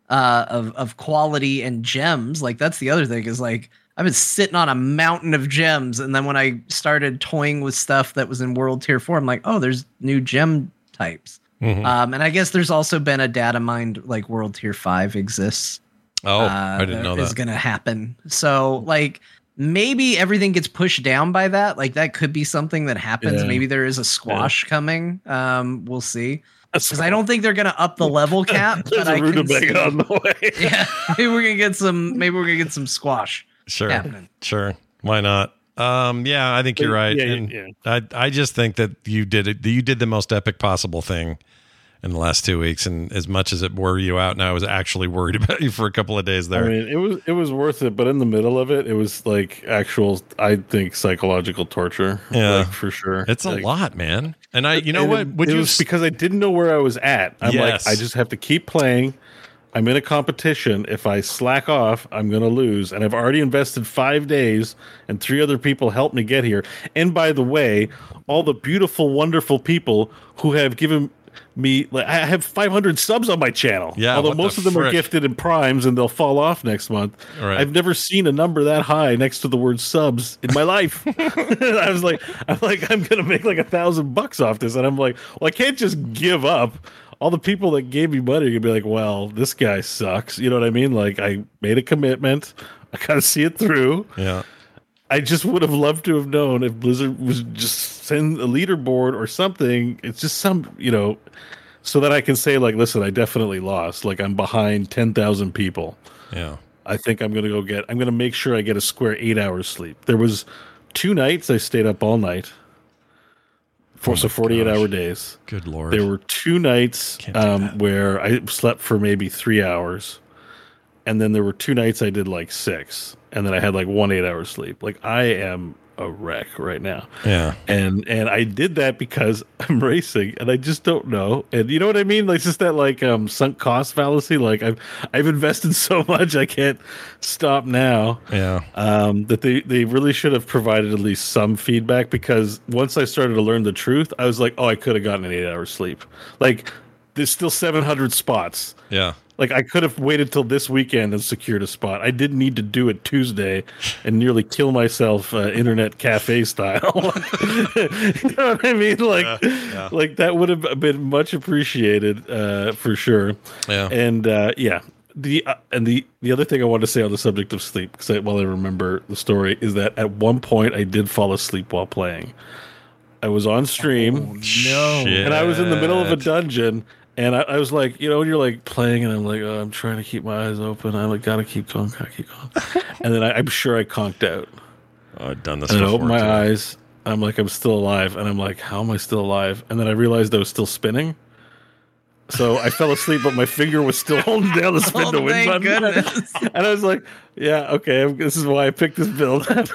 uh, of of quality and gems. Like that's the other thing is like I've been sitting on a mountain of gems, and then when I started toying with stuff that was in World Tier Four, I'm like, oh, there's new gem types. Mhm. Um, and I guess there's also been a data mined like World Tier Five exists. Oh, uh, I didn't know Is that. going to happen. So like maybe everything gets pushed down by that. Like that could be something that happens. Yeah. Maybe there is a squash coming. Um, we'll see. Because I don't think they're going to up the level [laughs] cap. There's but a I can rutabaga see- on the [laughs] way. yeah, maybe we're gonna get some. Maybe we're gonna get some squash. Sure. happening. Sure. Why not? Um, yeah, I think you're right. Yeah, and yeah. I, I just think that you did it. You did the most epic possible thing in the last two weeks. And as much as it wore you out, and I was actually worried [laughs] about you for a couple of days there. I mean, it was it was worth it, but in the middle of it, it was like actual, I think, psychological torture. Yeah. like, for sure. it's a lot, man. And I, you know what? Would it you? was because I didn't know where I was at. I'm Yes. like, I just have to keep playing. I'm in a competition. If I slack off, I'm going to lose. And I've already invested five days, and three other people helped me get here. And by the way, all the beautiful, wonderful people who have given me, like, I have 500 subs on my channel. Yeah, although most of them are gifted in primes, and they'll fall off next month. Right. I've never seen a number that high next to the word subs in my life. [laughs] [laughs] I was like, I'm like, I'm gonna make like a thousand bucks off this, and I'm like, well, I can't just give up. All the people that gave me money are gonna be like, well, this guy sucks. You know what I mean? Like, I made a commitment. I gotta see it through. yeah. I just would have loved to have known if Blizzard was just send a leaderboard or something. It's just some, you know, so that I can say like, listen, I definitely lost. Like I'm behind ten thousand people. Yeah. I think I'm gonna go get. I'm gonna make sure I get a square eight hours sleep. There was two nights I stayed up all night. For Oh so 48 gosh. hour days. Good lord. There were two nights um, where I slept for maybe three hours, and then there were two nights I did like six, and then I had like one eight hour sleep. Like I am a wreck right now yeah. and and I did that because [laughs] I'm racing and I just don't know. And you know what I mean? Like it's just that like um sunk cost fallacy. Like I've I've invested [laughs] so much I can't stop now. Yeah. Um that they they really should have provided at least some feedback because once I started to learn the truth, I was like, oh, I could have gotten an eight hour sleep. Like there's still 700 spots. Yeah. Like I could have waited till this weekend and secured a spot. I didn't need to do it Tuesday and nearly kill myself uh, internet cafe style. [laughs] you know what I mean? Like, yeah. like that would have been much appreciated uh, for sure. Yeah. And uh, yeah, the uh, and the the other thing I want to say on the subject of sleep, because I, while I remember the story, is that at one point I did fall asleep while playing. I was on stream No. Shit. and I was in the middle of a dungeon, and I, I was like, you know, when you're like playing, and I'm like, oh, I'm trying to keep my eyes open. I'm like, gotta keep going, gotta keep going. [laughs] and then I, I'm sure I conked out, Oh, I've done this and I before. opened my too. eyes. I'm like, I'm still alive, and I'm like, how am I still alive? And then I realized I was still spinning. So I fell asleep, but my finger was still [laughs] holding down the spin Oh, to win thank button. goodness. [laughs] And I was like, yeah, okay, I'm- this is why I picked this build. I'm,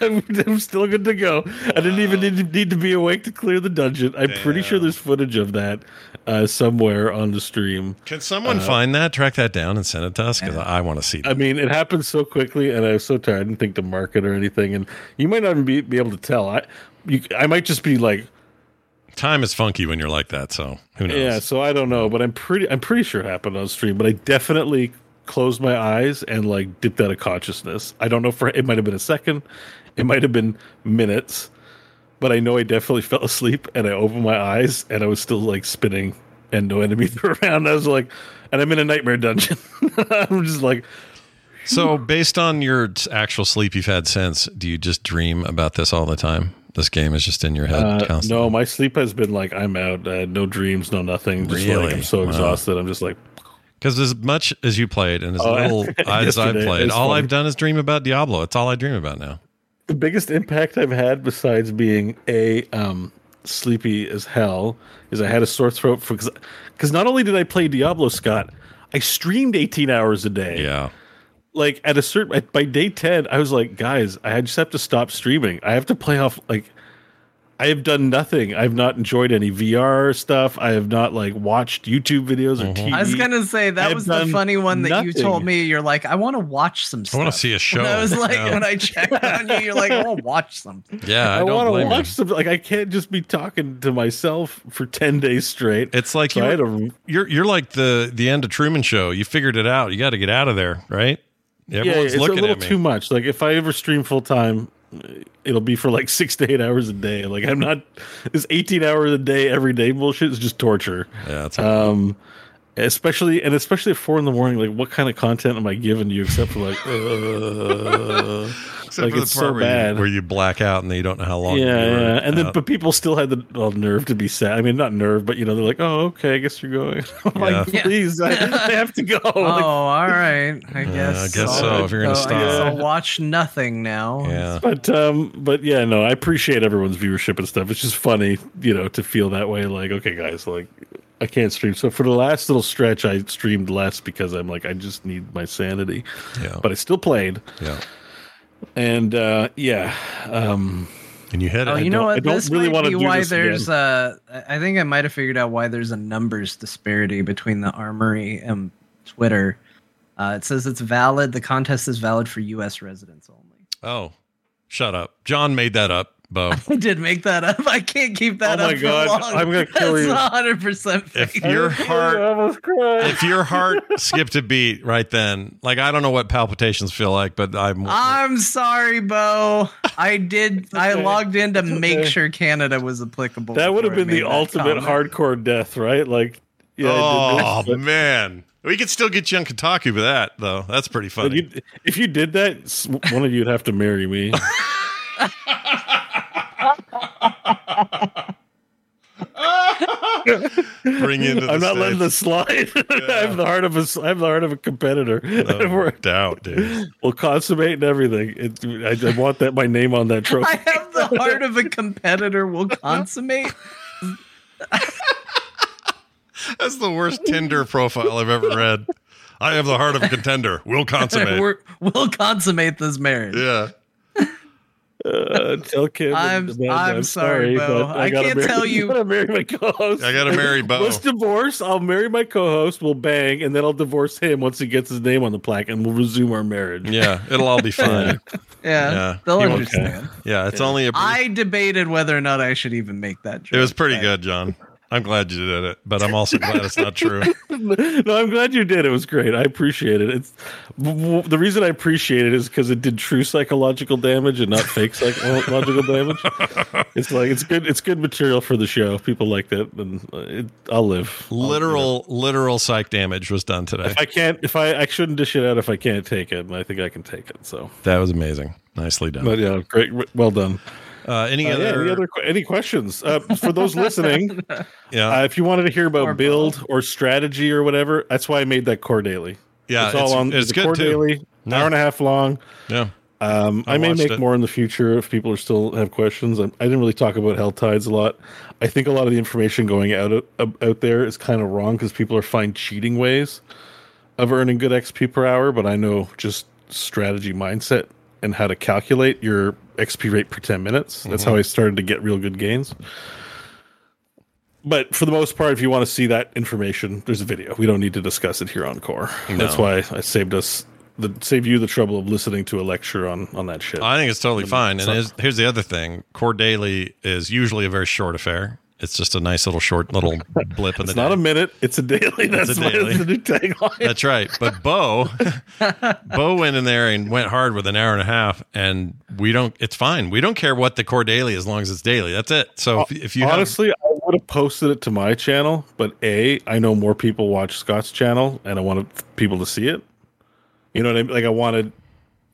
[laughs] I'm still good to go. I didn't even need to, need to be awake to clear the dungeon. I'm pretty sure there's footage of that uh, somewhere on the stream. Can someone find that, track that down, and send it to us? Because I want to see I mean, it happened so quickly, and I was so tired. I didn't think to mark it or anything. And you might not even be, be able to tell. I, you, I might just be like, Time is funky when you're like that, so who knows? yeah. So I don't know, but I'm pretty, I'm pretty sure it happened on stream. But I definitely closed my eyes and like dipped out of consciousness. I don't know for it might have been a second, it might have been minutes, but I know I definitely [laughs] fell asleep and I opened my eyes and I was still like spinning and no enemies [laughs] around. I was like, and I'm in a nightmare dungeon. [laughs] I'm just like, So, based on your actual sleep you've had since, do you just dream about this all the time? This game is just in your head uh, constantly. no, my sleep has been like I'm out. Uh, no dreams, no nothing. Just like Really? I'm so Wow. exhausted. I'm just like, Because as much as you played and as Oh, [laughs] little as I've played, all. I've done is dream about Diablo. It's all I dream about now. the biggest impact I've had besides being a um, sleepy as hell is I had a sore throat for because not only did I play Diablo Scott, I streamed 18 hours a day. Yeah. Like at a certain by day 10, I was like, guys, I just have to stop streaming. I have to play off like I have done nothing. I've not enjoyed any VR stuff. I have not like watched YouTube videos or TV. I was gonna say that was the funny one that you told me. You're like, I want to watch some. I want to see a show. [laughs] And I was like, Yeah. when I checked [laughs] on you, you're like, I want to watch something. yeah, I, I, don't want to watch you. something. Like I can't just be talking to myself for 10 days straight. It's like So you're, a you're you're like the the end of Truman Show. You figured it out. You got to get out of there, right? Yeah, Everyone's it's a little at me. too much. Like if I ever stream full time, it'll be for like [laughs] six to eight hours a day. Like I'm not this 18 hours a day every day bullshit is just torture. Yeah, it's Um, especially and especially at four in the morning. Like, what kind of content am I giving you except for like, [laughs] uh, Except like for the it's part so where, bad. You, where you black out and then you don't know how long. yeah, you were yeah, and then but people still had the well, nerve to be sad. I mean, not nerve, but you know, they're like, "Oh, okay, I guess you're going." [laughs] I'm like, Yeah. please, I, I have to go. [laughs] Oh, Like, all right. I guess. I guess I'll- so, if you're gonna I guess stop. I'll watch nothing now. yeah, but um, but yeah, no, I appreciate everyone's viewership and stuff. It's just funny, you know, to feel that way. Like, okay, guys, like. I can't stream. So for the last little stretch, I streamed less because I'm like, I just need my sanity. yeah, But I still played, yeah. and uh, yeah, um, And you hit Oh, it. you know what? I don't this really might wanna be do why this there's uh I think I might have figured out why there's a numbers disparity between the Armory and Twitter. Uh, it says it's valid. The contest is valid for U.S. residents only. oh, shut up. John made that up, Bo. [laughs] I did make that up. I can't keep that Oh up Oh my for God, long. I'm gonna kill That's you. 100 percent [laughs] If your heart, almost if your heart skipped a beat right then, like I don't know what palpitations feel like, but I'm. I'm sorry, Bo. [laughs] I did. I logged in to make okay. sure Canada was applicable. that would have been the ultimate comment. hardcore death, right? Like, yeah, I oh did this, man, we could still get you on Kotaku with that though. That's pretty but- but funny. you- if you did that, one of you'd have to marry me. Bring you into I'm not letting States. this slide. [laughs] I have the heart of a, I have the heart of a competitor. No [laughs] We're- doubt, dude. we'll consummate and everything. It, I, I want that my name on that trophy. [laughs] I have the heart of a competitor. We'll consummate. That's the worst Tinder profile I've ever read. I have the heart of a contender. We'll consummate. We're, we'll consummate this marriage. yeah. Uh, tell Kim. I'm- and Amanda, I'm sorry, Bo. but I gotta can't marry- tell [laughs] you- I gotta marry my co-host. I gotta marry [laughs] Bo. Let's divorce. I'll marry my co-host. We'll bang, and then I'll divorce him once he gets his name on the plaque, and we'll resume our marriage. Yeah, it'll all be [laughs] fine. Yeah, Yeah. they'll You won't- understand. Yeah, it's only a. I debated whether or not I should even make that joke. it was pretty but- good, John. I'm glad you did it, but I'm also glad it's not true. [laughs] no, I'm glad you did. It was great. I appreciate it. It's the reason I appreciate it is because it did true psychological damage and not fake psychological damage. It's like it's good. It's good material for the show. If people like it, then uh, it, I'll live. I'll- Literal, literal psych damage was done today. If I can't, if I, I shouldn't dish it out if I can't take it, and I think I can take it. So, That was amazing. Nicely done. but yeah, great, well done. Uh, any Uh, yeah, other? any other any questions uh, for those [laughs] listening? yeah, Uh, if you wanted to hear about Or build or strategy or whatever, that's why I made that core daily. yeah. it's all on. It's a good core too. daily, No. hour and a half long. Yeah. Um, I I, may make it. more in the future if people are still have questions. I, I didn't really talk about hell tides a lot. I think a lot of the information going out out there is kind of wrong because people are finding cheating ways of earning good XP per hour. But I know just strategy mindset and how to calculate your XP rate per ten minutes. That's Mm-hmm. how I started to get real good gains. But for the most part, if you want to see that information, there's a video. We don't need to discuss it here on Core. That's why I saved us the save you the trouble of listening to a lecture on on that shit. I think it's totally fine. And so- here's, here's the other thing: Core Daily is usually a very short affair. It's just a nice little short little blip in the It's not a minute. It's a daily. That's, a my- daily. the new tagline. That's right. But Bo, [laughs] Bo went in there and went hard with an hour and a half, and we don't. It's fine. We don't care what the core daily as long as it's daily. That's it. So if, if you have, Honestly, I would have posted it to my channel, but a I know more people watch Scott's channel, and I wanted people to see it. You know what I mean? Like I wanted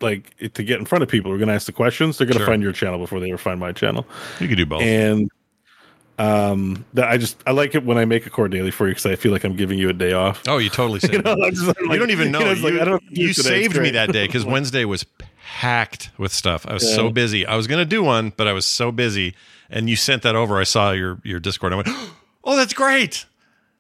like to get in front of people. We're going to ask the questions. They're going to Sure. find your channel before they ever find my channel. you could do both. And um, that I just I like it when I make a core daily for you because I feel like I'm giving you a day off. oh, you totally [laughs] saved. You know, me. Like- you don't even know. you know, you like, I don't have you it today. It's saved me that day because [laughs] Wednesday was packed with stuff. I was so busy. I was going to do one, but I was so busy. And you sent that over. I saw your your Discord. I went, [gasps] oh, that's great.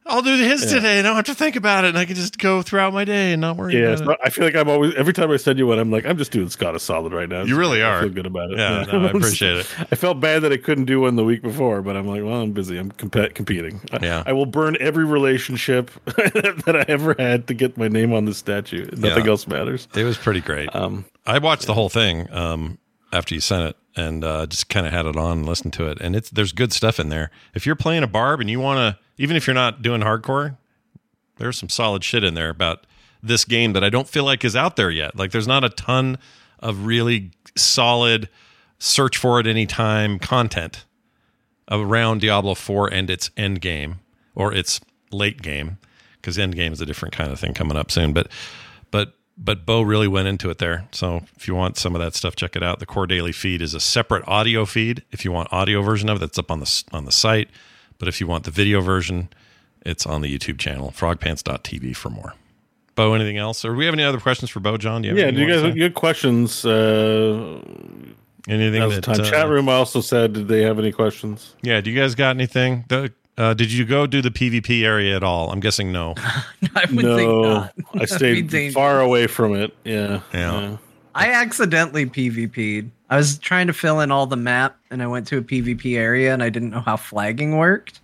I'll do his today. And I don't have to think about it, and I can just go throughout my day and not worry Yeah, about it. not- I feel like I'm always every time I send you one, I'm like, I'm just doing Scott a solid right now. You really are. I feel good about it. Yeah, no, I [laughs] appreciate it. I felt bad that I couldn't do one the week before, but I'm like, well, I'm busy. I'm comp- competing. I- Yeah. I, will burn every relationship [laughs] that I ever had to get my name on the statue. Nothing Yeah. else matters. It was pretty great. Um, I watched the whole thing um, after you sent it, and uh, just kind of had it on and listened to it. And it's there's good stuff in there. If you're playing a barb and you want to, even if you're not doing hardcore, there's some solid shit in there about this game that I don't feel like is out there yet. Like there's not a ton of really solid search for it anytime content around Diablo 4 and its end game or its late game because end game is a different kind of thing coming up soon. But but but Bo really went into it there. So if you want some of that stuff, check it out. The Core Daily feed is a separate audio feed. If you want audio version of it, that's up on the on the site. But if you want the video version, it's on the YouTube channel, frogpants.tv for more. Bo, anything else? Or do we have any other questions for Bo, John? Do you have Yeah, do you guys to say? you had questions? Uh, anything that, time. uh, Chat room also said, did they have any questions? Yeah, do you guys got anything? The, uh, did you go do the PvP area at all? I'm guessing [laughs] no. I would think No, not. I [laughs] stayed far away from it. Yeah, Yeah. I accidentally PvP'd. I was trying to fill in all the map and I went to a PvP area and I didn't know how flagging worked.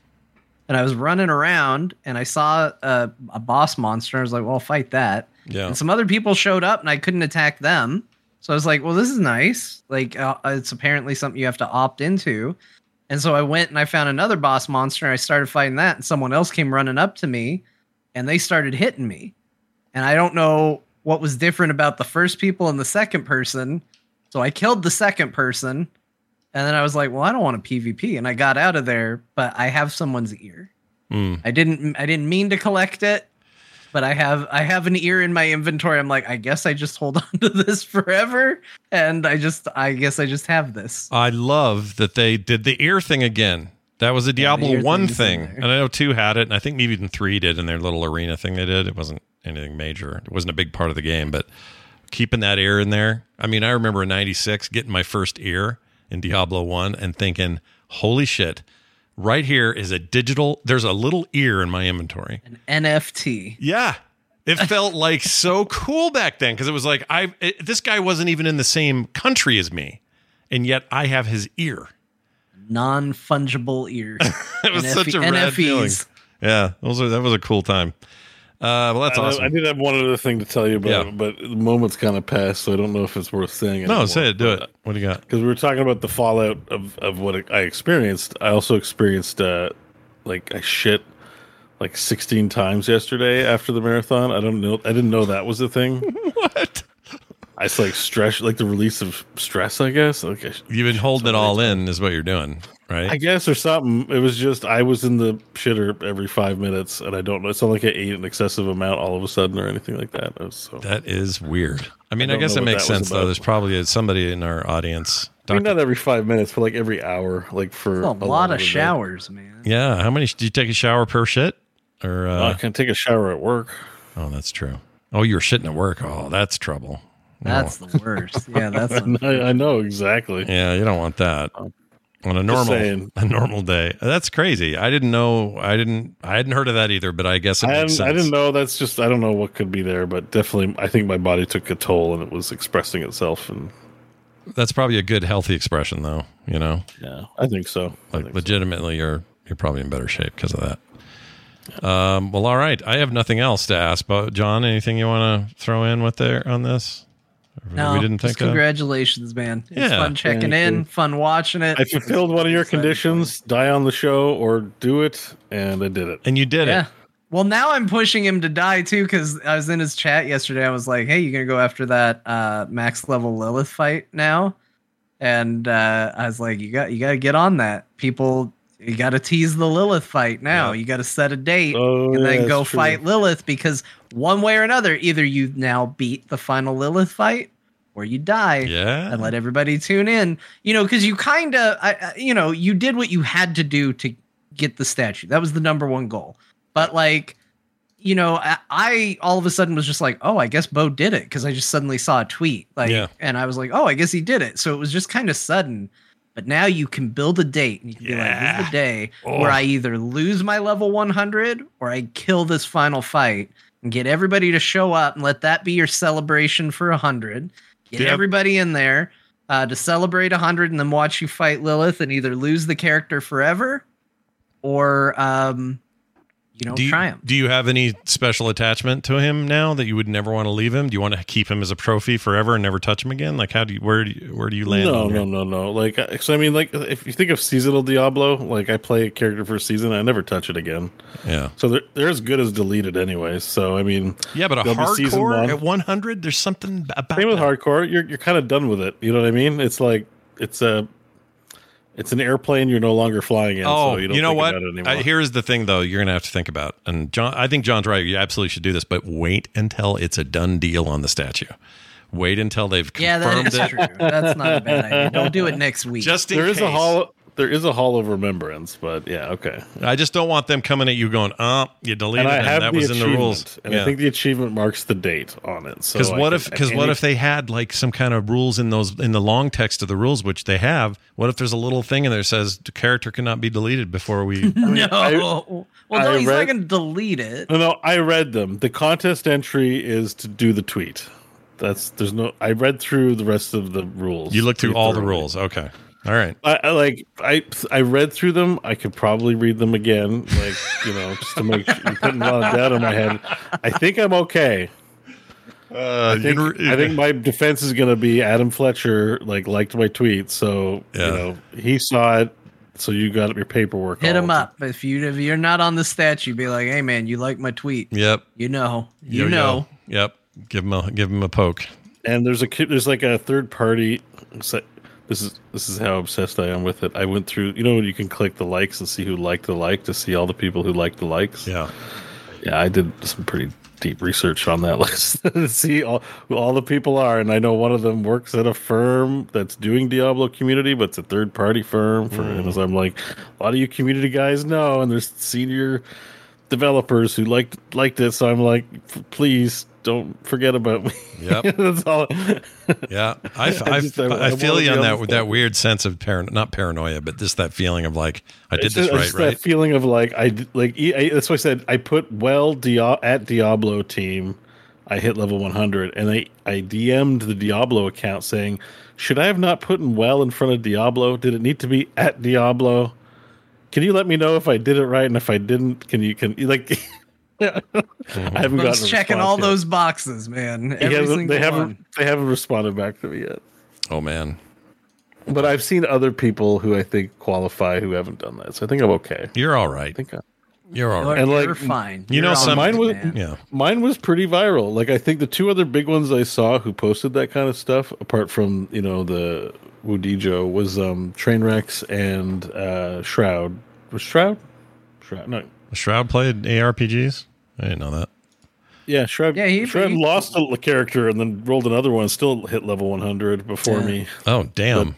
And I was running around and I saw a, a boss monster. I was like, well, fight that. Yeah. And some other people showed up and I couldn't attack them. So I was like, well, this is nice. Like, uh, it's apparently something you have to opt into. And so I went and I found another boss monster and I started fighting that. And someone else came running up to me and they started hitting me. And I don't know what was different about the first people and the second person. So I killed the second person. And then I was like, well, I don't want a PvP. And I got out of there, but I have someone's ear. Hmm. I didn't I didn't mean to collect it, but I have I have an ear in my inventory. I'm like, I guess I just hold [laughs] on to this forever. And I just I guess I just have this. I love that they did the ear thing again. That was a Diablo 1 thing's thing. And I know 2 had it, and I think maybe even 3 did in their little arena thing they did. It wasn't anything major. It wasn't a big part of the game, but keeping that ear in there. I mean, I remember in 96 getting my first ear in Diablo 1 and thinking, holy shit, right here is a digital, there's a little ear in my inventory. An NFT. Yeah. It felt like so cool back then because it was like I it, this guy wasn't even in the same country as me, and yet I have his ear. Non fungible ear. [laughs] It was NF such a rad NFEs. feeling. Yeah, those are, that was a cool time. Uh, well, that's I, awesome. I did have one other thing to tell you about, Yeah. but the moment's kind of passed, so I don't know if it's worth saying. no, say it. Do it. What do you got? Because we were talking about the fallout of, of what I experienced. I also experienced uh, like I shit like 16 times yesterday after the marathon. I don't know. I didn't know that was a thing. [laughs] What? I like stress, like the release of stress. I guess. Like I, You've been holding it all in, is what you're doing, right? I guess or something. It was just I was in the shitter every five minutes, and I don't know. It's not like I ate an excessive amount all of a sudden or anything like that. Was so. that is weird. I mean, I, don't guess know it makes sense though. There's probably somebody in our audience. I mean, not every five minutes, but like every hour, like for A lot of the day. showers, man. yeah. How many? Do you take a shower per shit? Or Oh, I uh, can take a shower at work. oh, that's true. Oh, you were shitting at work. Oh, that's trouble. That's the worst. Yeah, that's [laughs] I, know exactly. Yeah, you don't want that on a normal [laughs] a normal day. That's crazy. I didn't know. I didn't. I hadn't heard of that either. But I guess it I, makes hadn't- sense. I didn't know. That's just I don't know what could be there, but definitely I think my body took a toll and it was expressing itself. And That's probably a good healthy expression, though. You know, yeah, I think so. I like think so. legitimately, you're you're probably in better shape because of that. Um, well, all right. I have nothing else to ask. But John, anything you want to throw in with there on this? Or no, we didn't think congratulations, man. It's Yeah, fun checking in, you. fun watching it. I fulfilled one of your conditions: die on the show or do it, and I did it. And you did Yeah. it. Well, now I'm pushing him to die too because I was in his chat yesterday. I was like, "Hey, you gonna go after that uh, max level Lilith fight now?" And uh, I was like, "You got, you got to get on that. People, you got to tease the Lilith fight now. Yeah. You got to set a date Oh, and yeah, then go that's true. fight Lilith because one way or another, either you now beat the final Lilith fight or you die." Yeah. and let everybody tune in. You know, because you kind of, you know, you did what you had to do to get the statue. That was the number one goal. But like, you know, I, I all of a sudden was just like, oh, I guess Bo did it because I just suddenly saw a tweet, like, Yeah. and I was like, oh, I guess he did it. So it was just kind of sudden. But now you can build a date and you can be like, this is the day Oh. where I either lose my level 100 or I kill this final fight and get everybody to show up and let that be your celebration for 100. Get Yep. everybody in there uh, to celebrate 100 and then watch you fight Lilith and either lose the character forever or, um, you know, do you, triumph. do you have any special attachment to him now that you would never want to leave him? Do you want to keep him as a trophy forever and never touch him again? Like, how do you where do you where do you land? No, on no, no, no. Like, uh, so I mean, like, if you think of seasonal Diablo, like I play a character for a season, I never touch it again. Yeah, So they're, they're as good as deleted, anyways. So I mean, yeah, but a There'll be season hardcore one. at one hundred, there's something about same with that. hardcore. You're you're kind of done with it. You know what I mean? It's like it's a it's an airplane you're no longer flying in. Oh, so you, don't you know think what? About it anymore. Uh, here's the thing, though. You're going to have to think about, and John. I think John's right. You absolutely should do this, but wait until it's a done deal on the statue. Wait until they've Yeah, that confirmed is it. true. That's not a bad idea. Don't do it next week. Just in there is case. a hall. There is a hall of remembrance, but yeah, okay. I just don't want them coming at you going, "Oh, you deleted And I it. have that the was in the achievement, rules." and I think the achievement marks the date on it. So Because what can- if? Because what if they had like some kind of rules in those in the long text of the rules, which they have? What if there's a little thing in there that says the character cannot be deleted before we? [laughs] no. I- well, no, I he's read- not going to delete it. No, no, I read them. The contest entry is to do the tweet. That's there's no. I read through the rest of the rules. you look through pretty all the rules. Okay, all right. I, I like I I read through them. I could probably read them again, like you know, just to make sure you're putting a lot of doubt in my head. I think I'm okay. Uh, I think, I think my defense is going to be Adam Fletcher like liked my tweet, so Yeah. you know he saw it. So you got your paperwork. Hit him up if you if you're not on the statue. Be like, hey man, you like my tweet? Yep. You know, you Yo-yo. know. Yep. Give him a give him a poke. and there's a there's like a third party. This is this is how obsessed I am with it. I went through. You know, when you can click the likes and see who liked the like to see all the people who liked the likes. Yeah. Yeah, I did some pretty deep research on that [laughs] list [laughs] to see all who all the people are, and I know one of them works at a firm that's doing Diablo community, but it's a third party firm. For and as mm. I'm like, a lot of you community guys know, and there's senior developers who liked liked it, so I'm like, please don't forget about me. Yep. [laughs] that's all. Yeah, I, [laughs] I I, just- I- I, feel you on that that weird sense of paran not paranoia, but just that feeling of like I did It's this just- right, right? That feeling of like I like I, that's why I said I put well Dia- at Diablo team. I hit level 100, and I I DM'd the Diablo account saying, "Should I have not put in well in front of Diablo? Did it need to be at Diablo? Can you let me know if I did it right, and if I didn't, can you can you like?" [laughs] I haven't gotten checking all yet. those boxes, man. He Every hasn't- they haven't one. they haven't responded back to me yet. Oh man, But I've seen other people who I think qualify who haven't done that, so I think I'm okay. you're all right. I think I, You're all You're, right. And, like, you're fine. you know You're some- Mine was- man. Yeah. Mine was pretty viral. Like I think the two other big ones I saw who posted that kind of stuff, apart from you know the Wudijo, was um Trainwrecks and uh Shroud. Was Shroud? Shroud? No. Shroud played ARPGs. I didn't know that. Yeah, Shroud. Yeah, he- Shroud he- lost a character and then rolled another one. Still hit level 100 before Yeah. me. Oh damn.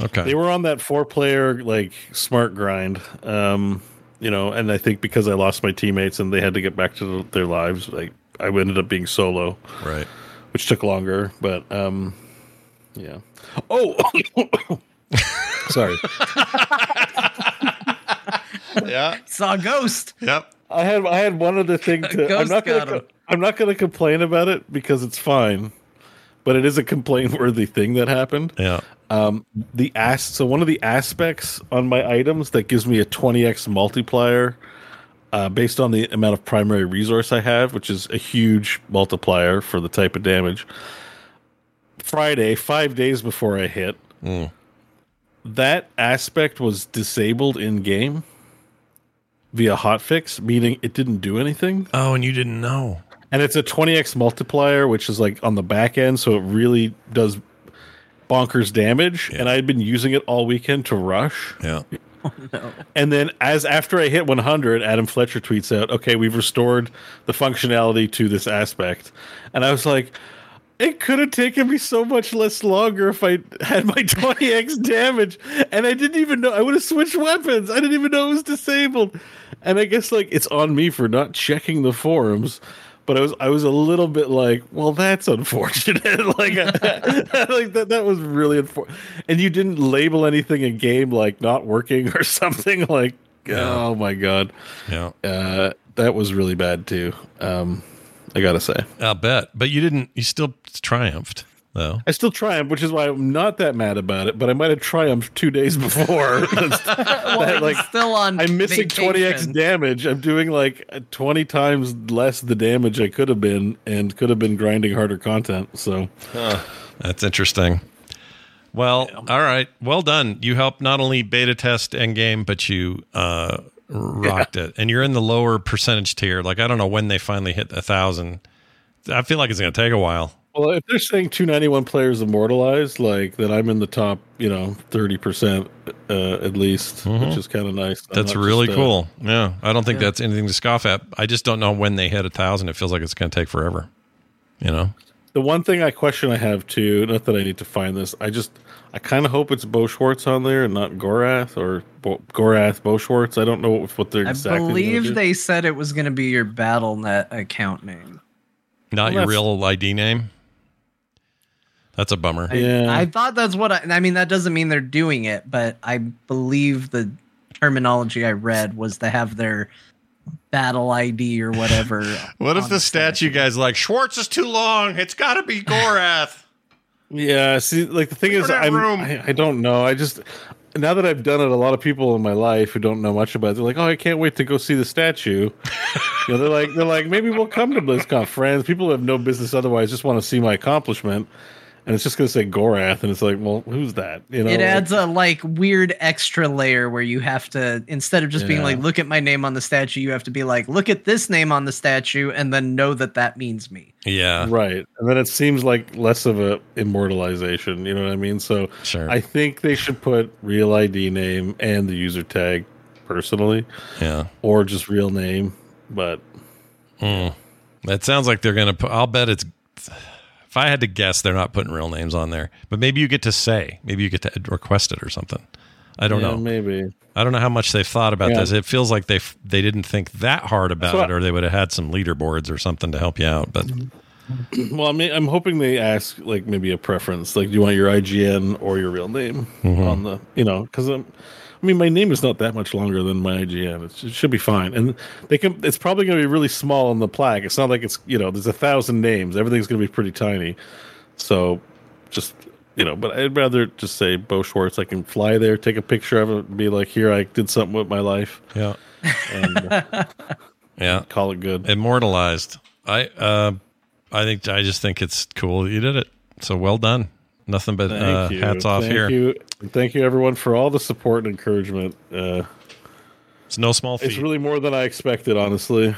Okay. They were on that four player like smart grind. Um, you know, and I think because I lost my teammates and they had to get back to their lives, like I ended up being solo. right. which took longer, but um, yeah. Oh, [coughs] sorry. [laughs] Yeah. [laughs] Saw a ghost. Yep. I had I had one other thing to. I'm Ghost not got gonna him. co- I'm not gonna complain about it because it's fine, but it is a complaint worthy thing that happened. Yeah. Um, the as so one of the aspects on my items that gives me a 20x multiplier. Uh, based on the amount of primary resource I have, which is a huge multiplier for the type of damage. Friday, five days before I hit, that aspect was disabled in game via hotfix, meaning it didn't do anything. Oh, and you didn't know. And it's a 20x multiplier, which is like on the back end, so it really does bonkers damage. And I had been using it all weekend to rush. Yeah. [laughs] And then, as after I hit 100, Adam Fletcher tweets out, "Okay, we've restored the functionality to this aspect," and I was like, "It could have taken me so much less longer if I had my [laughs] 20x damage." And I didn't even know I would have switched weapons. I didn't even know it was disabled. And I guess like it's on me for not checking the forums. But I was I was a little bit like, well, that's unfortunate. [laughs] like, [laughs] like that that was really unfortunate. And you didn't label anything in game like not working or something. Like, oh my god, Yeah. uh, that was really bad too. Um, I gotta say, I'll bet. But you didn't. You still triumphed though. I still triumph, which is why I'm not that mad about it. But I might have triumphed two days before. [laughs] That, like, Still on. I'm missing 20x damage. I'm doing like 20 times less the damage I could have been, and could have been grinding harder content. So That's interesting. Well, all right. Well done. You helped not only beta test Endgame, but you uh, [laughs] rocked it. And you're in the lower percentage tier. Like, I don't know when they finally hit a thousand. I feel like it's going to take a while. Well, if they're saying 291 players immortalized, like that, I'm in the top, you know, 30 percent uh, at least, which is kind of nice. I'm That's really just, uh, cool. Yeah, I don't think Yeah. that's anything to scoff at. I just don't know when they hit a thousand. It feels like it's going to take forever. You know, The one thing I question I have too, not that I need to find this, I just I kind of hope it's Bo Schwartz on there and not Gorath or Bo, Gorath Bo Schwartz. I don't know what, what they're I exactly. gonna believe do. they said it was going to be your BattleNet account name. not Well, your real ID name. That's a bummer. I, Yeah. I thought that's what I, I mean. That doesn't mean they're doing it, but I believe the terminology I read was to have their battle ID or whatever. [laughs] What if on the statue guy's like Schwartz is too long? It's got to be Gorath. Yeah, see, like the thing is, I'm. I, I don't know. I just now that I've done it, a lot of people in my life who don't know much about it, they're like, "Oh, I can't wait to go see the statue." [laughs] you know, they're like, they're like, maybe we'll come to BlizzCon. Friends, people who have no business otherwise just want to see my accomplishment, and it's just going to say Gorath, and it's like, well, who's that? You know, it like- adds a like weird extra layer where you have to instead of just being like look at my name on the statue you have to be like look at this name on the statue and then know that that means me Yeah, right, and then it seems like less of a immortalization. You know what I mean? So Sure. I think they should put real ID name and the user tag, personally, yeah. or just real name, but. Hmm. That sounds like they're going to put. I'll bet it's. If I had to guess, they're not putting real names on there. But maybe you get to say. Maybe you get to request it or something. I don't Yeah, know. Maybe. I don't know how much they've thought about Yeah. this. It feels like they f- they didn't think that hard about it, or they would have had some leaderboards or something to help you out. But [clears throat] Well, I mean, I'm hoping they ask like maybe a preference, like do you want your IGN or your real name Mm-hmm. on the, you know, because I mean, my name is not that much longer than my IGN. It's, it should be fine, and they can. It's probably going to be really small on the plaque. It's not like it's you know, there's a thousand names. Everything's going to be pretty tiny. So, just you know, but I'd rather just say Bo Schwartz. I can fly there, take a picture of it, and be like, here, I did something with my life, yeah, and uh, [laughs] yeah, call it good. immortalized. I uh, I think I just think it's cool that you did it. So well done. Nothing but uh, hats off Thank here. You. Thank you, everyone, for all the support and encouragement. Uh, It's no small feat. it's really more than I expected, honestly,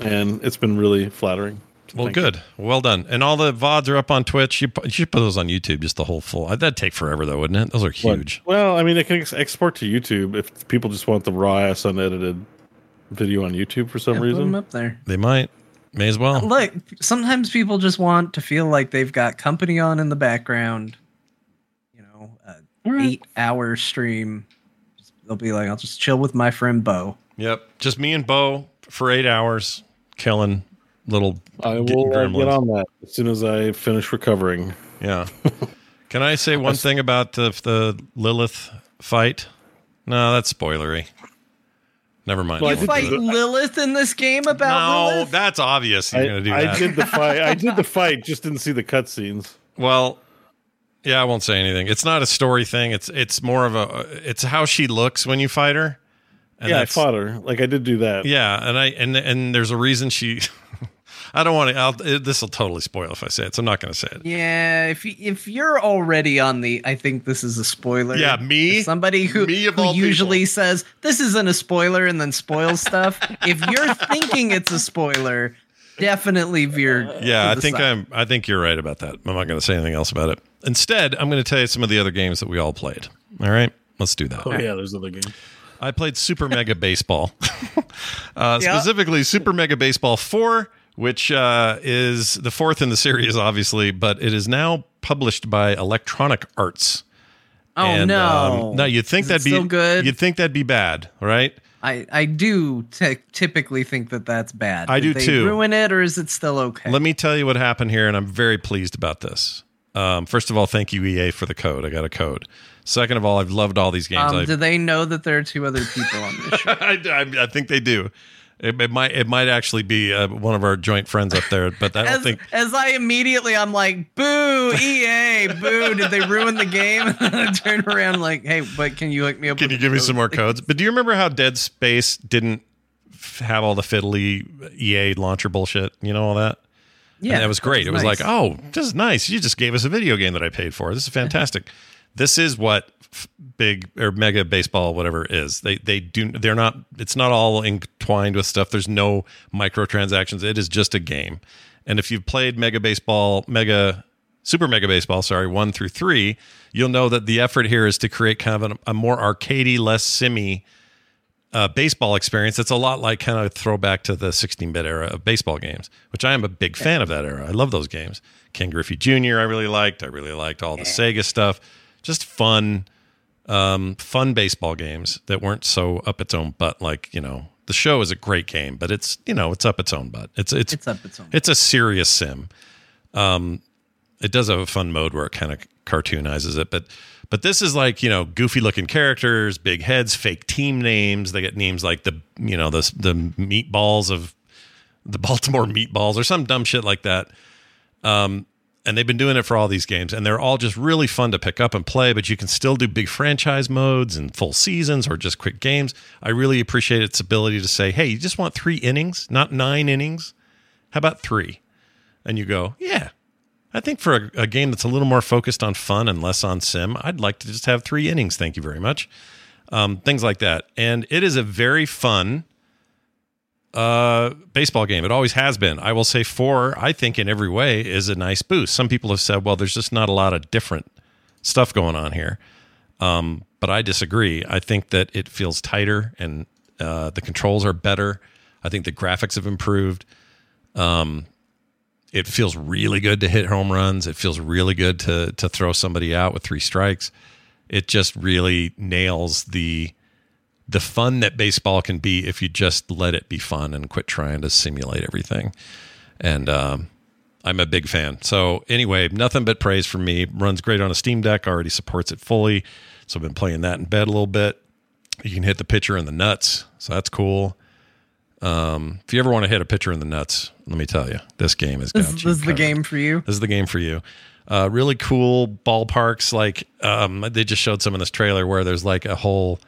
and it's been really flattering. So Well, thank you. good. Well done. And all the VODs are up on Twitch. You, you should put those on YouTube, just the whole full. That'd take forever, though, wouldn't it? Those are What? huge. Well, I mean, they can ex- export to YouTube if people just want the raw ass unedited video on YouTube for some Yeah, put 'em reason. up there They might. May as well. look sometimes people just want to feel like they've got company on in the background you know a eight hour stream they'll be like i'll just chill with my friend bo Yep. Just me and Bo for eight hours, killing little I g- will uh, gremlins. get on that as soon as I finish recovering. Yeah. [laughs] Can I say one thing about the, the Lilith fight? No, that's spoilery. Never mind. Well, You fight lilith in this game about no, lilith that's obvious. You're I, going to do I that. did the [laughs] fight. I did the fight. Just didn't see the cutscenes. Well, yeah, I won't say anything. It's not a story thing. It's it's more of a it's how she looks when you fight her. And yeah, I fought her. Like I did do that. Yeah, and I and and there's a reason she. [laughs] I don't want to. This will totally spoil if I say it, so I'm not going to say it. yeah if you, if you're already on the i think this is a spoiler Yeah, me? If somebody who, Me of who usually people. says this isn't a spoiler and then spoils [laughs] stuff if you're thinking it's a spoiler definitely veer Yeah, to I think side. I'm. I think you're right about that. I'm not going to say anything else about it. Instead, I'm going to tell you some of the other games that we all played. All right, let's do that. Oh yeah, there's other games. I played Super Mega [laughs] Baseball, [laughs] uh, Yeah. specifically Super Mega Baseball 4, which uh, is the fourth in the series, obviously, but it is now published by Electronic Arts. oh And, no um, no, you'd think Is that'd be good You'd think that'd be bad, right? I, I do t- typically think that that's bad. I Did do they too. Ruin it, or is it still okay? Let me tell you what happened here, and I'm very pleased about this. Um, first of all, thank you EA for the code. I got a code. Second of all, I've loved all these games. um, do they know that there are two other people on this [laughs] show? I, I, I think they do. It, it might it might actually be uh, one of our joint friends up there, but I don't As, think. as I immediately, I'm like, boo, EA, boo, did they ruin the game? [laughs] and I turn around like, hey, but can you hook me up? Can you give me some more codes? But do you remember how Dead Space didn't f- have all the fiddly EA launcher bullshit? You know all that. Yeah, and that was great. it was nice. like, oh, this is nice. You just gave us a video game that I paid for. This is fantastic. This is what big or mega baseball, whatever is. They they do. They're not. It's not all entwined with stuff. There's no microtransactions. It is just a game, And if you've played Mega Baseball, Mega Super Mega Baseball, sorry, one through three, you'll know that the effort here is to create kind of an, a more arcadey, less simmy uh, baseball experience. It's a lot like kind of throwback to the 16-bit era of baseball games, which I am a big fan of that era. I love those games. Ken Griffey Jr. I really liked. I really liked all the Sega stuff. Just fun, um, fun baseball games that weren't so up its own butt. Like you know, the show is a great game, but it's you know it's up its own butt. It's it's It's up its own It's a serious sim. Um, it does have a fun mode where it kind of cartoonizes it, but but this is like you know goofy looking characters, big heads, fake team names. They get names like the you know the the meatballs of the [laughs] Baltimore meatballs or some dumb shit like that. Um, and they've been doing it for all these games, and they're all just really fun to pick up and play. But you can still do big franchise modes and full seasons or just quick games. I really appreciate its ability to say, "Hey, you just want three innings, not nine innings. How about three? And you go, "Yeah, I think for a, a game that's a little more focused on fun and less on sim, I'd like to just have three innings. Thank you very much. Um, things like that. And it is a very fun uh, baseball game. It always has been. I will say four, I think in every way is a nice boost. Some people have said, well, there's just not a lot of different stuff going on here. Um, but I disagree. I think that it feels tighter and uh, the controls are better. I think the graphics have improved. Um, it feels really good to hit home runs. It feels really good to to throw somebody out with three strikes. It just really nails the the fun that baseball can be if you just let it be fun and quit trying to simulate everything. And um, I'm a big fan. So anyway, nothing but praise from me. Runs great on a Steam Deck. Already supports it fully. So I've been playing that in bed a little bit. You can hit the pitcher in the nuts, so that's cool. Um, if you ever want to hit a pitcher in the nuts, let me tell you, this game is got This, you this is the game for you. This is the game for you. Uh, really cool ballparks. Like um, they just showed some in this trailer where there's like a whole,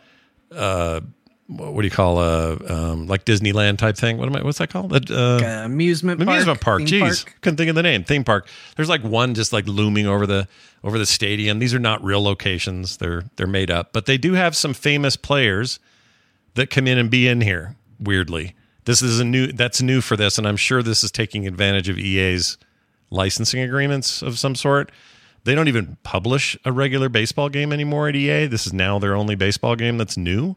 uh, what do you call a um, like Disneyland type thing? What am I? What's that called? Uh, Uh, amusement park. amusement park. theme Jeez, park. couldn't think of the name. Theme park. There's like one just like looming over the over the stadium. These are not real locations. They're they're made up, but they do have some famous players that come in and be in here. Weirdly, this is a new. That's new for this, and I'm sure this is taking advantage of EA's licensing agreements of some sort. They don't even publish a regular baseball game anymore at EA. This is now their only baseball game that's new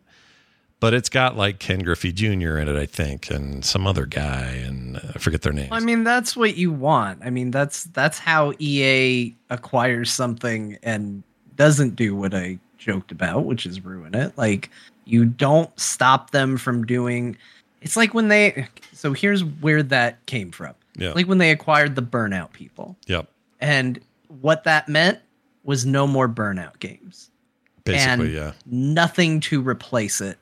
but it's got like Ken Griffey Jr. in it, I think, and some other guy, and uh, I forget their names. I mean, that's what you want. I mean, that's that's how EA acquires something and doesn't do what I joked about, which is ruin it. Like you don't stop them from doing. It's like when they. So here's where that came from. Yeah. Like when they acquired the Burnout people, yep, and what that meant was no more Burnout games. basically, and yeah. nothing to replace it.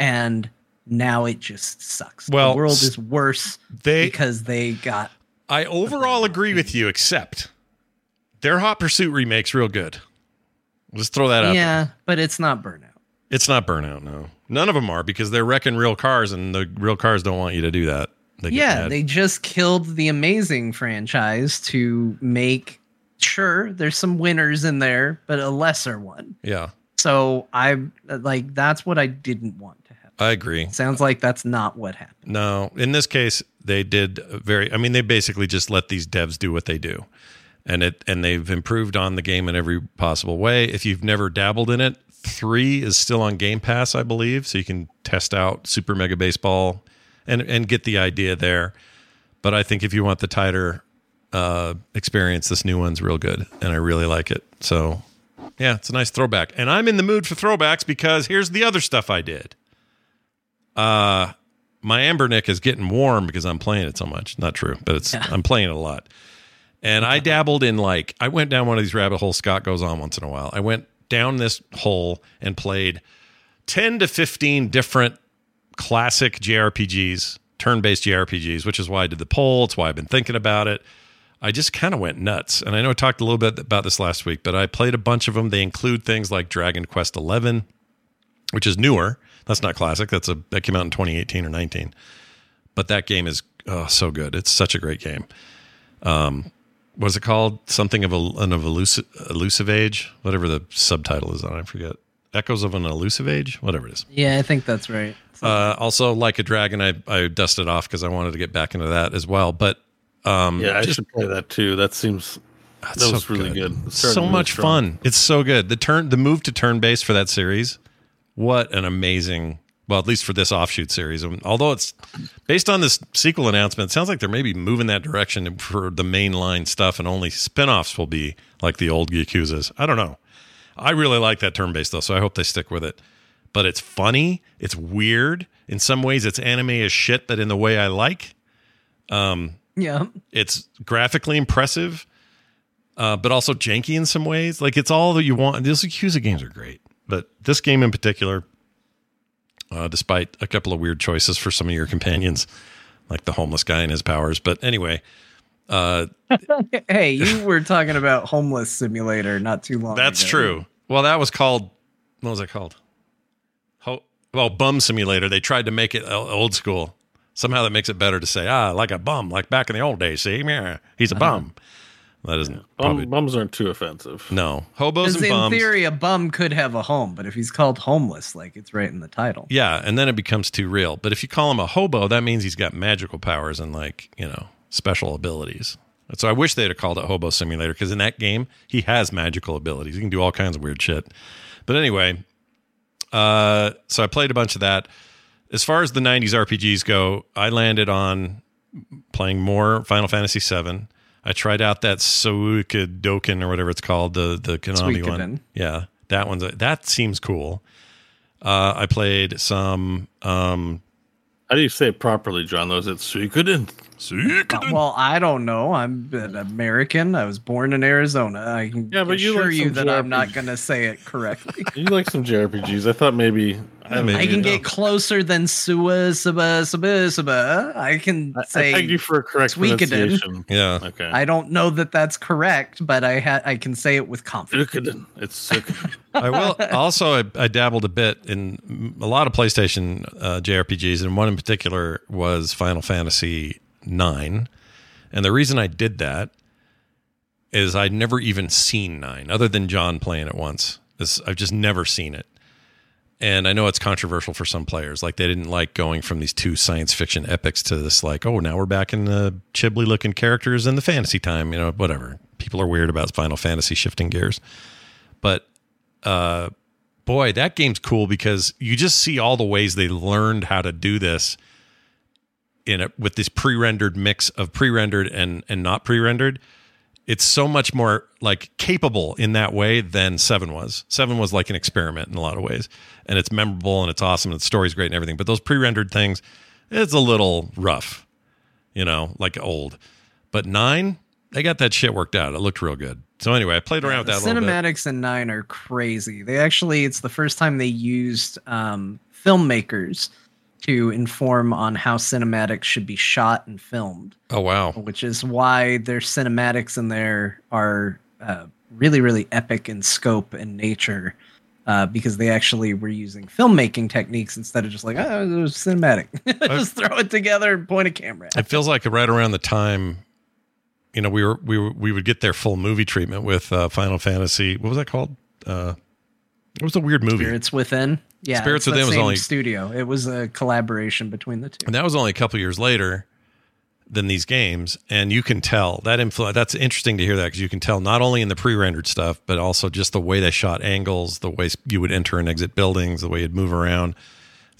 And now it just sucks. Well, the world is worse They, because they got I overall agree with you, except their Hot Pursuit remake's real good. Just throw that out. there. yeah, but it's not burnout. It's not Burnout, no. None of them are because they're wrecking real cars, and the real cars don't want you to do that. They Yeah, mad. they just killed the amazing franchise to make sure there's some winners in there, but a lesser one. yeah, So I like that's what I didn't want to happen. I agree. Sounds like that's not what happened. No, in this case, they did very. I mean, they basically just let these devs do what they do, and it and they've improved on the game in every possible way. If you've never dabbled in it, three is still on Game Pass, I believe, so you can test out Super Mega Baseball and and get the idea there. But I think if you want the tighter uh, experience, this new one's real good, and I really like it. So. Yeah, it's a nice throwback. And I'm in the mood for throwbacks because here's the other stuff I did. Uh my Anbernic is getting warm because I'm playing it so much. Not true, but it's I'm playing it a lot. And I dabbled in like I went down one of these rabbit holes Scott goes on once in a while. I went down this hole and played 10 to 15 different classic JRPGs, turn-based JRPGs, which is why I did the poll. It's why I've been thinking about it. I just kind of went nuts. And I know I talked a little bit about this last week, but I played a bunch of them. They include things like Dragon Quest XI, which is newer. That's not classic. That's a that came out in 2018 or 19. But that game is oh, so good. It's such a great game. Um, what's it called? Something of a, an of elusive, elusive age, whatever the subtitle is on. I forget. Echoes of an elusive age, whatever it is. Yeah, I think that's right. Uh, also, like a dragon, I, I dusted off because I wanted to get back into that as well. But Um, Yeah, I just- should play that too. That seems that That's was so really good. Started So much strong. fun. It's so good. The turn, the move to turn base for that series. What an amazing. Well, at least for this offshoot series, Um, although it's based on this sequel announcement, it sounds like they're maybe moving that direction for the mainline stuff, and only spin-offs will be like the old Yakuza's. I don't know. I really like that turn based though, so I hope they stick with it. But it's funny. It's weird. In some ways, it's anime as shit, but in the way I like. Um, Yeah. it's graphically impressive, uh, but also janky in some ways. Like it's all that you want. Those Yakuza games are great, but this game in particular, uh, despite a couple of weird choices for some of your companions, like the homeless guy and his powers. But anyway, uh, [laughs] Hey, you were talking about homeless simulator not too long that's ago. true. Well, that was called. What was it called? Ho- well, bum simulator. They tried to make it old school. Somehow that makes it better to say, ah, like a bum, like back in the old days. See, yeah, he's a bum. That isn't probably Bum, bums aren't too offensive. no hobos Because and in bums. In theory, a bum could have a home, but if he's called homeless, like it's right in the title. Yeah, and then it becomes too real. But if you call him a hobo, that means he's got magical powers and like you know special abilities. So I wish they'd have called it Hobo Simulator because in that game he has magical abilities. He can do all kinds of weird shit. But anyway, uh, so I played a bunch of that. As far as the '90s RPGs go, I landed on playing more Final Fantasy VII. I tried out that Suikoden or whatever it's called, the the Konami one. Yeah, that one's that seems cool. Uh, I played some. Um, How do you say it properly, John? Those it's Suikoden. Suikoden. Well, I don't know. I'm an American. I was born in Arizona. I can Yeah, but you assure like you some that I'm not going to say it correctly. [laughs] You like some JRPGs? I thought maybe. I, maybe. I can you get closer than Sua Saba Saba Saba. I can say I thank you for a correct Suikoden. pronunciation. yeah. Okay. I don't know that that's correct, but I ha- I can say it with confidence. Suikoden. It's Suikoden. [laughs] I will also. I, I dabbled a bit in a lot of PlayStation uh, JRPGs, and one in particular was Final Fantasy Nine. And the reason I did that is I'd never even seen Nine, other than John playing it once. This, I've just never seen it. And I know it's controversial for some players. Like they didn't like going from these two science fiction epics to this, like, oh, now we're back in the chibly looking characters in the fantasy time. You know, whatever. People are weird about Final Fantasy shifting gears. But uh, boy, that game's cool because you just see all the ways they learned how to do this in it with this pre-rendered mix of pre-rendered and and not pre-rendered. It's so much more like capable in that way than Seven was. Seven was like an experiment in a lot of ways, and it's memorable and it's awesome and the story's great and everything. But those pre-rendered things, it's a little rough, you know, like old. But nine, they got that shit worked out. It looked real good. So anyway, I played around the with that a little bit. cinematics in nine are crazy. They actually, it's the first time they used um, filmmakers to inform on how cinematics should be shot and filmed, Oh wow. which is why their cinematics in there are uh, really, really epic in scope and nature. Uh, because they actually were using filmmaking techniques instead of just like, oh, it was cinematic. [laughs] just throw it together and point a camera. at It feels like right around the time, you know, we were we were, we would get their full movie treatment with uh, Final Fantasy. What was that called? Uh, it was a weird movie, Spirits Within. Yeah, Spirits it's Within was only- studio. It was a collaboration between the two. and that was only a couple years later than these games. And you can tell that influence. That's interesting to hear that because you can tell not only in the pre-rendered stuff, but also just the way they shot angles, the way you would enter and exit buildings, the way you'd move around.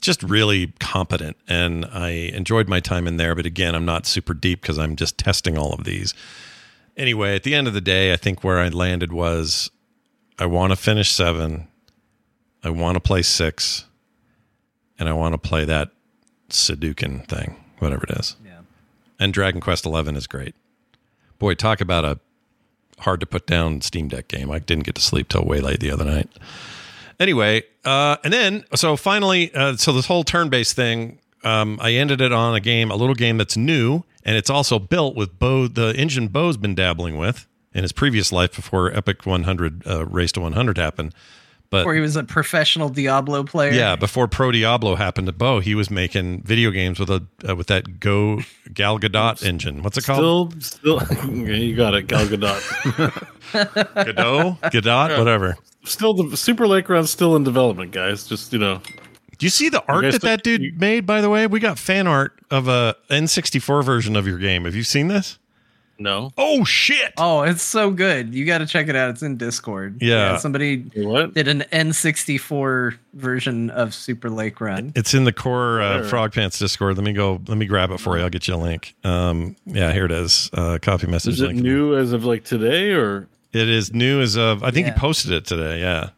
Just really competent, and I enjoyed my time in there. But again, I'm not super deep because I'm just testing all of these. Anyway, at the end of the day, I think where I landed was I want to finish seven, I want to play six, and I want to play that Sudoku thing, whatever it is. Yeah. And Dragon Quest Eleven is great. Boy, talk about a hard to put down Steam Deck game. I didn't get to sleep till way late the other night. Anyway, uh, and then so finally, uh, so this whole turn-based thing, um, I ended it on a game, a little game that's new, and it's also built with Bo, the engine Bo's been dabbling with in his previous life before Epic 100 uh, Race to 100 happened. But Or he was a professional Diablo player. yeah, before Pro Diablo happened to Bo, he was making video games with a uh, with that Go Gal Gadot engine. What's it called? Still, still, [laughs] yeah, you got it, Gal Gadot. [laughs] Godot, Gadot, whatever. still, the Super Lake Run's still in development, guys. Just you know, Do you see the art guys that that dude you- made? By the way, we got fan art of a N64 version of your game. Have you seen this? No. Oh shit! Oh, it's so good. You got to check it out. It's in Discord. Yeah. somebody What? did an N64 version of Super Lake Run. It's in the core uh, Where? Frog Pants Discord. Let me go. Let me grab it for you. I'll get you a link. Um, yeah, here it is. Uh, copy message Is it link. new as of like today or? It is new as of. I think Yeah. he posted it today. Yeah.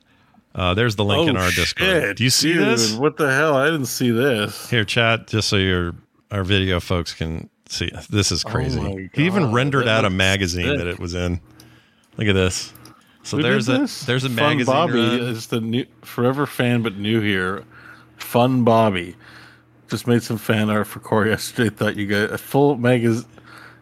Uh, there's the link in Oh, our Discord. Do you see dude, this? What the hell? I didn't see this. Here, chat, just so your our video folks can see. This is oh crazy. Oh he even rendered that out a magazine sick. that it was in. Look at this. So Who there's a this? there's a Fun magazine. Bobby run. is the new forever fan, but new here. Fun Bobby just made some fan art for Corey yesterday. Thought you got a full magazine.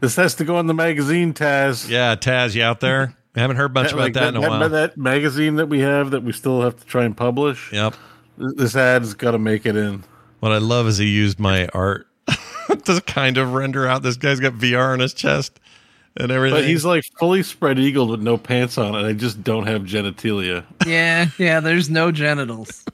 This has to go in the magazine, Taz. Yeah, Taz, you out there? [laughs] I haven't heard much about like that, in a that, while. that magazine that we have that we still have to try and publish. Yep. This ad's got to make it in. What I love is he used my art [laughs] to kind of render out. This guy's got VR on his chest and everything. But he's like fully spread eagled with no pants on, and I just don't have genitalia. Yeah, yeah. There's no genitals.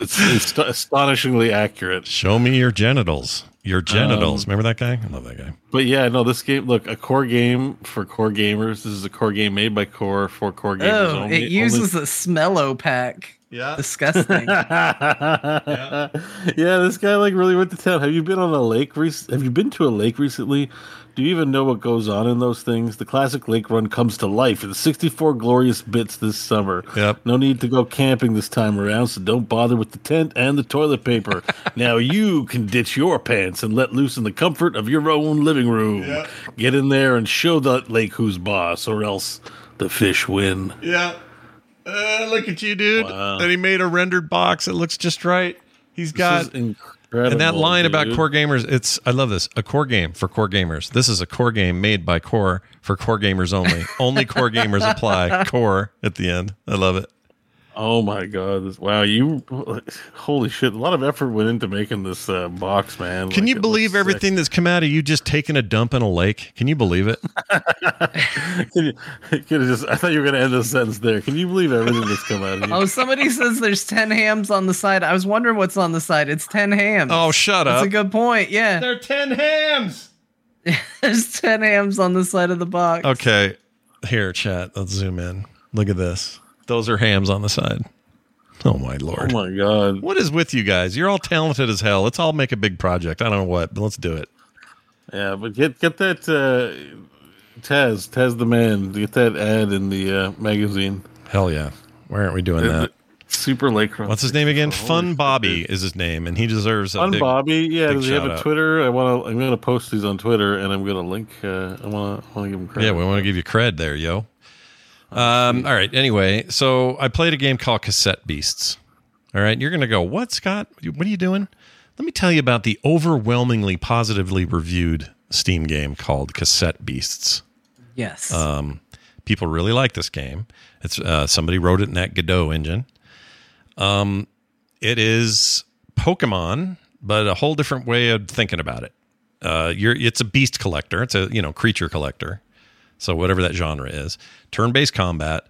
It's, it's astonishingly accurate. Show me your genitals. Your genitals. Um, Remember that guy? I love that guy. But yeah, no, this game, look, a core game for core gamers. This is a core game made by core for core gamers Oh, only. it uses a Smello pack. Yeah. Disgusting. [laughs] yeah. this guy like really went to town. Have you been on a lake? Rec- have you been to a lake recently? Do you even know what goes on in those things? The classic lake run comes to life in 64 glorious bits this summer. Yep. No need to go camping this time around, so don't bother with the tent and the toilet paper. [laughs] now you can ditch your pants and let loose in the comfort of your own living room. Get in there and show that lake who's boss, or else the fish win. Yeah. Uh, look at you, dude. Wow. And he made a rendered box. It looks just right. He's got This is incredible. and that line about core gamers. It's I love this. A core game for core gamers. This is a core game made by core for core gamers only. only core gamers apply. [laughs] Core at the end. I love it. Oh my god! Wow, you holy shit! A lot of effort went into making this uh, box, man. Can Like, you believe looks everything that's come out of you just taking a dump in a lake? Can you believe it? sick. [laughs] [laughs] Can you, can you just? I thought you were going to end the sentence there. Can you believe everything that's come out of you? oh, somebody says there's 10 hams on the side. I was wondering what's on the side. It's 10 hams. Oh, shut That's up. That's a good point. Yeah. They're 10 hams. [laughs] There's 10 hams on the side of the box. Okay. Here, chat. Let's zoom in. Look at this. Those are hams on the side. Oh my lord. oh my god! What is with you guys? You're all talented as hell. Let's all make a big project. I don't know what, but let's do it. Yeah, but get get that uh, Taz Taz the man. Get that ad in the uh, magazine. Hell yeah. Why aren't we doing that? Super Lake Run. What's his name again? Fun Bobby is his name, and he deserves a Fun big, Bobby. Yeah, does he have a out. Twitter? I want to. I'm going to post these on Twitter, and I'm going to link. Uh, I want to. Want to give him credit. Yeah, we want to give you cred there, yo. Um, all right. Anyway, so I played a game called Cassette Beasts. All right. You're going to go, what, Scott? What are you doing? Let me tell you about the overwhelmingly positively reviewed Steam game called Cassette Beasts. Yes. Um, people really like this game. It's uh, somebody wrote it in that Godot engine. Um, it is Pokemon, but a whole different way of thinking about it. Uh, you're it's a beast collector. It's a you know creature collector. So whatever that genre is, turn-based combat.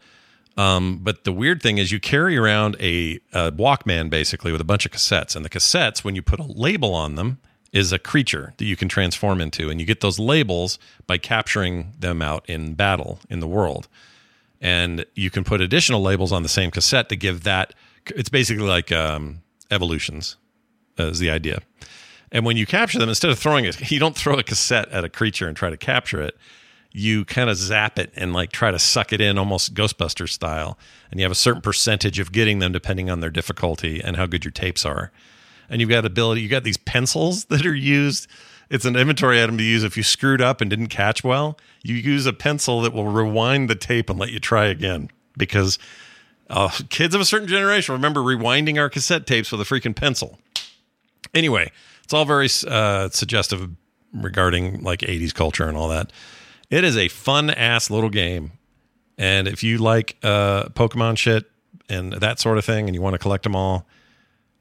Um, but the weird thing is, you carry around a, a Walkman basically with a bunch of cassettes, and the cassettes, when you put a label on them, is a creature that you can transform into, and you get those labels by capturing them out in battle in the world. And you can put additional labels on the same cassette to give that. It's basically like um, evolutions, is the idea. And when you capture them, instead of throwing it, [laughs] you don't throw a cassette at a creature and try to capture it. You kind of zap it and like try to suck it in almost Ghostbuster style. And you have a certain percentage of getting them depending on their difficulty and how good your tapes are. And you've got ability, you got these pencils [laughs] that are used. It's an inventory item to use if you screwed up and didn't catch well. You use a pencil that will rewind the tape and let you try again because uh, kids of a certain generation remember rewinding our cassette tapes with a freaking pencil. Anyway, it's all very uh, suggestive regarding like 80s culture and all that. It is a fun ass little game. And if you like uh, Pokemon shit and that sort of thing and you want to collect them all,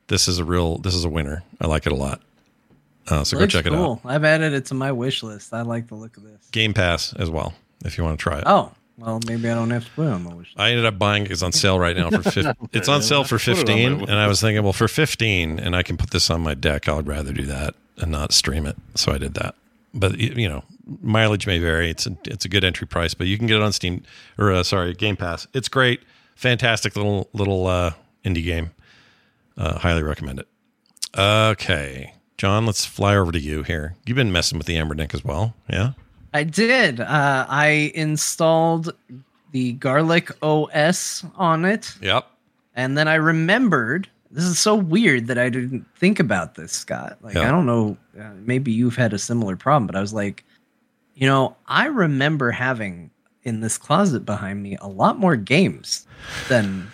this is a real, this is a winner. I like it a lot. Uh, so Looks go check it out. I've added it to my wish list. I like the look of this. Game Pass as well, if you want to try it. Oh, well, maybe I don't have to put it on my wish list. I ended up buying it. It's on sale right now for 50. [laughs] It's on sale for Put it on 15. And I was thinking, well, for 15 and I can put this on my deck, I would rather do that and not stream it. So I did that. But you know, mileage may vary. It's a, it's a good entry price, but you can get it on Steam or uh, sorry, Game Pass. It's great, fantastic little little uh, indie game. Uh, highly recommend it. Okay, John, let's fly over to you here. You've been messing with the Anbernic as well, yeah? I did. Uh, I installed the Garlic OS on it, Yep. and then I remembered. This is so weird that I didn't think about this, Scott. Like, Yeah. I don't know. Uh, maybe you've had a similar problem, but I was like, you know, I remember having in this closet behind me a lot more games than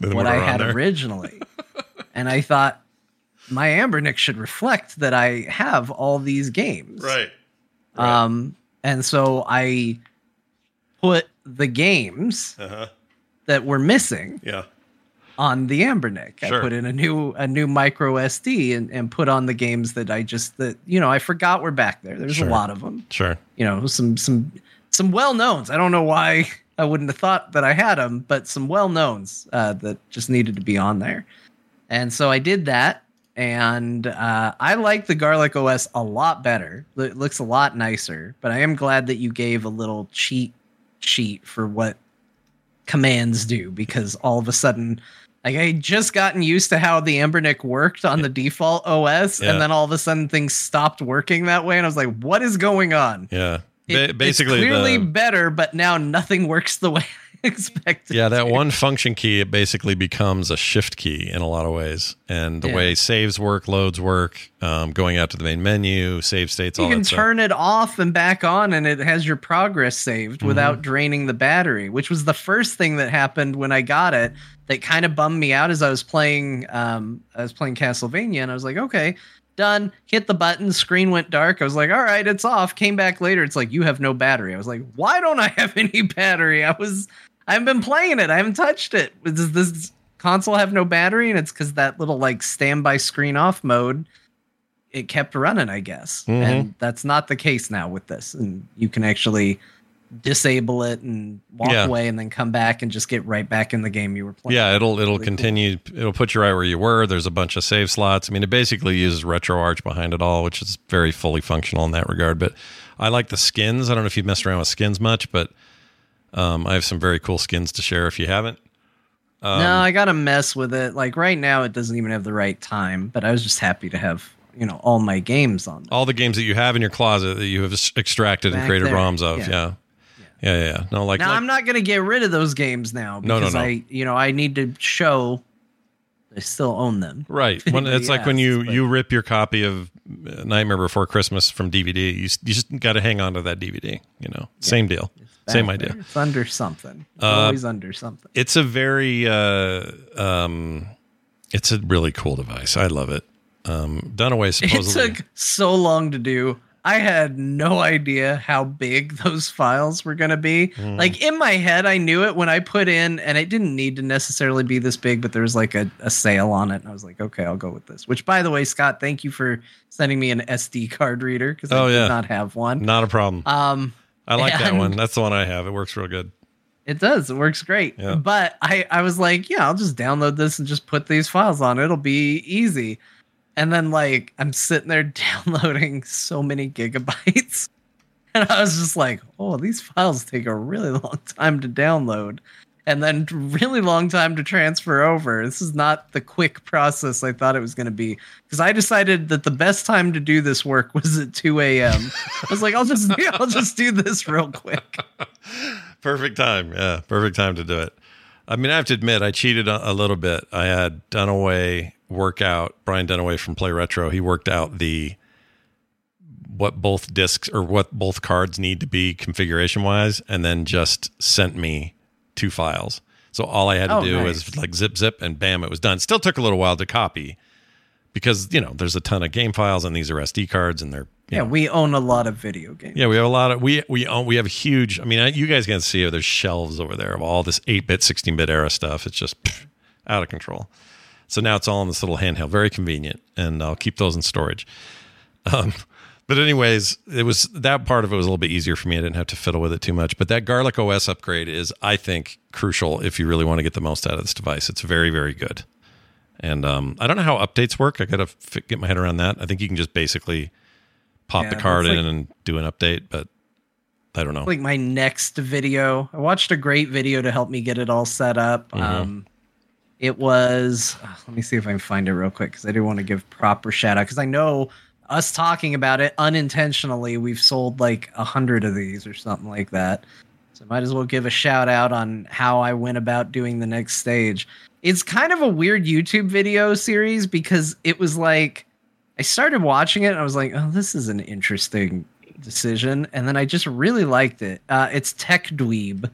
Than what what I had there. [laughs] originally. and I thought my Anbernic should reflect that I have all these games. Right. Um, and so I put the games Uh-huh. that were missing Yeah. On the Anbernic. Sure. I put in a new a new micro SD and, and put on the games that I just that you know I forgot were back there. There's Sure. a lot of them. Sure. You know some some some well knowns. I don't know why [laughs] I wouldn't have thought that I had them, but some well knowns uh, that just needed to be on there. And so I did that. And uh, I like the Garlic OS a lot better. It looks a lot nicer, but I am glad that you gave a little cheat sheet for what commands do because all of a sudden like I had just gotten used to how the Anbernic worked on the default OS, Yeah. and then all of a sudden things stopped working that way, and I was like, "What is going on?" Yeah. It- Ba- basically, it's clearly the, better, but now nothing works the way [laughs] expected. yeah, that one function key it basically becomes a shift key in a lot of ways, and the Yeah. way saves work, loads work, um, going out to the main menu, save states, all you can that stuff. turn it off and back on, and it has your progress saved Mm-hmm. without draining the battery, which was the first thing that happened when I got it. That kind of bummed me out as I was playing. Um, I was playing Castlevania, and I was like, okay, done. Hit the button. Screen went dark. I was like, all right, it's off. Came back later. It's like you have no battery. I was like, why don't I have [laughs] any battery? I was. I haven't been playing it. I haven't touched it. Does this console have no battery? And it's because that little like standby screen off mode it kept running, I guess. Mhm. And that's not the case now with this. And you can actually disable it and walk Yeah. away and then come back and just get right back in the game you were playing. Yeah, it'll it'll Really cool. continue. It'll put you right where you were. There's a bunch of save slots. I mean, it basically uses RetroArch behind it all, which is very fully functional in that regard. But I like the skins. I don't know if you've messed around with skins much, but um, I have some very cool skins to share if you haven't. Um, no, I gotta mess with it. Like right now it doesn't even have the right time, but I was just happy to have, you know, all my games on there. all the games that you have in your closet that you have extracted and created there. ROMs of. Yeah. Yeah. Yeah, yeah, yeah. No, like, now like I'm not gonna get rid of those games now No, no, because no. I you know, I need to show I still own them. [laughs] right. When, it's like when you but- you rip your copy of uh, Nightmare Before Christmas from DVD. You you just got to hang on to that DVD. You know, same deal, same idea. there. It's under something. It's Uh, always under something. It's a very uh, um, it's a really cool device. I love it. Um, Dunaway [laughs] It supposedly. took so long to do. I had no idea how big [laughs] those files were going to be. Mm. Like in my head, I knew it when I put in, and it didn't need to necessarily be this big, but there was like a, a sale on it. And I was like, okay, I'll go with this. Which, by the way, Scott, thank you for sending me an SD card reader because Oh, I did yeah. not have one. Not a problem. Um, I like that [laughs] one. That's the one I have. It works real good. It does. It works great. Yeah. But I, I was like, yeah, I'll just download this and just put these files on. It'll be easy. And then like I'm sitting there [laughs] downloading so many gigabytes. [laughs] And I was just like, oh, these files take a really long time to download. And then [laughs] really long time to transfer over. This is not the quick process I thought it was going to be. Because I decided that the best time to do this work [laughs] was at 2 a.m. I was like, I'll just I'll just do this real quick. [laughs] Perfect time. Yeah, perfect time to do it. I mean, I have to admit, I cheated a, little bit. I had Dunaway work out, Brian Dunaway from Play Retro, he worked out the what both discs or what both cards need to be configuration wise, and then just sent me two files. So all I had to Oh, do nice. was like zip zip and bam, it was done. Still took a little while to copy because you know there's a ton of game files and these are SD cards and they're Yeah, know, we own a lot of video games. yeah, we have a lot of we we own we have a huge. I mean, I- you guys can see. There's shelves over there of all this eight bit, sixteen bit era stuff. It's just pff, out of control. So now it's all in this little handheld, very convenient, and I'll keep those in storage. Um, but anyways, it was that part of it was a little bit easier for me. I didn't have to fiddle with it too much. But that Garlic OS upgrade is, I think, crucial if you really want to get the most out of this device. It's very, very good. And um, I don't know how updates work. I got to f- get my head around that. I think you can just basically pop Yeah, the card in like- and do an update, but I don't know. like my next video. I watched a great video to help me get it all set up. Mhm. Um, it was. uh, let me see if I can find it real quick because I do want to give proper shout out because I know us talking about it unintentionally, we've sold like a hundred of these or something like that. So might as well give a shout out on how I went about doing the next stage. It's kind of a weird YouTube video series because it was like I started watching it and I was like, oh, this is an interesting decision. And then I just really liked it. Uh, it's Tech Dweeb,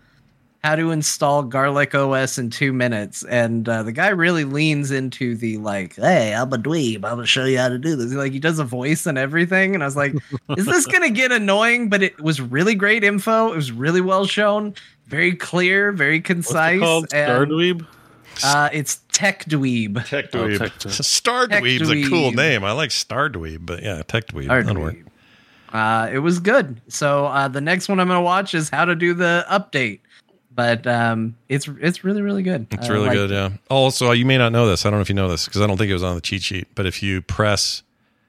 how to install Garlic OS in two minutes. And uh, the guy really leans into the like, hey, I'm a dweeb. I'm going to show you how to do this. Like, he does a voice and everything. And I was like, [laughs] is this going to get annoying? But it was really great info. It was really well shown, very clear, very What's concise. it called? and, Stardweeb? uh, it's Tech Dweeb. Tech Oh, Dweeb. Tech Dweeb. [laughs] Star Tech Dweeb's a cool name. I like Star Dweeb, but yeah, Tech Dweeb. Star That'll work. Dweeb. Uh, it was good. So uh, the next one I'm gonna watch is how to do the update. But um, it's it's really really good. It's really liked good, yeah. Also, you may not know this. I don't know if you know this because I don't think it was on the cheat sheet. But if you press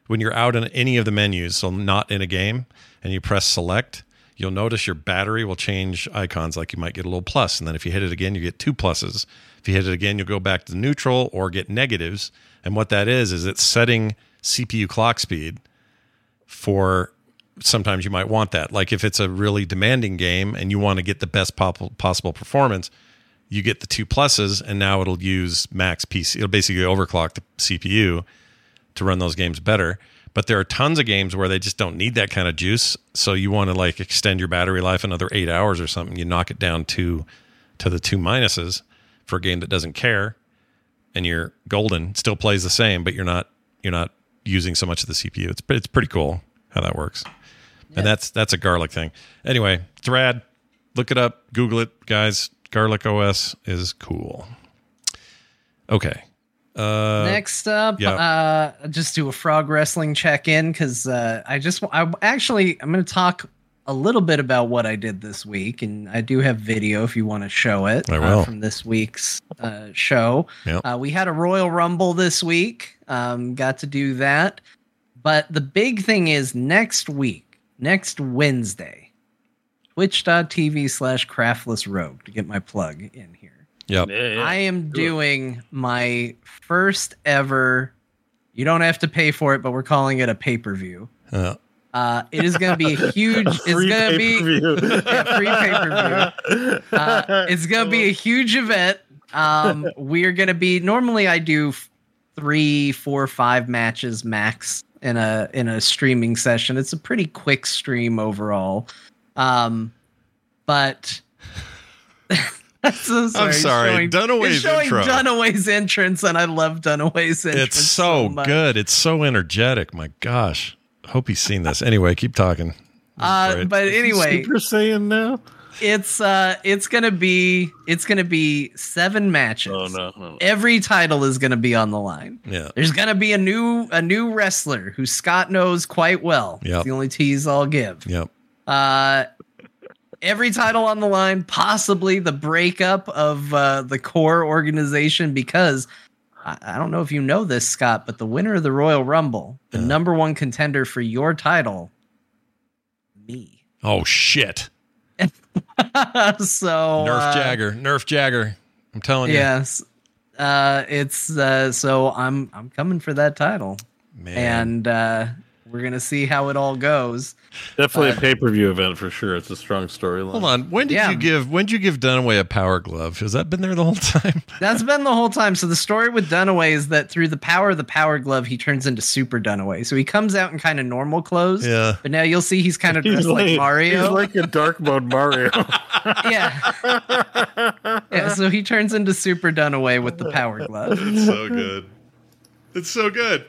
when you're out in any of the menus, so not in a game, and you press select, you'll notice your battery will change icons. Like you might get a little plus, and then if you hit it again, you get two pluses. If you hit it again, you'll go back to neutral or get negatives. And what that is is it's setting CPU clock speed for sometimes you might want that. Like if it's a really demanding game and you want to get the best possible performance, you get the two pluses, and now it'll use max PC. It'll basically overclock the CPU to run those games better. But there are tons of games where they just don't need that kind of juice. So you want to like extend your battery life another eight hours or something. You knock it down to to the two minuses for a game that doesn't care, and you're golden. Still plays the same, but you're not you're not using so much of the CPU. It's it's pretty cool how that works. And that's that's a garlic thing. Anyway, it's rad. Look it up, Google it, guys. Garlic OS is cool. Okay. Uh, Next up, yeah. uh, just do a frog wrestling check in because uh, I just I actually I'm going to talk a little bit about what I did this week, and I do have video if you want to show it I uh, from this week's uh, show. Yep. Uh, we had a Royal Rumble this week. Um, got to do that, but the big thing is next week, next Wednesday, twitch.tv slash craftless rogue to get my plug in here. Yep. I am doing my first ever. You don't have to pay for it, but we're calling it a pay per view. Uh, Uh, it is going to be a [laughs] huge. it's going to be yeah, free pay per view. Uh, it's going to be a huge event. Um, we're going to be. Normally, I do three, four, five matches max in a in a streaming session. It's a pretty quick stream overall. Um, but. [laughs] I'm so sorry. It's sorry, showing- Dunaway's it's showing intro. Dunaway's entrance, and I love Dunaway's entrance. it's so much. good. It's so energetic. My gosh. Hope he's seen this. Anyway, keep talking. This Uh, but anyway, Super Saiyan now? It's uh, it's gonna be it's gonna be seven matches. Oh no, no. Every title is gonna be on the line. yeah. There's gonna be a new a new wrestler who Scott knows quite well. It's Yep. the only tease I'll give. Yep. Uh, every title on the line, possibly the breakup of uh, the core organization, because I, I don't know if you know this, Scott, but the winner of the Royal Rumble, the Yeah. number one contender for your title, me. Oh shit. [laughs] so Nerf uh, Jagger. Nerf Jagger. I'm telling you. Yes. Uh, it's uh, so I'm I'm coming for that title, Man. and uh, we're gonna see how it all goes. Definitely Uh, a pay per view event for sure. It's a strong storyline. Hold on. When did Yeah. you give when did you give Dunaway a power glove? Has that been there the whole time? [laughs] That's been the whole time. So the story with Dunaway is that through the power of the Power Glove, he turns into Super Dunaway. So he comes out in kind of normal clothes. Yeah. But now you'll see he's kind of dressed like, Mario. He's like a dark mode Mario. [laughs] [laughs] yeah. yeah. So he turns into Super Dunaway with the Power Glove. It's so good. It's so good.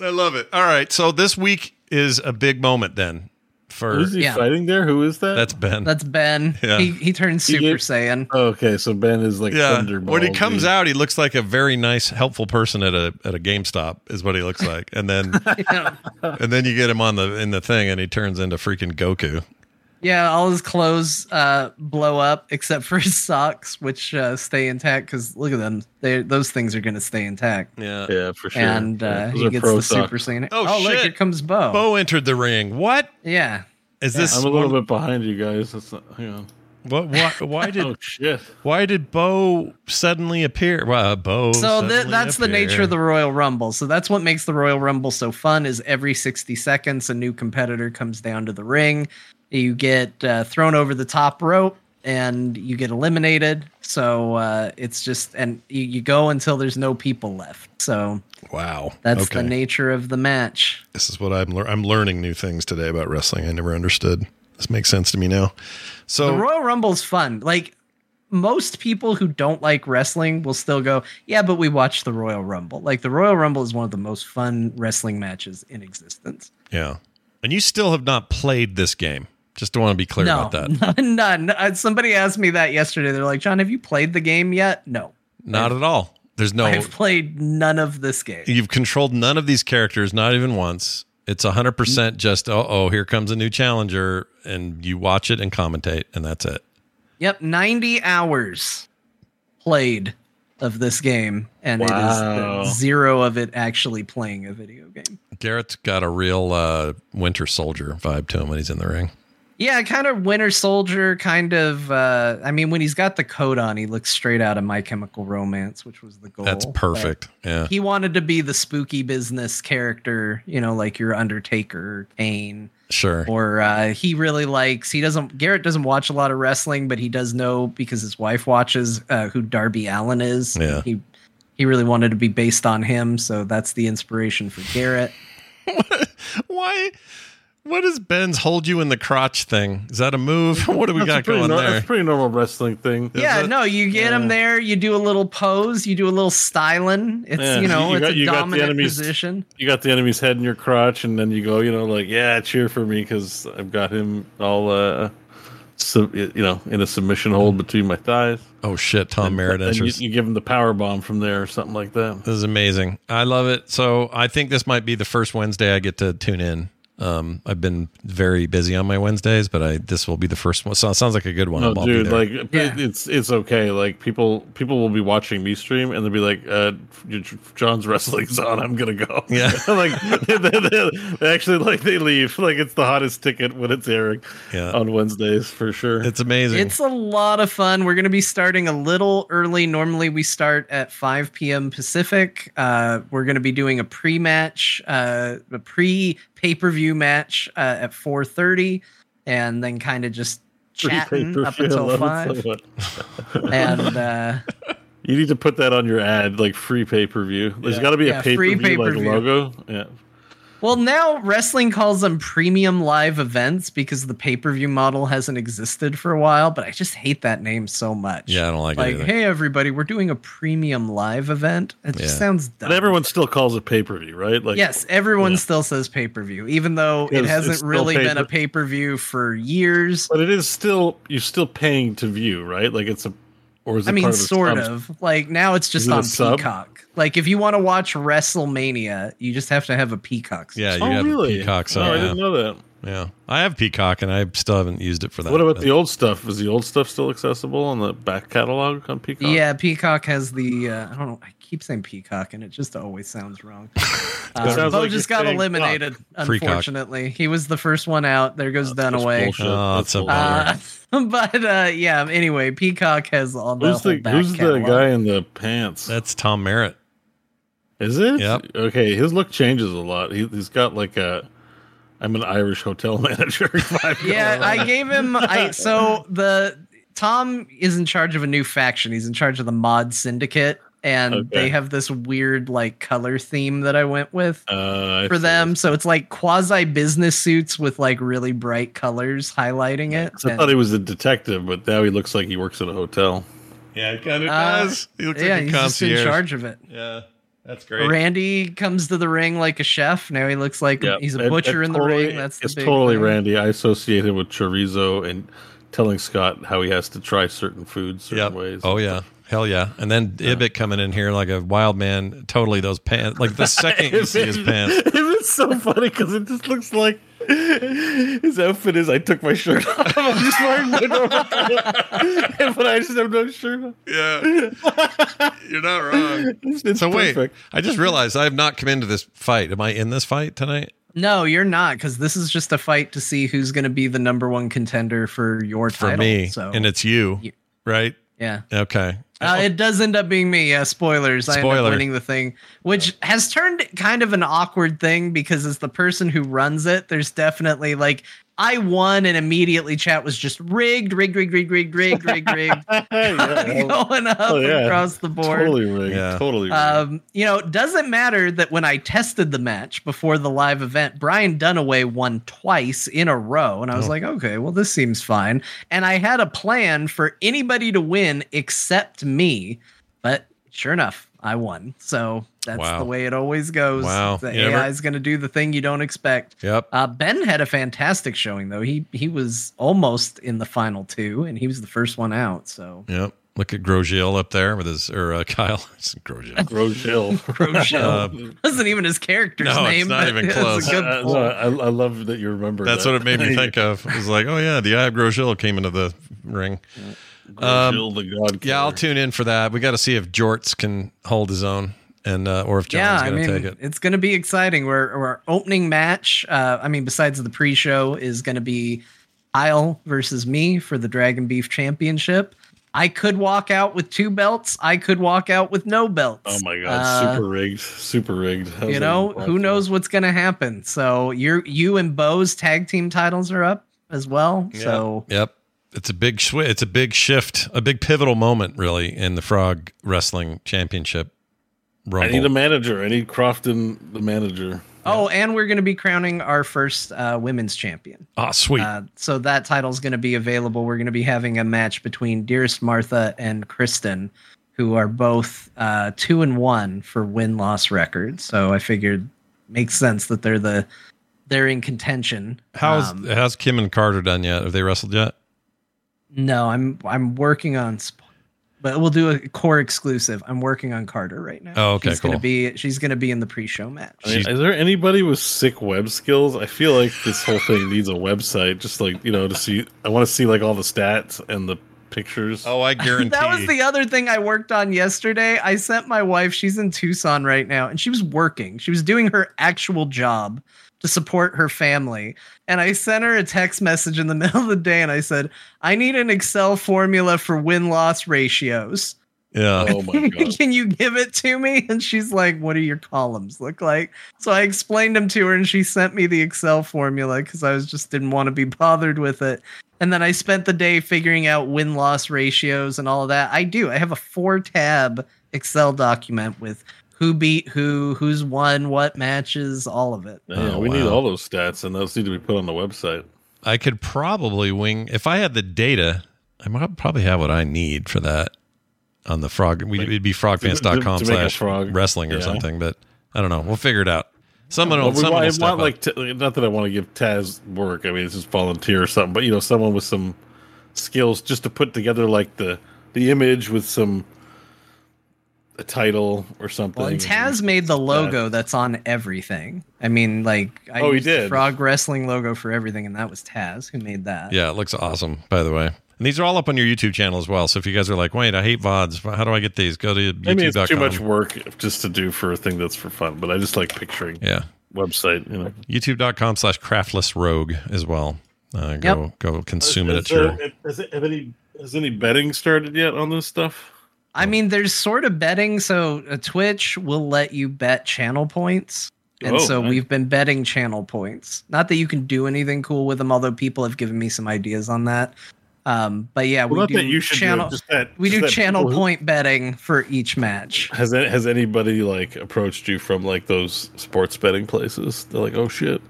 I love it. All right. So this week is a big moment then for Who's he Yeah. fighting there? Who is that? that's Ben. That's Ben. Yeah. He he turns Super gave- Saiyan. Oh, okay, so Ben is like yeah. Thunderbolt. When he comes dude. out, he looks like a very nice, helpful person at a at a GameStop is what he looks like. And then [laughs] Yeah. and then you get him on the in the thing and he turns into freaking Goku. Yeah, all his clothes uh, blow up except for [laughs] his socks, which uh, stay intact. Because look at them; they those things are going to stay intact. Yeah. Yeah, for sure. And uh, those he gets the socks. super saiyan. Oh, look, shit. here comes Bo. Bo entered the ring. What Yeah, is this? I'm a little one- bit behind you guys. That's not, hang on. What? Why, [laughs] why did? Oh shit! Why did Bo suddenly appear? Well, Bo. so th- suddenly that's the nature of the Royal Rumble. So that's what makes the Royal Rumble so fun. Is every sixty seconds a new competitor comes down to the ring. You get uh, thrown over the top rope and you get eliminated. So uh, it's just and you, you go until there's no people left. So Wow. that's okay. the nature of the match. This is what I'm. Lear- I'm learning new things today about wrestling. I never understood. This makes sense to me now. So the Royal Rumble is fun. Like most people who don't like wrestling will still go, yeah, but we watched the Royal Rumble. Like the Royal Rumble is one of the most fun wrestling matches in existence. yeah, and you still have not played this game. Just don't want to be clear no, about that. [laughs] none. Uh, Somebody asked me that yesterday. They're like, John, have you played the game yet? No, Not at all. There's no. I've played none of this game. You've controlled none of these characters, not even once. It's 100% just, oh, oh, here comes a new challenger, and you watch it and commentate, and that's it. Yep, 90 hours played of this game, and it Wow. is zero of it actually playing a video game. Garrett's got a real uh, Winter Soldier vibe to him when he's in the ring. Yeah, kind of Winter Soldier, kind of. Uh, I mean, when he's got the coat on, he looks straight out of My Chemical Romance, which was the goal. That's but perfect. Yeah. He wanted to be the spooky business character, you know, like your Undertaker, Kane, Sure. or uh, he really likes. He doesn't. Garrett doesn't watch a lot of wrestling, but he does know because his wife watches uh, who Darby Allin is. Yeah. He he really wanted to be based on him, so that's the inspiration for Garrett. [laughs] Why? What is Ben's hold you in the crotch thing? Is that a move? [laughs] What do we That's a got going nor- there? That's a pretty normal wrestling thing. Yeah, it? no, you get him there, you do a little pose, you do a little styling. It's Yeah, you know, you it's got- a you got the dominant enemy's- position. You got the enemy's head in your crotch, and then you go, you know, like, yeah, cheer for me because I've got him all, uh, so, you know, in a submission hold between my thighs. oh shit! Tom Merritt and you, you give him the power bomb from there or something like that. This is amazing. I love it. So I think this might be the first Wednesday I get to tune in. Um, I've been very busy on my Wednesdays, but I this will be the first one. So it sounds like a good one. No, I'll dude, like Yeah. it's it's okay. Like people people will be watching me stream and they'll be like, uh, "John's wrestling's on. I'm gonna go." Yeah. [laughs] like [laughs] they, they- they actually like they leave. Like it's the hottest ticket when it's airing Yeah. on Wednesdays for sure. it's amazing. It's a lot of fun. We're going to be starting a little early. Normally, we start at 5 p.m. Pacific. Uh, we're going to be doing a pre-match, uh, a pre pay-per-view match uh, at 4:30, and then kind of just chatting up until I love it five. [laughs] And uh, You need to put that on your ad, like free pay per view. There's Yeah. got to be Yeah, a pay per view like logo. Yeah. Well, now wrestling calls them premium live events because the pay per view model hasn't existed for a while. But I just hate that name so much. Yeah, I don't like it Like, hey, everybody, we're doing a premium live event. It just Yeah. sounds dumb. But everyone still calls it pay per view, right? Like yes, everyone yeah. still says pay per view, even though it hasn't still really been a pay per view for years. But it is still you're still paying to view, right? Like it's a or is it I mean, part of sort subs- of. Like now it's just it on? Peacock. Like if you want to watch WrestleMania, you just have to have a Peacock. yeah, you Oh, have really? Peacock. So oh, I yeah. didn't know that. yeah, I have Peacock, and I still haven't used it for that. What about but- the old stuff? Is the old stuff still accessible on the back catalog on Peacock? Yeah, Peacock has the. Uh, I don't know. I keep saying Peacock, and it just always sounds wrong. [laughs] Uh, sounds Bo like just got eliminated. Cock. Unfortunately, he was the first one out. There goes That's Dunaway. bullshit. Oh, That's that's a bummer. Uh, [laughs] but uh, yeah. Anyway, Peacock has all the Who's whole the back Who's the guy in the pants? That's Tom Merritt. Is it? Yep. Okay, his look changes a lot. He, he's got like a. I'm an Irish hotel [laughs] manager. Yeah. I gave him. I so the Tom is in charge of a new faction. He's in charge of the Mod Syndicate, and Okay. they have this weird like color theme that I went with. uh, I for see. them. So it's like quasi business suits with like really bright colors highlighting it. 'Cause I And- thought he was a detective, but now he looks like he works at a hotel. Yeah, it kind of Uh, does. He looks yeah, like a he's just in charge of it. Yeah, that's great. Randy comes to the ring like a chef. Now he looks like Yeah, he's a it- butcher it in totally- the ring. That's the it's big totally thing. Randy. I associate him with chorizo and telling Scott how he has to try certain foods certain Yep. ways. Oh yeah. Hell yeah. And then Ibbot coming in here like a wild man, totally those pants. Like the second you see his [laughs] pants. It's so funny because it just looks like His outfit is I took my shirt off. [laughs] I'm just wearing my normal clothes, but I just have no shirt on. Yeah, you're not wrong. [laughs] It's, it's So wait, perfect. I just realized I have not come into this fight. Am I in this fight tonight? No, you're not, because this is just a fight to see who's going to be the number one contender for your For me, so and it's you, You- right? yeah. Okay. Uh, it does end up being me. Yeah, spoilers. I end up winning the thing, which has turned kind of an awkward thing because as the person who runs it, there's definitely like I won and immediately chat was just rigged, rigged, rigged, rigged, rigged, rigged, rigged, [laughs] rigged, Yeah, [laughs] going up Oh, yeah. across the board. Totally rigged. Yeah. Totally rigged. Um, you know, it doesn't matter that when I tested the match before the live event, Brian Dunaway won twice in a row. And I was Oh. like, okay, well, this seems fine. And I had a plan for anybody to win except me. But sure enough, I won. So that's Wow. the way it always goes. Wow. The You never- AI is going to do the thing you don't expect. Yep. Uh, ben had a fantastic showing, though. He he was almost in the final two, and he was the first one out. So Yep. Look at Grosjean up there with his or uh, [laughs] Kyle. It's Grosjean. Rose Hill. Grosjean [laughs] wasn't even his character's No, it's name. not even it's a close. good Uh, I, I love that you remember. That's that. what it made me [laughs] think of. It was like, oh yeah, the eye of Grosjean came into the ring. Rose Hill, the God. Yeah, I'll tune in for that. We got to see if Jorts can hold his own, and uh, or if John's yeah, I going to take it. it's going to be exciting. We're, our opening match, uh, I mean, besides the pre-show, is going to be Kyle versus me for the Dragon Beef Championship. I could walk out with two belts. I could walk out with no belts. Oh my god, Uh, super rigged, super rigged. How's you know, who possible? knows what's going to happen? So you're you and Bo's tag team titles are up as well. So Yep. It's a big swi It's a big shift, a big pivotal moment, really, in the Frog Wrestling Championship Rumble. I need a manager. I need Crofton, the manager. Oh, and we're going to be crowning our first uh, women's champion. oh, sweet. Uh, so that title's going to be available. We're going to be having a match between Dearest Martha and Kristen, who are both uh, two and one for win loss records. So I figured makes sense that they're the they're in contention. how's Um, how's Kim and Carter done yet? Have they wrestled yet? No, I'm I'm working on. But we'll do a core exclusive. I'm working on Carter right now. Oh, okay, she's gonna be she's gonna be in the pre-show match. I mean, is there anybody with sick web skills? I feel like this whole thing needs a website, just like you know, to see. I want to see like all the stats and the pictures. Oh, I [laughs] guarantee. That was the other thing I worked on yesterday. I sent my wife, she's in Tucson right now, and she was working. She was doing her actual job to support her family. And I sent her a text message in the [laughs] middle of the day and I said, I need an Excel formula for win loss ratios. yeah. Oh my [laughs] god! Can you give it to me? And she's like, What do your columns look like? So I explained them to her and she sent me the Excel formula because I was just didn't want to be bothered with it. And then I spent the day figuring out win loss ratios and all of that. I do. I have a four tab Excel document with who beat who, who's won what matches, all of it. Yeah, Oh, we need all those stats, and those need to be put on the website. I could probably wing if I had the data. I might probably have what I need for that on the frog. We, it'd be frogfans.com to make a slash frog. wrestling or Yeah. something, but I don't know. We'll figure it out. Someone Well, will, someone want, will I step want up. like t- not that I want to give Taz work. I mean, it's just volunteer or something. But you know, someone with some skills just to put together like the the image with some a title or something. Well, and Taz made the logo that's on everything. I mean, like I Oh, he used the did. frog wrestling logo for everything, and that was Taz who made that. Yeah, it looks awesome, by the way. And these are all up on your YouTube channel as well. So if you guys are like, wait, I hate VODs, how do I get these? Go to I mean, it's youtube.com. too much work just to do for a thing that's for fun. But I just like picturing Yeah. website. You know, YouTube.com slash craftless rogue as well. Uh, go Yep. go consume it Is at your there- Has, it- have any has any betting started yet on this stuff? I mean, there's sort of betting. So uh, Twitch will let you bet channel points. And Oh, so nice. we've been betting channel points. Not that you can do anything cool with them, although people have given me some ideas on that. Um, but yeah, Well, we do channel. do that we do channel people who- point betting for each match. Has has anybody like approached you from like those sports betting places? They're like, oh shit.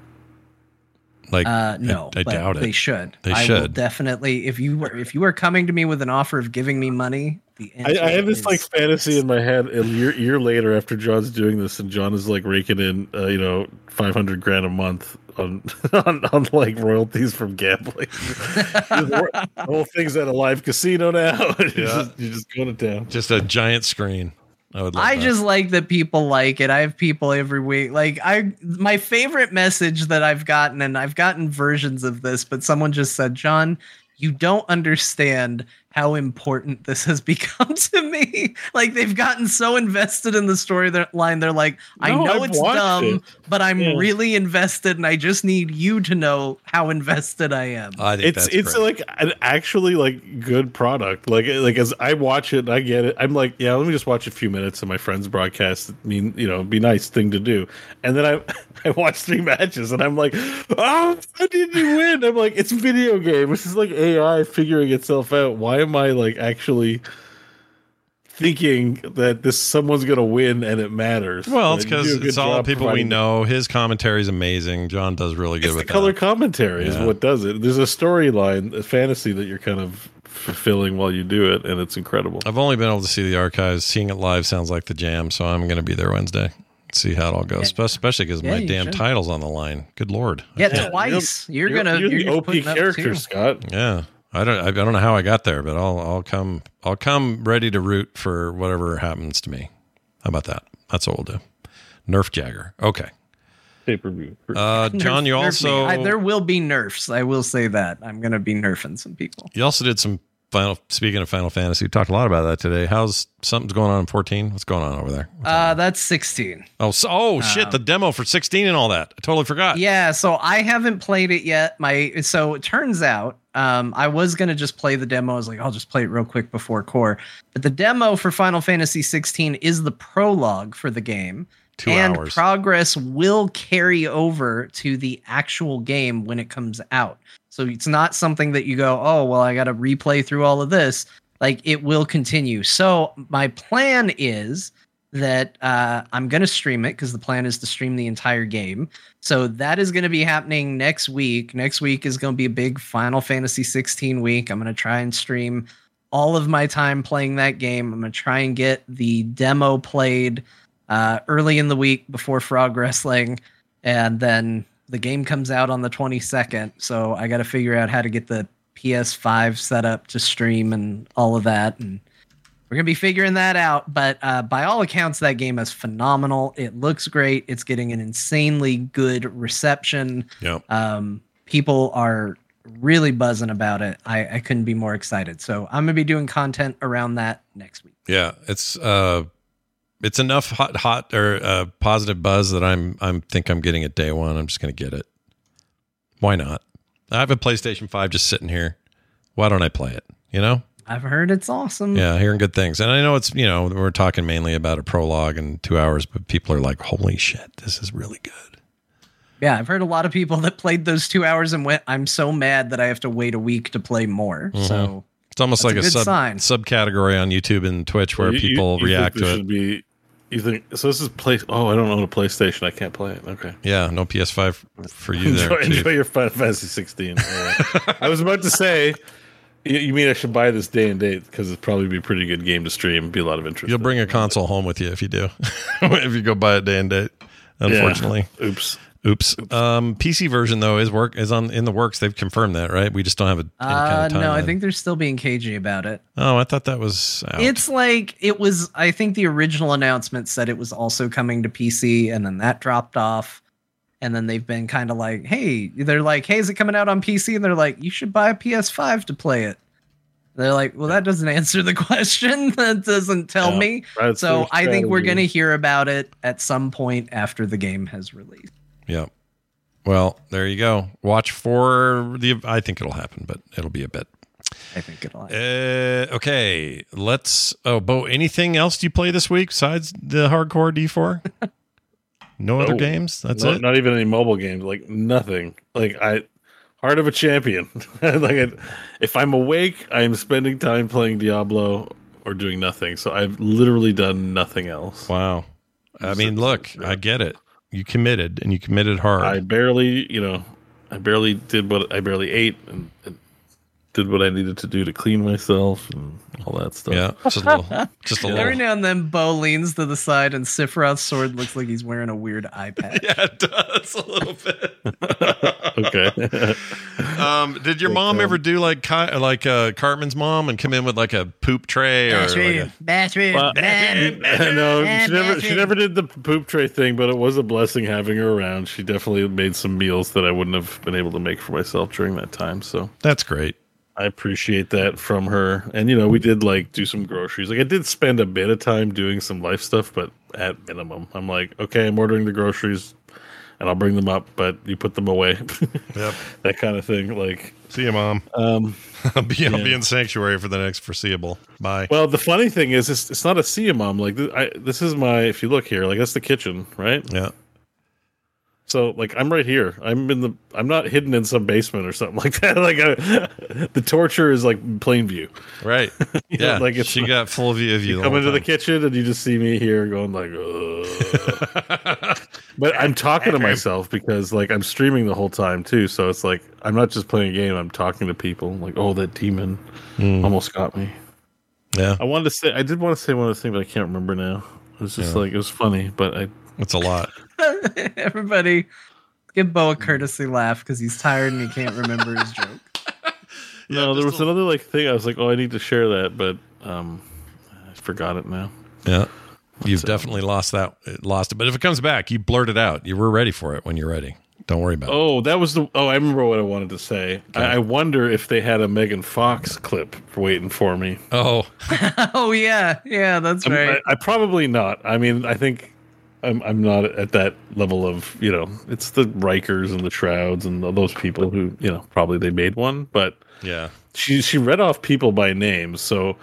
Like Uh, no, I, I but doubt they should. They I will should. definitely. If you were if you were coming to me with an offer of giving me money, the I, I have this is- like fantasy in my head a year, year later after John's doing this and John is like raking in uh, you know 500 grand a month on [laughs] on, on like royalties from gambling. the whole thing's at a live casino now. [laughs] you're, Yeah. just, you're just going to town. Just a giant screen. I would. I that. just like that people like it. I have people every week. Like I my favorite message that I've gotten and I've gotten versions of this, but someone just said, "John, you don't understand how important this has [laughs] become to me. Like they've gotten so invested in the storyline. They're like, I No, know I've it's dumb, it. but I'm Yeah. really invested and I just need you to know how invested I am. I think it's that's it's great. like an actually like good product. Like like as I watch it, I get it. I'm like, yeah, let me just watch a few minutes of my friend's broadcast. I mean, you know, be nice thing to do. And then I [laughs] I watch three matches, and I'm like, oh, how did you win? I'm like, it's a video game. This is like AI figuring itself out. Why am I like actually? Thinking that this someone's gonna win and it matters. well, it's Like, you do because it's all job people we providing- know. His commentary is amazing. John does really good It's the with color that. commentary is what does it. There's a storyline, a fantasy that you're kind of fulfilling while you do it, and it's incredible. I've only been able to see the archives. Seeing it live sounds like the jam, so I'm going to be there Wednesday. See how it all goes, Spe- especially because Yeah, my damn should. title's on the line. Good lord. yeah, Yeah, twice. You're, You're- gonna you're, you're the just OP character. Scott. Yeah. I don't. I don't know how I got there, but I'll. I'll come. I'll come ready to root for whatever happens to me. How about that? That's what we'll do. Nerf Jagger. Okay. Pay per view. Uh, John, you nerf me. also I- there will be nerfs. I will say that. I'm gonna be nerfing some people. you also did some final. Speaking of Final Fantasy, we talked a lot about that today. How's something's going on in 14? What's going on over there? Uh, that's 16. Oh, so, oh shit! The demo for 16 and all that. I totally forgot. Yeah, so I haven't played it yet. My so it turns out um, I was gonna just play the demo. I was like, I'll just play it real quick before core. But the demo for Final Fantasy 16 is the prologue for the game. Two and hours. progress will carry over to the actual game when it comes out. So it's not something that you go, oh, well, I got to replay through all of this. Like it will continue. So my plan is that uh, I'm going to stream it because the plan is to stream the entire game. So that is going to be happening next week. Next week is going to be a big Final Fantasy 16 week. I'm going to try and stream all of my time playing that game. I'm going to try and get the demo played uh, early in the week before Frog Wrestling, and then the game comes out on the 22nd. So I got to figure out how to get the PS5 set up to stream and all of that. And we're gonna be figuring that out. But uh, by all accounts, that game is phenomenal. It looks great. It's getting an insanely good reception. Yep. Um, people are really buzzing about it. I, I couldn't be more excited. So I'm gonna be doing content around that next week. Yeah, it's uh, it's enough hot, hot or uh, positive buzz that I'm I'm think I'm getting it day one. I'm just gonna get it. Why not? I have a PlayStation Five just sitting here. Why don't I play it? You know? I've heard it's awesome. Yeah, hearing good things, and I know it's you know we're talking mainly about a prologue and two hours, but people are like, "Holy shit, this is really good." Yeah, I've heard a lot of people that played those two hours and went, I'm so mad that I have to wait a week to play more. So It's almost That's like a a, sub sign. subcategory on YouTube and Twitch where You- you- people you think react there to should it. Be, you think so? This is play. Oh, I don't own a PlayStation. I can't play it. Okay. Yeah, no PS5 for you there. enjoy, Chief. your Final Fantasy 16. All right. I was about to say, you, you mean I should buy this day and date because it'd probably be a pretty good game to stream. Be a lot of interest. You'll in bring a console home with you if you do. [laughs] if you go buy it day and date. Yeah. Unfortunately. Oops. Oops. Um, PC version though is work is on in the works. They've confirmed that, right? We just don't have a any uh, kind of no, I think they're still being cagey about it. Oh, I thought that was out. It's like it was. I think the original announcement said it was also coming to PC, and then that dropped off. And then they've been kind of like, hey, they're like, hey, is it coming out on PC? And they're like, you should buy a PS5 to play it. They're like, well, that doesn't [laughs] answer the question. that doesn't tell Yeah, me. So I think we're going to hear about it at some point after the game has released. Yep. Well, there you go. Watch for the. I think it'll happen, but it'll be a bit. I think it'll. Uh, okay, let's. Oh, Bo, anything else do you play this week besides the hardcore D four? No other games. That's not, it. Not even any mobile games. Like nothing. Like I, heart of a champion. [laughs] like I, if I'm awake, I am spending time playing Diablo or doing nothing. So I've literally done nothing else. Wow. I mean, look, I get it. You committed, and you committed hard. I barely, you know, I barely did what I barely ate and, and did what I needed to do to clean myself and all that stuff. yeah, [laughs] just a little, just a [laughs] Every little. now and then, Bo leans to the side, and Sephiroth's sword looks like he's wearing a weird eye patch. [laughs] Yeah, it does a little bit. okay. Um, did your mom ever do like like uh, Cartman's mom and come in with like a poop tray or like a, bathroom, Well, no, she never she never did the poop tray thing, but it was a blessing having her around. She definitely made some meals that I wouldn't have been able to make for myself during that time. So That's great. I appreciate that from her. And you know, we did like do some groceries. Like I did spend a bit of time doing some life stuff, but at minimum, I'm like, okay, I'm ordering the groceries and I'll bring them up, but you put them away. [laughs] Yep. that kind of thing. Like See you, mom. um I'll [laughs] be, I'll be in sanctuary for the next foreseeable. Bye. well, the funny thing is, it's, it's not a see you mom. Like I, this is my. If you look here, like that's the kitchen, right? yeah. So like I'm right here. I'm in the. I'm not hidden in some basement or something [laughs] like that. Like I, the torture is like plain view. Right. [laughs] You know, Yeah. like it's she got full view of you. You come whole into the kitchen and you just see me here going like, but I'm talking to [laughs] myself because like I'm streaming the whole time too. So it's like I'm not just playing a game. I'm talking to people. Like, oh, that demon Hmm. almost got me. Yeah. I wanted to say. I did want to say one other thing, but I can't remember now. It was just Yeah. like it was funny, but I. It's a lot. [laughs] Everybody, give Bo a courtesy laugh because he's tired and he can't remember his joke. [laughs] no, there was a- another like thing. I was like, oh, I need to share that, but um, I forgot it now. Yeah. You've definitely lost that lost it. But if it comes back, you blurt it out. You were ready for it when you're ready. Don't worry about it. Oh, that was the. Oh, I remember what I wanted to say. I, I wonder if they had a Megan Fox clip waiting for me. Oh, [laughs] Oh yeah, yeah, that's I'm- right. I, I probably not. I mean, I think I'm I'm not at that level of you know. It's the Rikers and the Shrouds and those people who you know probably they made one, but yeah. she she read off people by name. So,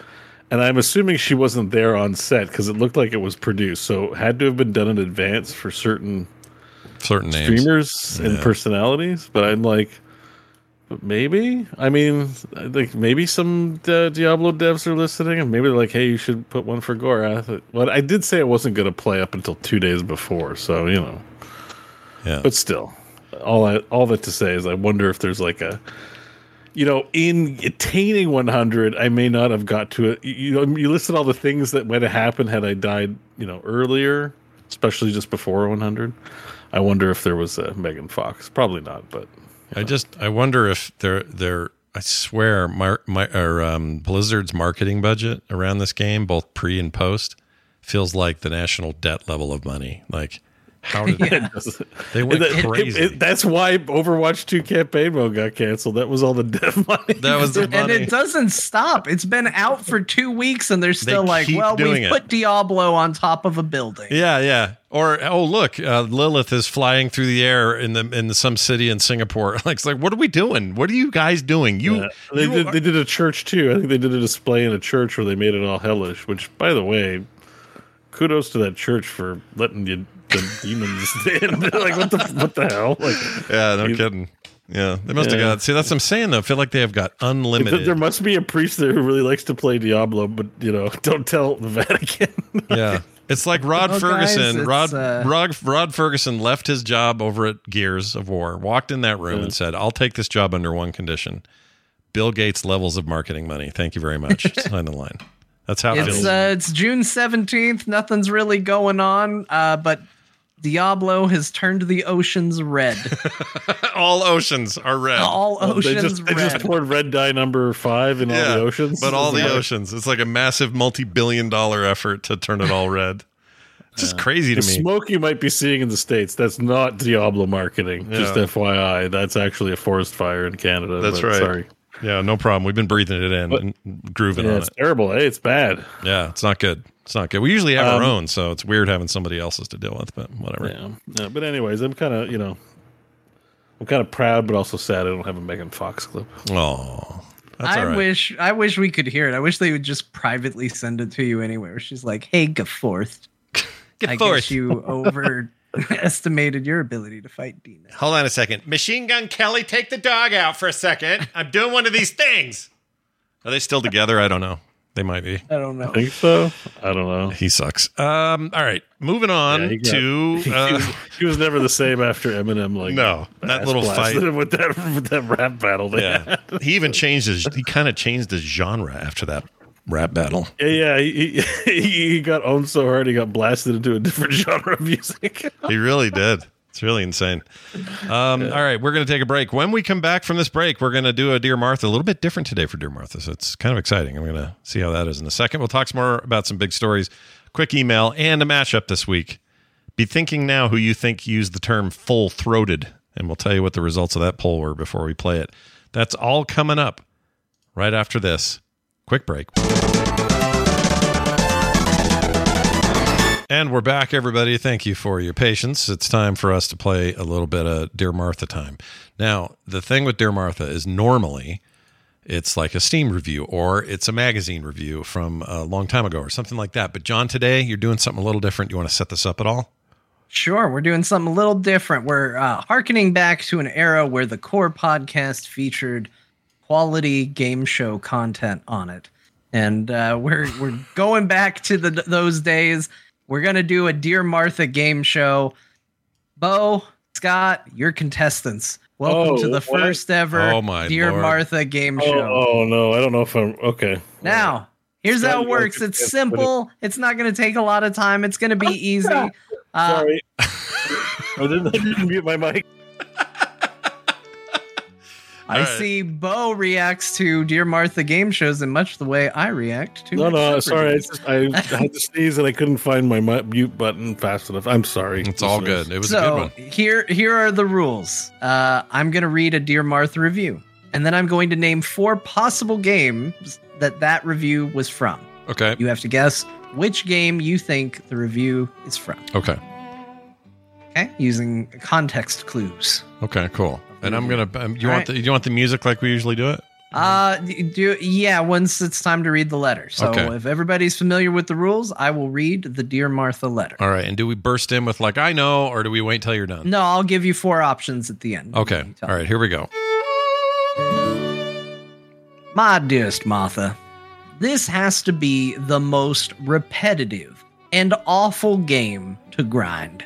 and I'm assuming she wasn't there on set because it looked like it was produced. So, it had to have been done in advance for certain Certain names. streamers and Yeah. personalities. But I'm like. Maybe I mean, like maybe some uh, Diablo devs are listening, and maybe they're like, "Hey, you should put one for Gorath." But I did say it wasn't going to play up until two days before, so you know. Yeah. But still, all I all that to say is, I wonder if there's like a, you know, in attaining 100, I may not have got to it. You, you know, you listed all the things that might have happened had I died, you know, earlier, especially just before 100. I wonder if there was a Megan Fox. Probably not, but I just I wonder if they're they're I swear my my or um, Blizzard's marketing budget around this game, both pre and post, feels like the national debt level of money. Like how did [laughs] they went It- it- crazy? it- that's why Overwatch 2 campaign mode got canceled. That was all the [laughs] dev money. that was the [laughs] and it doesn't stop. It's been out for two weeks, and they're still like, "Well, doing we it. put Diablo on top of a building." Yeah, yeah. Or oh look, uh, Lilith is flying through the air in the in some city in Singapore. Like it's like, what are we doing? What are you guys doing? You, Yeah. They you did. are- They did a church too. I think they did a display in a church where they made it all hellish. Which, by the way, kudos to that church for letting you the demons [laughs] in. like what the what the hell? Like yeah, no you- kidding. Yeah, they must have got. See, that's what I'm saying though. I feel like they have got unlimited. there must be a priest there who really likes to play Diablo, but you know, [laughs] don't tell the Vatican. [laughs] yeah. It's like Rod Well, Ferguson. it's, Rod, uh, Rod Rod Ferguson left his job over at Gears of War, walked in that room and said, "I'll take this job under one condition: Bill Gates levels of marketing money. Thank you very much. Sign the line." That's how it It's feels. uh, it's June seventeenth. Nothing's really going on, uh, but Diablo has turned the oceans red. [laughs] all oceans are red. All they oceans just they red. just poured red dye number five in all the oceans. But all the oceans. It's like a massive multi-billion dollar effort to turn it all red. It's just crazy to The me. smoke you might be seeing in the states, that's not Diablo marketing. Just FYI, that's actually a forest fire in Canada. That's but right. Sorry. Yeah, no problem. We've been breathing it in But- and grooving Yeah, on it's it. It's terrible. Hey, it's bad. Yeah, it's not good. It's not good. We usually have our Um, own, so it's weird having somebody else's to deal with, but whatever. Yeah. yeah. But anyways, I'm kind of you know, I'm kind of proud, but also sad I don't have a Megan Fox clip. Oh, that's I all right. wish I wish we could hear it. I wish they would just privately send it to you anywhere. She's like, "Hey, Gaforth, [laughs] I guess you overestimated your ability to fight demons." Hold on a second. Machine Gun Kelly, take the dog out for a second. I'm doing one of these things. Are they still together? I don't know. They might be. I don't know. I think so. I don't know. He sucks. Um. All right. Moving on Yeah, he got- to. [laughs] he, Uh, was, he was never the same after Eminem. Like No, that little fight. with that with that rap battle. They yeah. had. He even changed his. He kind of changed his genre after that rap battle. Yeah, yeah, he, he, [laughs] he got owned so hard he got blasted into a different [laughs] genre of music. He really did. It's really insane. Um, All right, we're going to take a break. When we come back from this break, we're going to do a Dear Martha, a little bit different today for Dear Martha. So it's kind of exciting. I'm going to see how that is in a second. We'll talk some more about some big stories, quick email, and a mashup this week. Be thinking now who you think used the term full throated, and we'll tell you what the results of that poll were before we play it. That's all coming up right after this. Quick break. And we're back, everybody. Thank you for your patience. It's time for us to play a little bit of Dear Martha time. Now, the thing with Dear Martha is normally it's like a Steam review or it's a magazine review from a long time ago or something like that. But, John, today you're doing something a little different. You want to set this up at all? Sure, we're doing something a little different. We're uh, harkening back to an era where the core podcast featured quality game show content on it, and uh, we're we're [laughs] going back to the those days. We're gonna do a Dear Martha game show. Bo, Scott, your contestants. Welcome Oh, to the what? first ever Oh, my Dear Lord. Martha game Oh, show. oh, no, I don't know if I'm okay. Now, here's Scott, how it works. It's this, simple. It's not going to take a lot of time. It's going to be [laughs] easy. Uh, Sorry, [laughs] I didn't, I didn't mute my mic. I All right. see Bo reacts to Dear Martha game shows in much the way I react to. No, no, sorry. I, just, I had to sneeze and I couldn't find my mute button fast enough. I'm sorry. It's all good. It was a good So one. here, here are the rules. Uh, I'm going to read a Dear Martha review, and then I'm going to name four possible games that that review was from. Okay. You have to guess which game you think the review is from. Okay. Okay, using context clues. Okay. Cool. And I'm gonna. Um, you All want right. the you want the music like we usually do it? Uh, do yeah. Once it's time to read the letter. So Okay. if everybody's familiar with the rules, I will read the Dear Martha letter. All right. And do we burst in with like I know, or do we wait till you're done? No, I'll give you four options at the end. Okay. You tell All me. Here we go. My dearest Martha, this has to be the most repetitive and awful game to grind.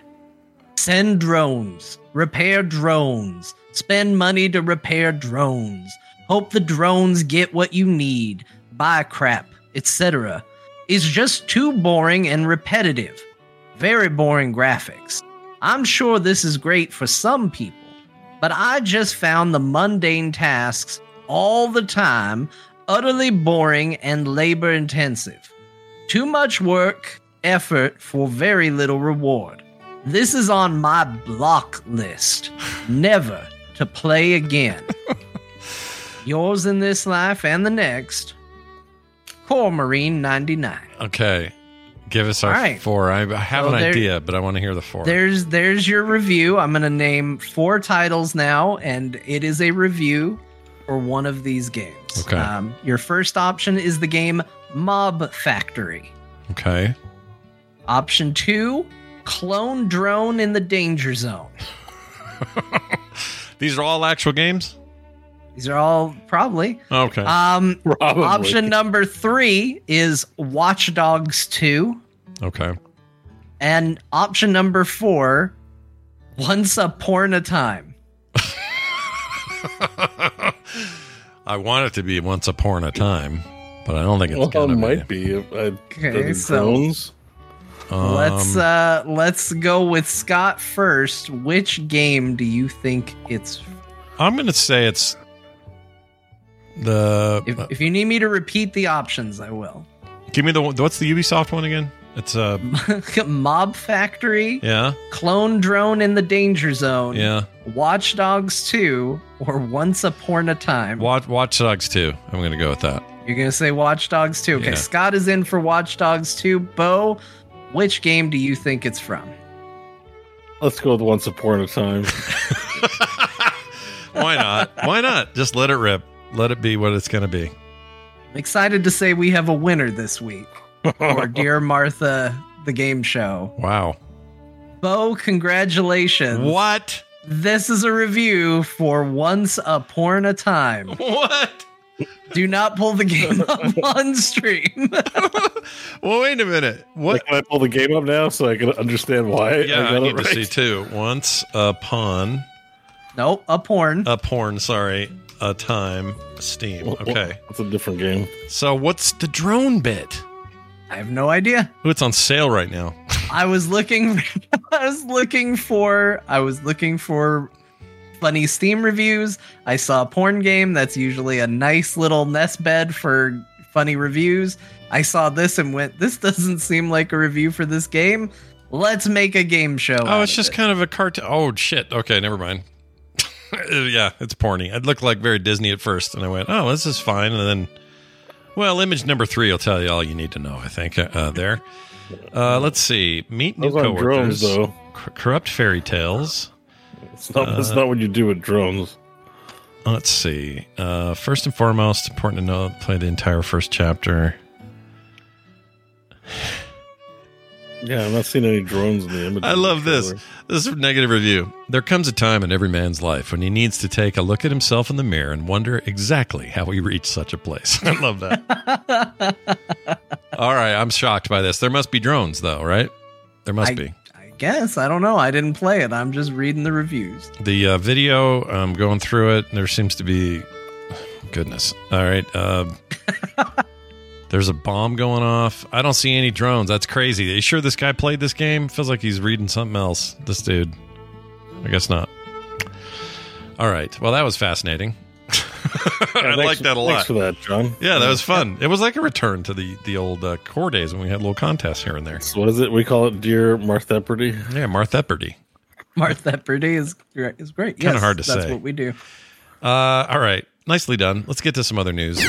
Send drones, repair drones, spend money to repair drones, hope the drones get what you need, buy crap, etc. is just too boring and repetitive. Very boring graphics. I'm sure this is great for some people, but I just found the mundane tasks all the time utterly boring and labor intensive. Too much work, effort for very little reward. This is on my block list. Never to play again. [laughs] Yours in this life and the next. Core Marine 99. Okay. Give us our right. four. I have So an there- idea, but I want to hear the four. There's there's your review. I'm gonna name four titles now, and it is a review for one of these games. Okay. Um, your first option is the game Mob Factory. okay. Option two, Clone Drone in the Danger Zone. [laughs] These are all actual games. These are all probably. Okay. Um, Probably. option number three is Watch Dogs 2. okay. And option number four, Once Upon a Time. [laughs] I want it to be once upon a time, but I don't think it's Well, gonna it be. might be. I, Okay, the so- drones. let's Um, uh let's go with Scott first. Which game do you think it's I'm gonna say it's the. if, uh, if you need me to repeat the options, I will. give me the one- what's the Ubisoft one again? It's uh [laughs] Mob Factory, yeah Clone Drone in the Danger Zone, yeah. Watch Dogs 2, or Once Upon a Time. Watch Watch Dogs two. I'm gonna go with that. You're gonna say Watch Dogs 2. Okay, Yeah. Scott is in for Watch Dogs 2. Bo, which game do you think it's from? Let's go with Once Upon a Time. [laughs] [laughs] Why not? Why not? Just let it rip. Let it be what it's gonna be. I'm excited to say we have a winner this week for [laughs] Dear Martha, the game show. Wow. Bo, congratulations. What? This is a review for Once Upon a Time. What? Do not pull the game [laughs] up on stream. [laughs] Well, wait a minute. What? Like, can I pull the game up now so I can understand why? Yeah, I, got need it to see too. Once upon nope, a porn. a porn, sorry, a time, Steam. Okay. It's a different game. So what's the drone bit? I have no idea. Ooh, it's on sale right now. I was looking [laughs] I was looking for I was looking for funny Steam reviews. I saw a porn game that's usually a nice little nest bed for funny reviews. I saw this and went, this doesn't seem like a review for this game. Let's make a game show. Oh, it's just kind of a cartoon. Oh shit. Okay, never mind. [laughs] yeah, it's porny. It looked like very Disney at first, and I went, "Oh, this is fine." And then, well, image number three will tell you all you need to know. I think uh, there. Uh, let's see. Meet new coworkers. drones, though. C- corrupt fairy tales. It's not, that's not what you do with drones. Let's see. Uh, first and foremost, important to know, play the entire first chapter. Yeah, I'm not seeing any drones in the image. I love this. This is a negative review. There comes a time in every man's life when he needs to take a look at himself in the mirror and wonder exactly how he reached such a place. [laughs] I love that. [laughs] All right, I'm shocked by this. There must be drones, though, right? There must I, be. Guess. I don't know. I didn't play it. I'm just reading the reviews. The uh, video, I'm going through it. There seems to be. Goodness. All right. Uh, [laughs] there's a bomb going off. I don't see any drones. That's crazy. Are you sure this guy played this game? Feels like he's reading something else. This dude. I guess not. All right. Well, that was fascinating. [laughs] I like that a lot. Thanks for that, John. Yeah, that was fun. It was like a return to the the old uh, core days when we had little contests here and there. So what is it? We call it Dear Martheperty. Yeah, Martha Epperty. Martha Purdy is great. Is great. Kinda Yes, hard to that's say. what we do. Uh, all right, nicely done. Let's get to some other news.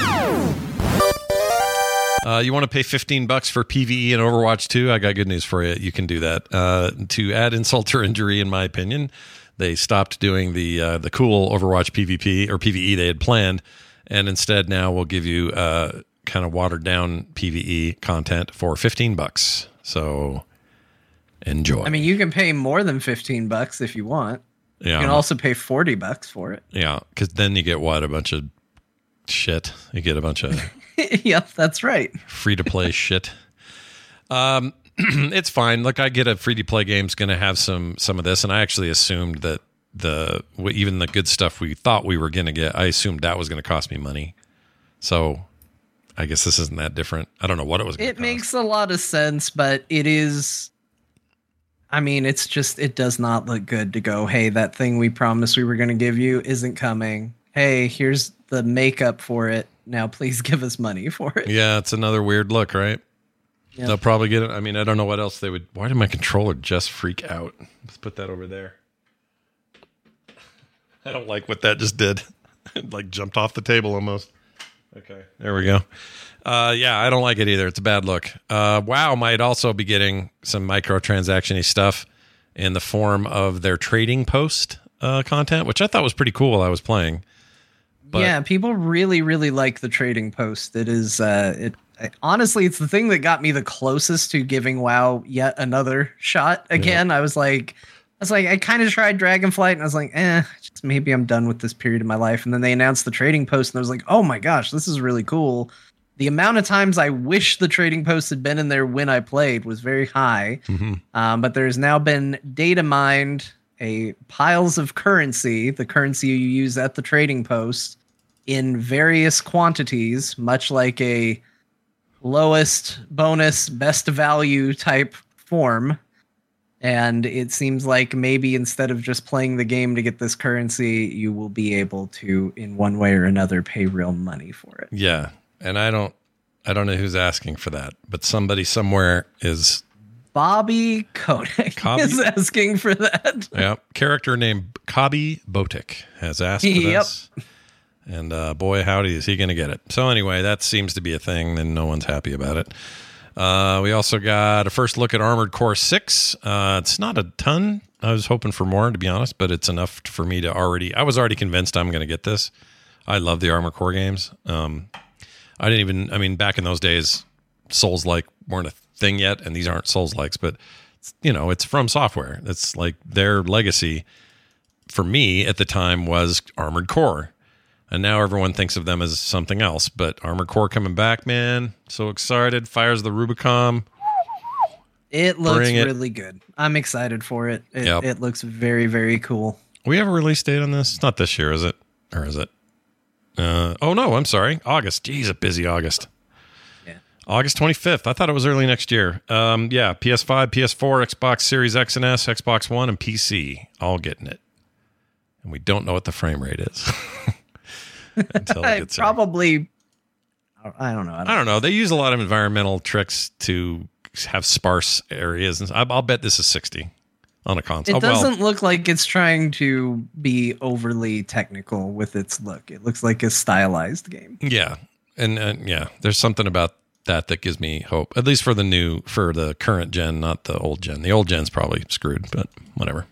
Uh, you want to pay 15 bucks for PVE and Overwatch 2? I got good news for you. You can do that. Uh, to add insult to injury, in my opinion, they stopped doing the uh, the cool Overwatch PvP or PVE they had planned, and instead now we'll give you uh, kind of watered down PVE content for 15 bucks. So enjoy. I mean, you can pay more than 15 bucks if you want. yeah, You can also pay 40 bucks for it. yeah, because then you get what a bunch of shit. You get a bunch of [laughs] yep, that's right. free to play [laughs] shit. Um, [clears throat] it's fine. Look, I get a free to play game's going to have some some of this, and I actually assumed that the even the good stuff we thought we were going to get, I assumed that was going to cost me money. So, I guess this isn't that different. I don't know what it was. It cost. makes a lot of sense, but it is. I mean, it's just, it does not look good to go, hey, that thing we promised we were going to give you isn't coming. Hey, here's the makeup for it. Now, please [laughs] give us money for it. Yeah, it's another weird look, right? Yeah. They'll probably get it. I mean, I don't know what else they would. Why did my controller just freak out? Let's put that over there. [laughs] I don't like what that just did. [laughs] it like jumped off the table almost. Okay, there we go. Uh, yeah, I don't like it either. It's a bad look. Uh, WoW might also be getting some microtransaction stuff in the form of their trading post uh, content, which I thought was pretty cool. while I was playing. But yeah, people really, really like the trading post. It is, uh, it honestly, it's the thing that got me the closest to giving WoW yet another shot. Again, I was like, I was like, I kind of tried Dragonflight, and I was like, eh, just maybe I'm done with this period of my life. And then they announced the trading post, and I was like, oh my gosh, this is really cool. The amount of times I wish the trading post had been in there when I played was very high. Mhm. Um, but there's now been data mined a piles of currency, the currency you use at the trading post, in various quantities, much like a lowest bonus, best value type form. And it seems like maybe instead of just playing the game to get this currency, you will be able to, in one way or another, pay real money for it. Yeah, and I don't, I don't know who's asking for that, but somebody somewhere is. Bobby Kotick [laughs] Cobby? is asking for that. Yeah, character named Kabi Botik has asked for [laughs] Yep. this, and uh, boy, howdy, is he going to get it? So anyway, that seems to be a thing, and no one's happy about it. Uh, we also got a first look at Armored Core Six. Uh, it's not a ton. I was hoping for more, to be honest, but it's enough for me to already. I was already convinced I'm going to get this. I love the Armored Core games. Um, I didn't even. I mean, back in those days, Souls like weren't a thing yet, and these aren't Souls likes, but you know, it's from software. It's like their legacy for me at the time was Armored Core. And now everyone thinks of them as something else. But Armored Core coming back, man. So excited. Fires the Rubicon. It looks it. really good. I'm excited for it. It, Yep. it looks very, very cool. We have a release date on this? It's not this year, is it? Or is it? Uh, oh, no, I'm sorry. August. Jeez, a busy August. Yeah. August 25th. I thought it was early next year. Um, yeah, PS5, PS4, Xbox Series X and S, Xbox One, and PC all getting it. And we don't know what the frame rate is [laughs] until it gets. Probably. I don't know. I don't I don't know. They use a lot of environmental tricks to have sparse areas, and I'll bet this is 60 on a console. It Oh, well, doesn't look like it's trying to be overly technical with its look. It looks like a stylized game. Yeah, and, and yeah, there's something about that that gives me hope. At least for the new, for the current gen, not the old gen. The old gen's probably screwed, but whatever.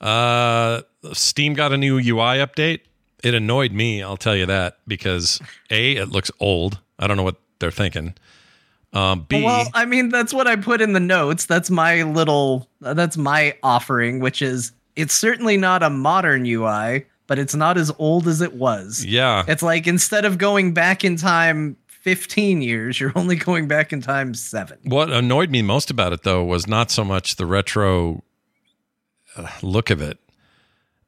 Uh, Steam got a new UI update. It annoyed me, I'll tell you that, because a it looks old. I don't know what they're thinking. Um, B, Well, I mean, that's what I put in the notes. That's my little, that's my offering, which is it's certainly not a modern UI, but it's not as old as it was. yeah, It's like instead of going back in time 15 years, you're only going back in time seven. What annoyed me most about it, though, was not so much the retro uh, look of it,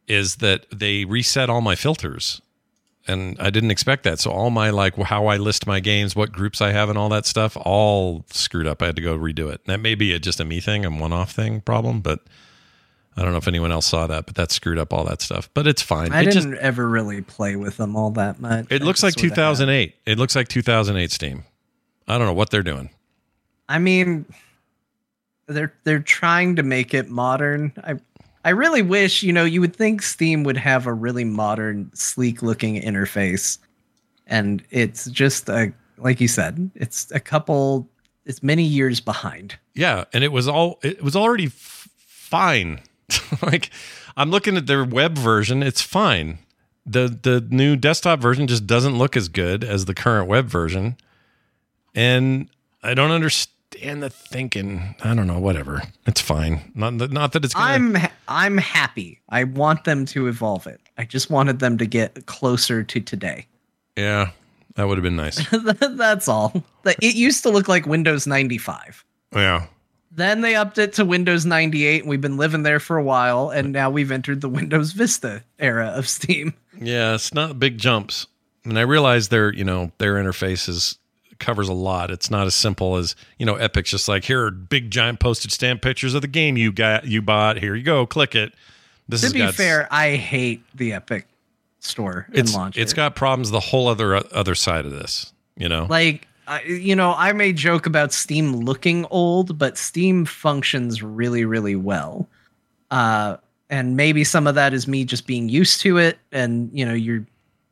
is that they reset all my filters. And I didn't expect that. So all my like how I list my games, what groups I have, and all that stuff, all screwed up. I had to go redo it. That may be a, just a me thing, a one-off thing problem, but I don't know if anyone else saw that. But that screwed up all that stuff. But it's fine. I it didn't just ever really play with them all that much. it I looks like just sorta had- 2008. It looks like 2008 Steam. I don't know what they're doing. I mean, they're they're trying to make it modern. I I really wish, you know, you would think Steam would have a really modern, sleek looking interface. And it's just a like you said, it's a couple it's many years behind. Yeah, and it was all it was already f- fine. [laughs] like I'm looking at their web version, it's fine. The the new desktop version just doesn't look as good as the current web version. And I don't understand the thinking. I don't know, whatever. It's fine. Not that not that it's gonna I'm ha- I'm happy. I want them to evolve it. I just wanted them to get closer to today. Yeah, that would have been nice. [laughs] That's all. It used to look like Windows 95. yeah. Then they upped it to Windows 98, and we've been living there for a while, and now we've entered the Windows Vista era of Steam. Yeah, it's not big jumps. And I realize their, you know, their interface is covers a lot. It's not as simple as, you know, Epic's just like, here are big giant postage stamp pictures of the game you got you bought. Here you go, click it. This is To be fair, I hate the Epic store and it's launcher. it's got problems the whole other other side of this, you know. like I, you know, I may joke about Steam looking old, but Steam functions really, really well. Uh, and maybe some of that is me just being used to it, and you know, you're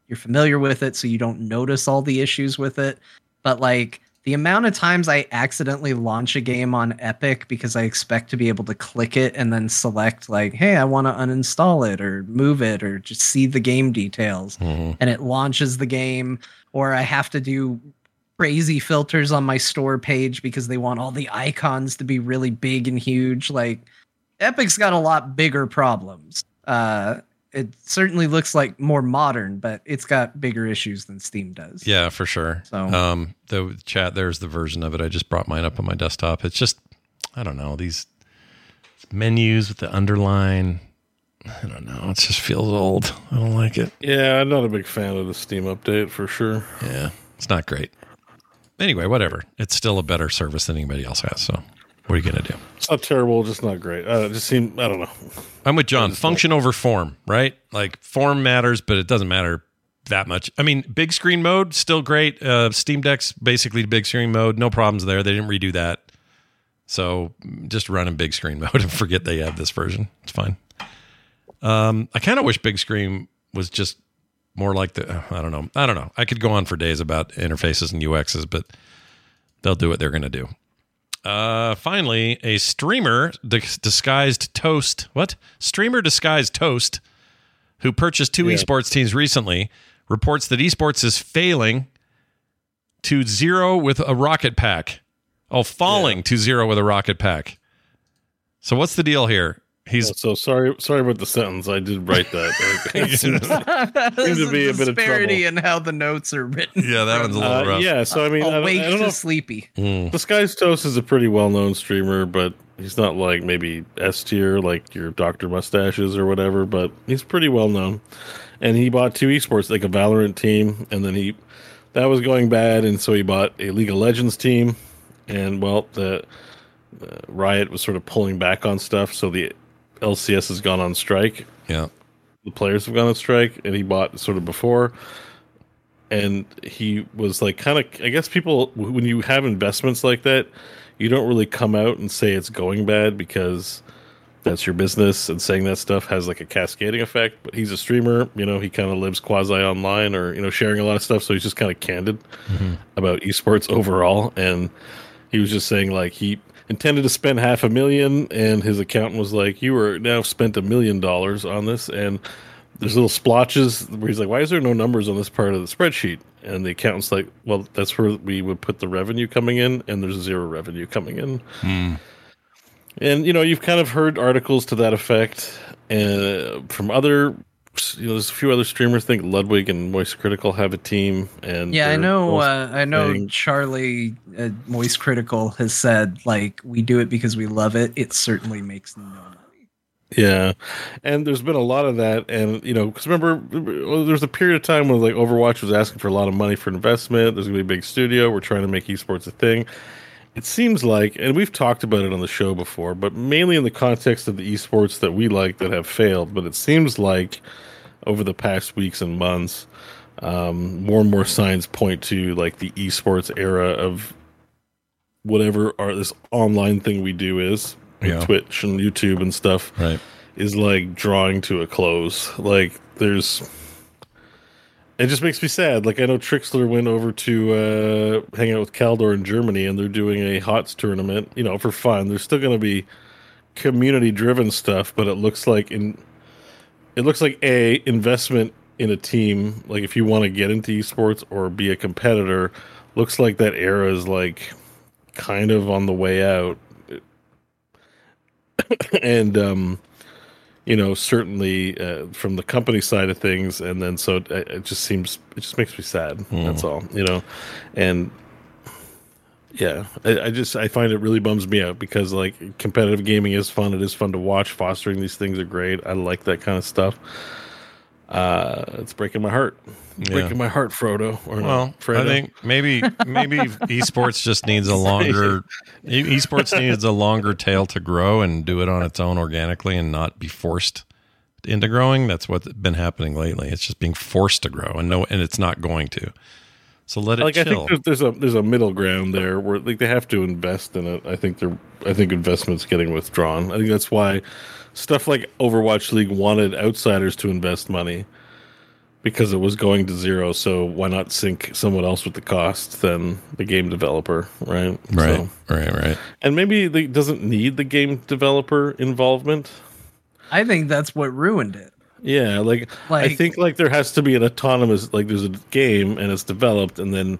you're familiar with it, so you don't notice all the issues with it. But like the amount of times I accidentally launch a game on Epic because I expect to be able to click it and then select like, hey, I want to uninstall it or move it or just see the game details, Mhm. and it launches the game, or I have to do crazy filters on my store page because they want all the icons to be really big and huge. Like Epic's got a lot bigger problems. Uh, it certainly looks like more modern, but it's got bigger issues than Steam does. Yeah, for sure. So- um the chat there's the version of it. I just brought mine up on my desktop. It's just I don't know, these menus with the underline. I don't know. It just feels old. I don't like it. Yeah, I'm not a big fan of the Steam update for sure. Yeah, it's not great. Anyway, whatever. It's still a better service than anybody else has. So, what are you going to do? It's not terrible, just not great. Uh, it just seem I don't know. I'm with John. Function over form, right? Like form matters, but it doesn't matter that much. I mean, big screen mode still great. Uh, Steam Deck's basically big screen mode. No problems there. They didn't redo that. So just run in big screen [laughs] mode and forget they have this version. It's fine. Um, I kind of wish big screen was just more like the. I don't know. I don't know. I could go on for days about interfaces and UXs, but they'll do what they're going to do. Uh, finally, a streamer dis- disguised toast. What? Streamer disguised toast, who purchased two Yeah. esports teams recently, reports that esports is failing to zero with a rocket pack. Oh, falling to zero with a rocket pack. So what's the deal here? He's So sorry, sorry about the sentence. I did write that. [laughs] [laughs] [laughs] Seems to be a bit of disparity trouble. in how the notes are written. yeah, that one's a little Uh, rough. yeah, so I mean, I don't, Awake I don't know. to If, sleepy. Disguised Toast is a pretty well-known streamer, but he's not like maybe S tier like your Doctor Mustaches or whatever. But he's pretty well known, and he bought two esports, like a Valorant team, and then he that was going bad, and so he bought a League of Legends team, and well, the, the Riot was sort of pulling back on stuff, so the LCS has gone on strike. Yeah. The players have gone on strike, and he bought sort of before. And he was like, kind of, I guess people, when you have investments like that, you don't really come out and say it's going bad because that's your business and saying that stuff has like a cascading effect but he's a streamer you know he kind of lives quasi online or you know sharing a lot of stuff so he's just kind of candid mm-hmm. about esports overall and he was just saying like he intended to spend half a million and his accountant was like you were now spent a million dollars on this. And there's little splotches where he's like why is there no numbers on this part of the spreadsheet? And the accountant's like well that's where we would put the revenue coming in and there's zero revenue coming in. Hmm. And you know, you've kind of heard articles to that effect, and from other, you know, there's a few other streamers. I think Ludwig and Moist Critikal have a team, and Yeah, I know. Uh, I know. Charlie uh, Moist Critikal has said like we do it because we love it. It certainly makes no money. Yeah, and there's been a lot of that, and you know, because remember, there was a period of time when like Overwatch was asking for a lot of money for investment. There's gonna be a big studio. We're trying to make esports a thing. It seems like, and we've talked about it on the show before, but mainly in the context of the esports that we like that have failed. But it seems like over the past weeks and months, um, more and more signs point to like the esports era of whatever our this online thing we do is yeah. Twitch and YouTube and stuff Right. is like drawing to a close. Like there's it just makes me sad. Like I know Trikslyr went over to uh hang out with Khaldor in Germany and they're doing a HOTS tournament, you know, for fun. There's still gonna be community driven stuff, but it looks like in it looks like a investment in a team, like if you want to get into esports or be a competitor, looks like that era is like kind of on the way out. [coughs] and um you know certainly uh, from the company side of things and then so it, it just seems it just makes me sad that's all you know? And yeah I, I just i find it really bums me out because like competitive gaming is fun it is fun to watch fostering these things are great i like that kind of stuff. Uh it's breaking my heart Yeah. breaking my heart frodo or no, Well, Fredo. I think maybe maybe [laughs] esports just needs a longer esports needs a longer tail to grow and do it on its own organically and not be forced into growing. That's what's been happening lately. It's just being forced to grow and no and it's not going to. So let it like I think there's, there's a there's a middle ground there where like they have to invest in it. I think they're I think investment's getting withdrawn. I think that's why stuff like Overwatch League wanted outsiders to invest money because it was going to zero. So why not sink someone else with the cost than the game developer, right? right, So- right, right. and maybe it doesn't need the game developer involvement. I think that's what ruined it. Yeah, like, I think like there has to be an autonomous like there's a game and it's developed and then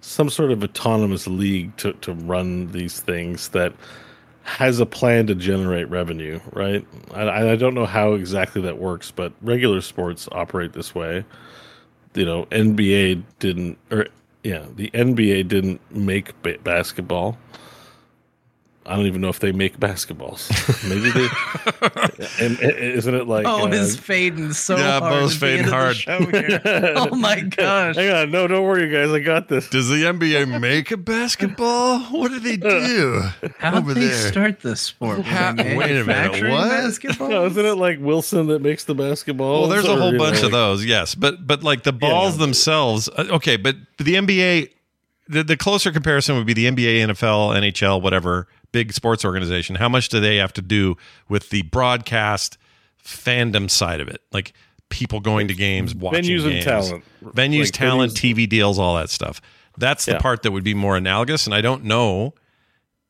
some sort of autonomous league to to run these things that has a plan to generate revenue, right? I I don't know how exactly that works, but regular sports operate this way. You know, NBA didn't or yeah, the NBA didn't make ba- basketball. I don't even know if they make basketballs. Maybe they. [laughs] and, and isn't it like? Oh, uh, it's fading so Yeah, hard. Bo's at fading end of the hard. [laughs] oh my gosh. Hang on, no, don't worry, guys. I got this. Does the NBA make a basketball? What do they do? How over did they there? start this sport? Were they How- wait a minute, manufacturing what? Basketball? No, [laughs] isn't it like Wilson that makes the basketball? Well, there's a whole bunch of those, yes, but but like the balls themselves, uh, okay. But the NBA, the, the closer comparison would be the NBA, NFL, NHL, whatever big sports organization. How much do they have to do with the broadcast fandom side of it, like people going to games, watching Venues and games, talent. venues, Like talent, venues- TV deals, all that stuff. That's the Yeah. part that would be more analogous, and I don't know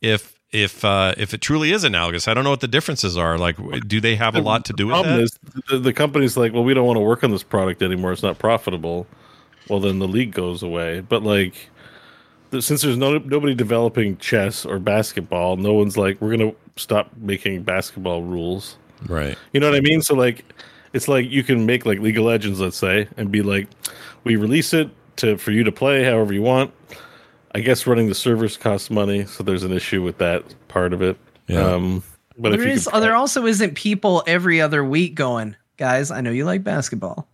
if. If uh, if it truly is analogous, I don't know what the differences are. Like, do they have a lot to do with problem that? is the, the company's like, well, we don't want to work on this product anymore. It's not profitable. Well, then the league goes away. But like, since there's no nobody developing chess or basketball, no one's like, we're gonna stop making basketball rules. right. You know what I mean? So like, it's like you can make like League of Legends, let's say, and be like, we release it to for you to play however you want. I guess running the servers costs money, so there's an issue with that part of it. Yeah. Um, but if there you is, could- there also isn't people every other week going, guys. I know you like basketball,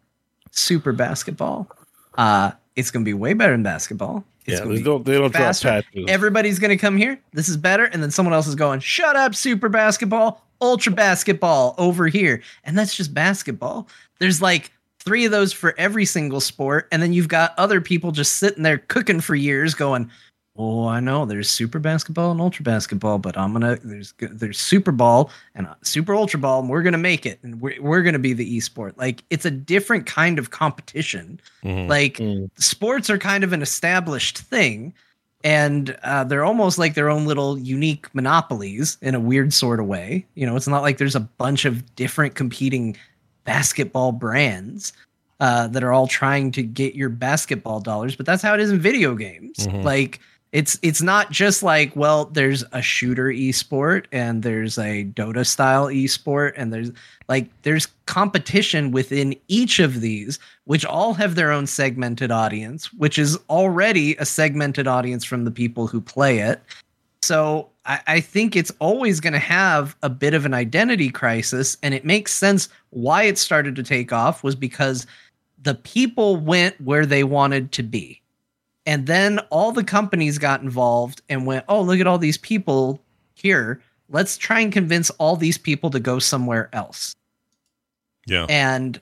super basketball. Uh, it's going to be way better than basketball. It's Yeah, they don't they don't drop patches. Everybody's going to come here. This is better. And then someone else is going, shut up, super basketball, ultra basketball over here. And that's just basketball. There's like three of those for every single sport. And then you've got other people just sitting there cooking for years going, Oh, I know. There's super basketball and ultra basketball, but I'm gonna there's there's super ball and uh, super ultra ball, and we're gonna make it, and we're we're gonna be the esport. Like it's a different kind of competition. Mhm. Like Mm. sports are kind of an established thing, and uh, they're almost like their own little unique monopolies in a weird sort of way. You know, it's not like there's a bunch of different competing basketball brands uh, that are all trying to get your basketball dollars, but that's how it is in video games. Mhm. Like it's it's not just like well, there's a shooter esport and there's a Dota style esport and there's like there's competition within each of these, which all have their own segmented audience, which is already a segmented audience from the people who play it. So I, I think it's always going to have a bit of an identity crisis, and it makes sense why it started to take off was because the people went where they wanted to be. And then all the companies got involved and went, oh, look at all these people here. Let's try and convince all these people to go somewhere else. Yeah. And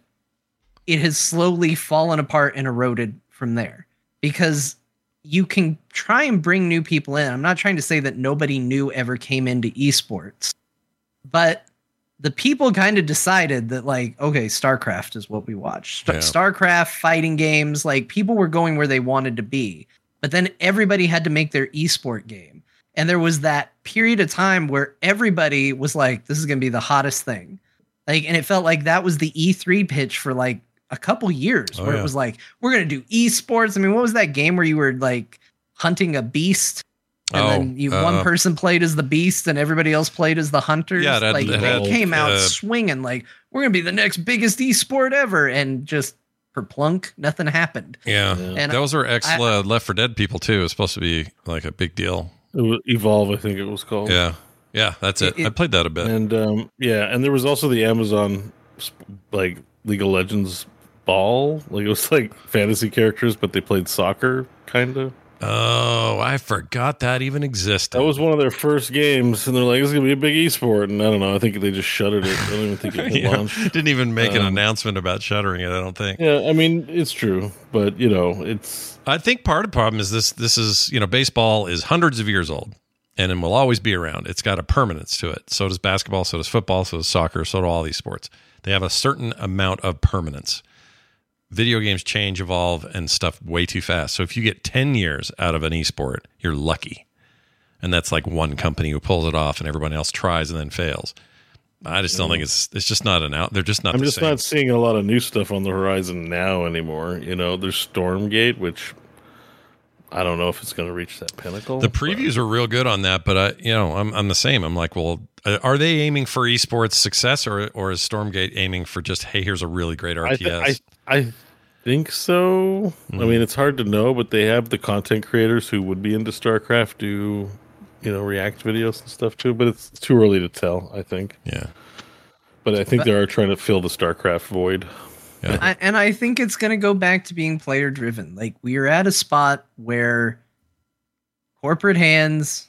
it has slowly fallen apart and eroded from there because you can try and bring new people in. I'm not trying to say that nobody new ever came into esports, but the people kind of decided that like okay starcraft is what we watch. Yeah. starcraft fighting games like people were going where they wanted to be. But then everybody had to make their esport game. And there was that period of time where everybody was like this is going to be the hottest thing. Like and it felt like that was the e3 pitch for like a couple years Oh, where yeah. it was like we're going to do esports. I mean what was that game where you were like hunting a beast and Oh, then you uh, one person played as the beast and everybody else played as the hunters. Yeah, it had- like it they had, came out uh, swinging like we're gonna be the next biggest esport ever, and just for plunk, nothing happened. Yeah. And Those are ex I- uh, Left 4 Dead people too. It's supposed to be like a big deal. It was Evolve, I think it was called. Yeah. Yeah, that's it. It- I played that a bit. And um, yeah, and there was also the Amazon like League of Legends ball. Like it was like fantasy characters, but they played soccer kind of. Oh, I forgot that even existed. That was one of their first games, and they're like, "It's gonna be a big esport." And I don't know. I think they just shuttered it. I don't even think it [laughs] Yeah. launched. Didn't even make an Um, announcement about shuttering it, I don't think. Yeah, I mean it's true, but you know, it's I think part of the problem is this this is, you know, baseball is hundreds of years old and it will always be around. It's got a permanence to it. So does basketball, so does football, so does soccer, so do all these sports. They have a certain amount of permanence. Video games change, evolve, and stuff way too fast. So if you get 10 years out of an esport, you're lucky. And that's like one company who pulls it off and everyone else tries and then fails. I just don't think it's it's just not an out. They're just not I'm just same. not seeing a lot of new stuff on the horizon now anymore. You know, there's Stormgate, which I don't know if it's going to reach that pinnacle. The previews are real good on that, but I, you know, I'm I'm the same. I'm like, well, are they aiming for esports success, or or is Stormgate aiming for just, hey, here's a really great I, RTS? th- I I think so. I Mm-hmm. mean, it's hard to know, but they have the content creators who would be into StarCraft do, you know, react videos and stuff too. But it's too early to tell. I think. yeah, But I think they are trying to fill the StarCraft void. yeah. I, and I think it's going to go back to being player driven. Like we are at a spot where corporate hands,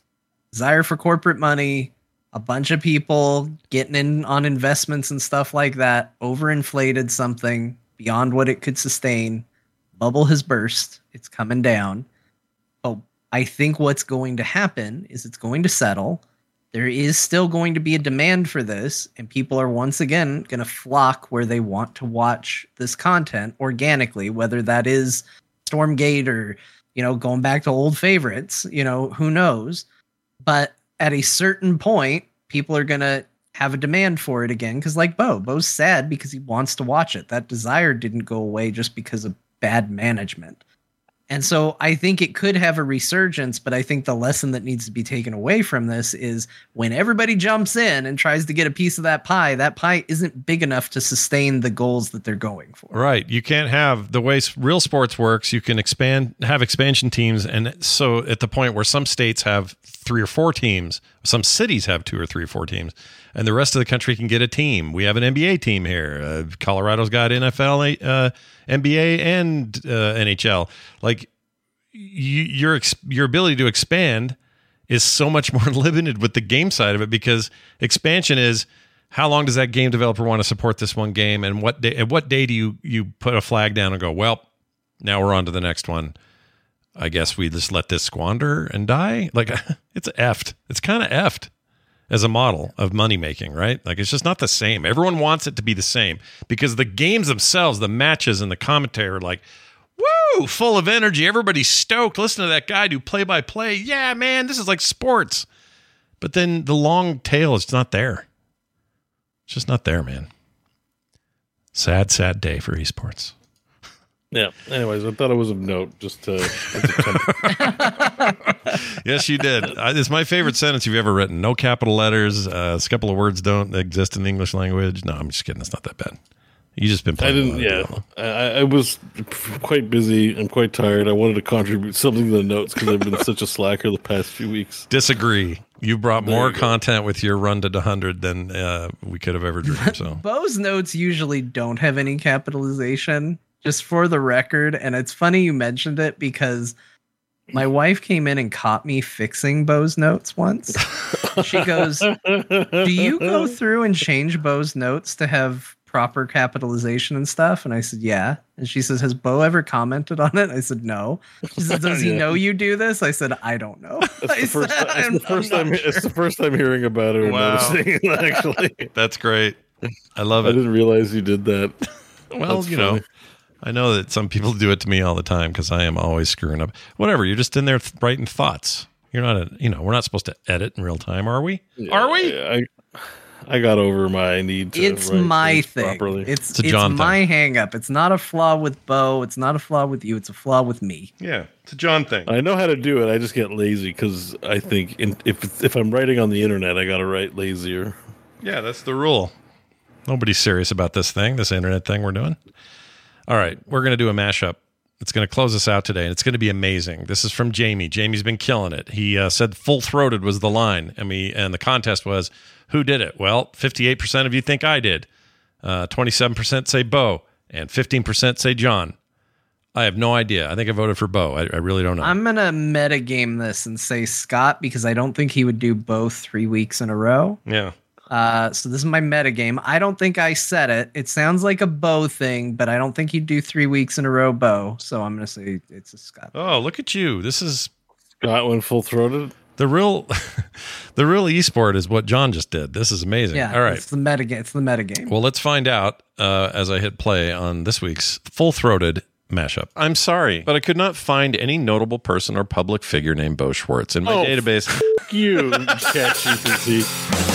desire for corporate money, a bunch of people getting in on investments and stuff like that, overinflated something beyond what it could sustain. Bubble has burst. It's coming down. But I think what's going to happen is it's going to settle. There is still going to be a demand for this, and people are once again going to flock where they want to watch this content organically, whether that is Stormgate or, you know, going back to old favorites, you know, who knows. But at a certain point, people are going to have a demand for it again. Cause like Bo, Bo's sad because he wants to watch it. That desire didn't go away just because of bad management. And so I think it could have a resurgence, but I think the lesson that needs to be taken away from this is when everybody jumps in and tries to get a piece of that pie, that pie isn't big enough to sustain the goals that they're going for. Right. You can't have the way real sports works. You can expand, have expansion teams, and so at the point where some states have three or four teams. Some cities have two or three or four teams, and the rest of the country can get a team. We have an NBA team here. Uh, Colorado's got NFL, uh, NBA, and uh, NHL. Like you, your ex- your ability to expand is so much [laughs] more limited with the game side of it because expansion is how long does that game developer want to support this one game and what day at what day do you you put a flag down and go well now we're on to the next one i guess we just let this squander and die? Like [laughs] it's effed. It's kind of effed as a model of money making right? Like it's just not the same. Everyone wants it to be the same because the games themselves the matches and the commentary are like woo full of energy. Everybody's stoked. Listen to that guy do play by play yeah man this is like sports. But then the long tail is not there. It's just not there, man. Sad, sad day for esports. Yeah. Anyways, I thought it was of note just to. [laughs] yes, you did. I, it's my favorite sentence you've ever written. No capital letters. Uh, a couple of words don't exist in the English language. No, I'm just kidding. It's not that bad. You just been I didn't. Yeah, I, I was quite busy. I'm quite tired. I wanted to contribute something to the notes because I've been [laughs] such a slacker the past few weeks. Disagree. You brought more you content with your run to 100 than uh, we could have ever dreamed. So [laughs] Bo's notes usually don't have any capitalization, just for the record. And it's funny you mentioned it because my wife came in and caught me fixing Bo's notes once. she [laughs] goes, Do you go through and change Bo's notes to have proper capitalization and stuff? And I said, Yeah. And she says, Has Bo ever commented on it? I said, No. She said, Does he [laughs] Yeah. know you do this? I said, I don't know. It's the [laughs] first. said, It's the 1st time. not It's the first time hearing about it. Or Wow. noticing it, actually, that's great. I love it. I didn't realize you did that. Well, That's you know, funny. I know that some people do it to me all the time because I am always screwing up. Whatever, you're just in there th- writing thoughts. You're not, a, you know, we're not supposed to edit in real time, are we? are we? Yeah, I, I got over my need to. it's write my thing. Properly. It's It's a it's, John my hang up. It's not a flaw with Bo. It's not a flaw with you. It's a flaw with me. Yeah, it's a John thing. I know how to do it. I just get lazy because I think in, if if I'm writing on the internet, I got to write lazier. Yeah, that's the rule. Nobody's serious about this thing, this internet thing we're doing. All right, we're going to do a mashup. It's going to close us out today, and it's going to be amazing. This is from Jamie. Jamie's been killing it. He uh, said "full throated" was the line, and we and the contest was who did it. Well, fifty-eight percent of you think I did. Uh, Twenty-seven percent say Bo, and fifteen percent say John. I have no idea. I think I voted for Bo. I, I really don't know. I'm gonna metagame this and say Scott because I don't think he would do both three weeks in a row. yeah. Uh, so this is my metagame. I don't think I said it. It sounds like a Bo thing, but I don't think he'd do three weeks in a row Bo. So I'm gonna say it's a Scott. Oh, look at you. This is Scott went full throated. the real, [laughs] the real esport is what John just did. This is amazing. Yeah, All right. It's the metagame. It's the metagame. Well, let's find out uh, as I hit play on this week's full throated mashup. I'm sorry, but I could not find any notable person or public figure named Bo Schwartz in my Oh, database. Fuck you, [laughs] ChatGPT.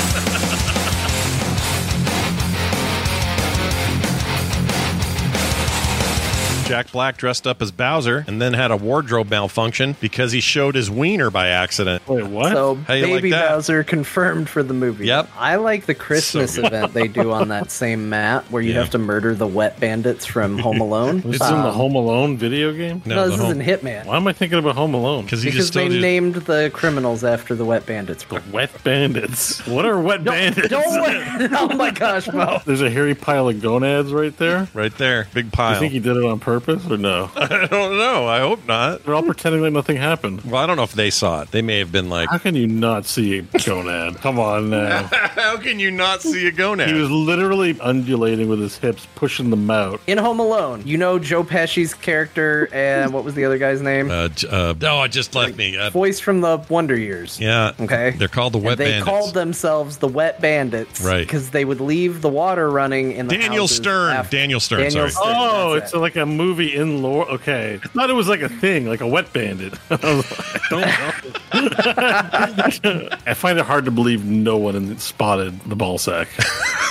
Jack Black dressed up as Bowser and then had a wardrobe malfunction because he showed his wiener by accident. Wait, what? So How you like Baby that? Bowser confirmed for the movie. Yep. I like the Christmas So event they do on that [laughs] same map where you Yeah. have to murder the wet bandits from Home Alone. this is in the Um, Home Alone video game. No, the this home- isn't Hitman. Why am I thinking about Home Alone? because just they told you. named the criminals after the wet bandits. The wet bandits. What are wet [laughs] bandits? Don't [laughs] oh my gosh, Mo. There's a hairy pile of gonads right there. right there, big You pile. think he did it on purpose or no? [laughs] I don't know. I hope not. They're all pretending like nothing happened. Well, I don't know if they saw it. They may have been like, How can you not see a gonad? Come on now. [laughs] "How can you not see a gonad?" He was literally undulating with his hips, pushing them out. In Home Alone, you know Joe Pesci's character and what was the other guy's name? uh, j- uh, oh, it just left me. Uh, Voice from the Wonder Years. yeah. Okay. They're called the And Wet they Bandits. called themselves the Wet Bandits, Right. Because they would leave the water running in the Daniel houses Stern. after- Daniel Stern. Daniel sorry. Stern. Oh, that's it's it. like a movie in lore. Okay, I thought it was like a thing, like a wet bandit. [laughs] I like, I don't [laughs] know. I find it hard to believe no one in- spotted the ball sack. [laughs]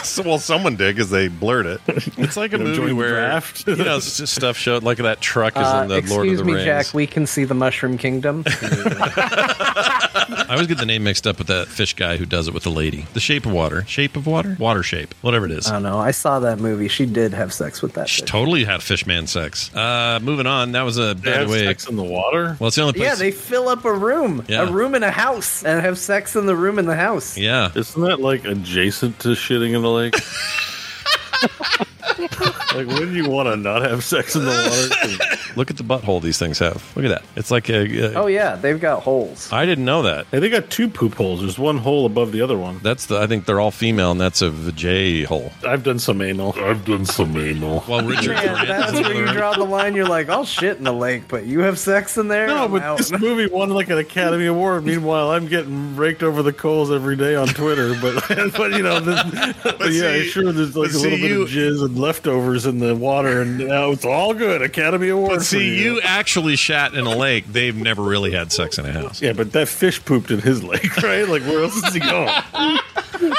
So, well, someone did because they blurred it. It's like a You know, movie where draft. you know just stuff showed like that truck is Uh, in the Lord of excuse the me, Rings. Jack. We can see the Mushroom Kingdom. I always get the name mixed up with that fish guy who does it with the lady. The Shape of Water, Shape of Water, Water Shape, whatever it is. I don't know. I saw that movie. She did have sex with that. She fish. totally had fish man sex. Uh, moving on. That was a They by have the way. sex in the water. Well, it's the only place. Yeah, they fill up a room, Yeah. a room in a house, and have sex in the room in the house. yeah. Isn't that like adjacent to shitting in the lake? [laughs] [laughs] like, wouldn't you want to not have sex in the water? [laughs] Look at the butthole these things have. Look at that. It's like a. a Oh yeah, they've got holes. I didn't know that. Hey, they got two poop holes. There's one hole above the other one. That's the. I think they're all female, and that's a J hole. I've done some anal. I've done some anal. Well, Richard. Man, Grant that's where you draw the line. You're like, I'll shit in the lake, but you have sex in there. No, I'm but out. this movie won like an Academy Award. Meanwhile, I'm getting raked over the coals every day on Twitter. But [laughs] but you know, this, but yeah, see- sure. There's like a little see, bit of jizz and leftovers in the water, and now it's all good. Academy Award. But for see, you actually shat in a lake. They've never really had sex in a house. Yeah, but that fish pooped in his lake, [laughs] right? Like, where else is he going? [laughs]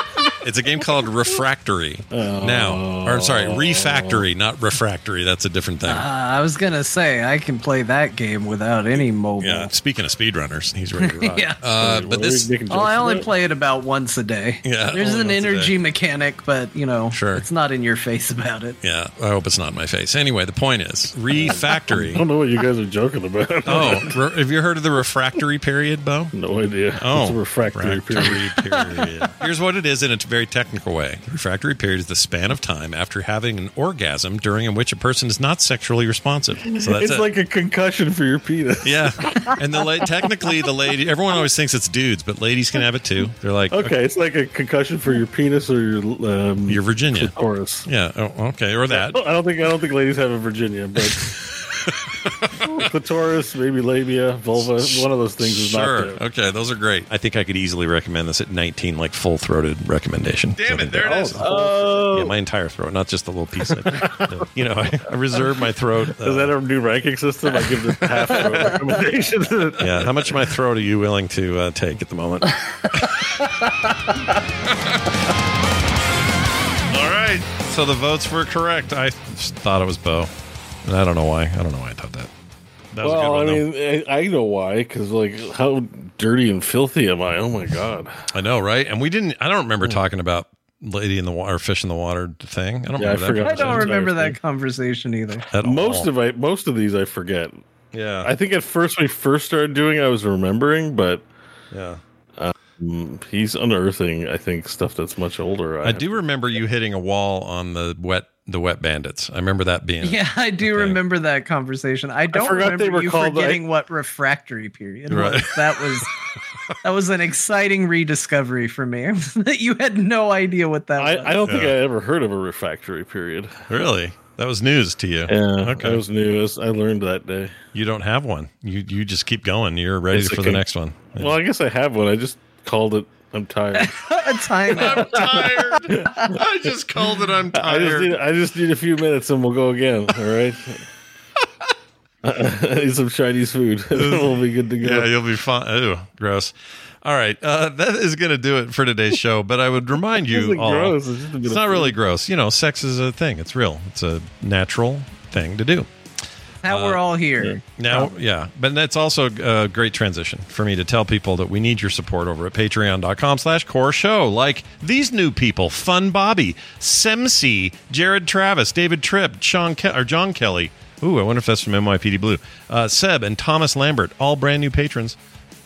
It's a game called Refractory. Now, or sorry, Refactory, not Refractory. That's a different thing. Uh, I was gonna say I can play that game without any mobile. yeah. Speaking of speedrunners, he's ready to [laughs] rock. Yeah. Uh, but this. Oh, I only play it about once a day. Yeah, there's an energy mechanic, but you know, Sure. it's not in your face about it. Yeah, I hope it's not in my face. Anyway, the point is Refactory. [laughs] I don't know what you guys are joking about. [laughs] Oh, re- have you heard of the refractory period, Bo? no idea. Oh, it's a refractory period. refractory period. Here's what it is in a very technical way. The refractory period is the span of time after having an orgasm during in which a person is not sexually responsive. So that's It's it. like a concussion for your penis. [laughs] yeah, and the la- technically the lady. Everyone always thinks it's dudes, but ladies can have it too. They're like, Okay, it's like a concussion for your penis or your um, Your Virginia. clitoris. yeah, oh, okay, or that. I don't think I don't think ladies have a Virginia, but [laughs] [laughs] clitoris, maybe labia, vulva, one of those things is Sure. not there. Okay, those are great. I think I could easily recommend this at 19, like full throated recommendation. Damn it, there it is. Oh, Yeah, my entire throat, not just the little piece. I, [laughs] you know, I, I reserve my throat. uh, Is that a new ranking system? I give this half throat [laughs] recommendation. yeah, how much of my throat are you willing to uh, take at the moment? All right. So the votes were correct. I just thought it was Bo. And I don't know why. I don't know why I thought that. That was a good Well, I one, though. mean, I, I know why. Because like, how dirty and filthy am I? Oh my god! I know, right? And we didn't. I don't remember hmm. talking about lady in the water, fish in the water thing. I don't Yeah, remember forgot. that. I don't remember that conversation either. at Most all. of I most of these I forget. yeah, I think at first when we first started doing, I was remembering, but yeah. Mm, he's unearthing. I think stuff that's much older. I do remember you hitting a wall on the wet the wet bandits. I remember that being [laughs] Yeah, I do remember that conversation. I don't forgot remember they were you called, forgetting what refractory period Right. was. That was [laughs] that was an exciting rediscovery for me. [laughs] that you had no idea what that I, was. I don't think Yeah. I ever heard of a refractory period. really that was news to you. Yeah, Okay. that was news. I learned that day. You don't have one. You you just keep going. You're ready It's for okay. the next one. Well, I guess I have one. I just called it. I'm tired. [laughs] I'm tired. I just called it. I'm I just need. I just need a few minutes, and we'll go again. All right. [laughs] I need some Chinese food. [laughs] we'll be good to go. Yeah, you'll be fine. Ooh, gross. All right, uh, that is going to do it for today's show. But I would remind you It's all, gross. It's just a bit it's not food. really gross. You know, sex is a thing. It's real. It's a natural thing to do. How we're all here. Now, yeah, but that's also a great transition for me to tell people that we need your support over at patreon.com slash core show. Like these new people, Fun Bobby, Semsi, Jared Travis, David Tripp, Sean Ke- or John Kelly. Ooh, I wonder if that's from NYPD Blue. Uh, Seb and Thomas Lambert, all brand new patrons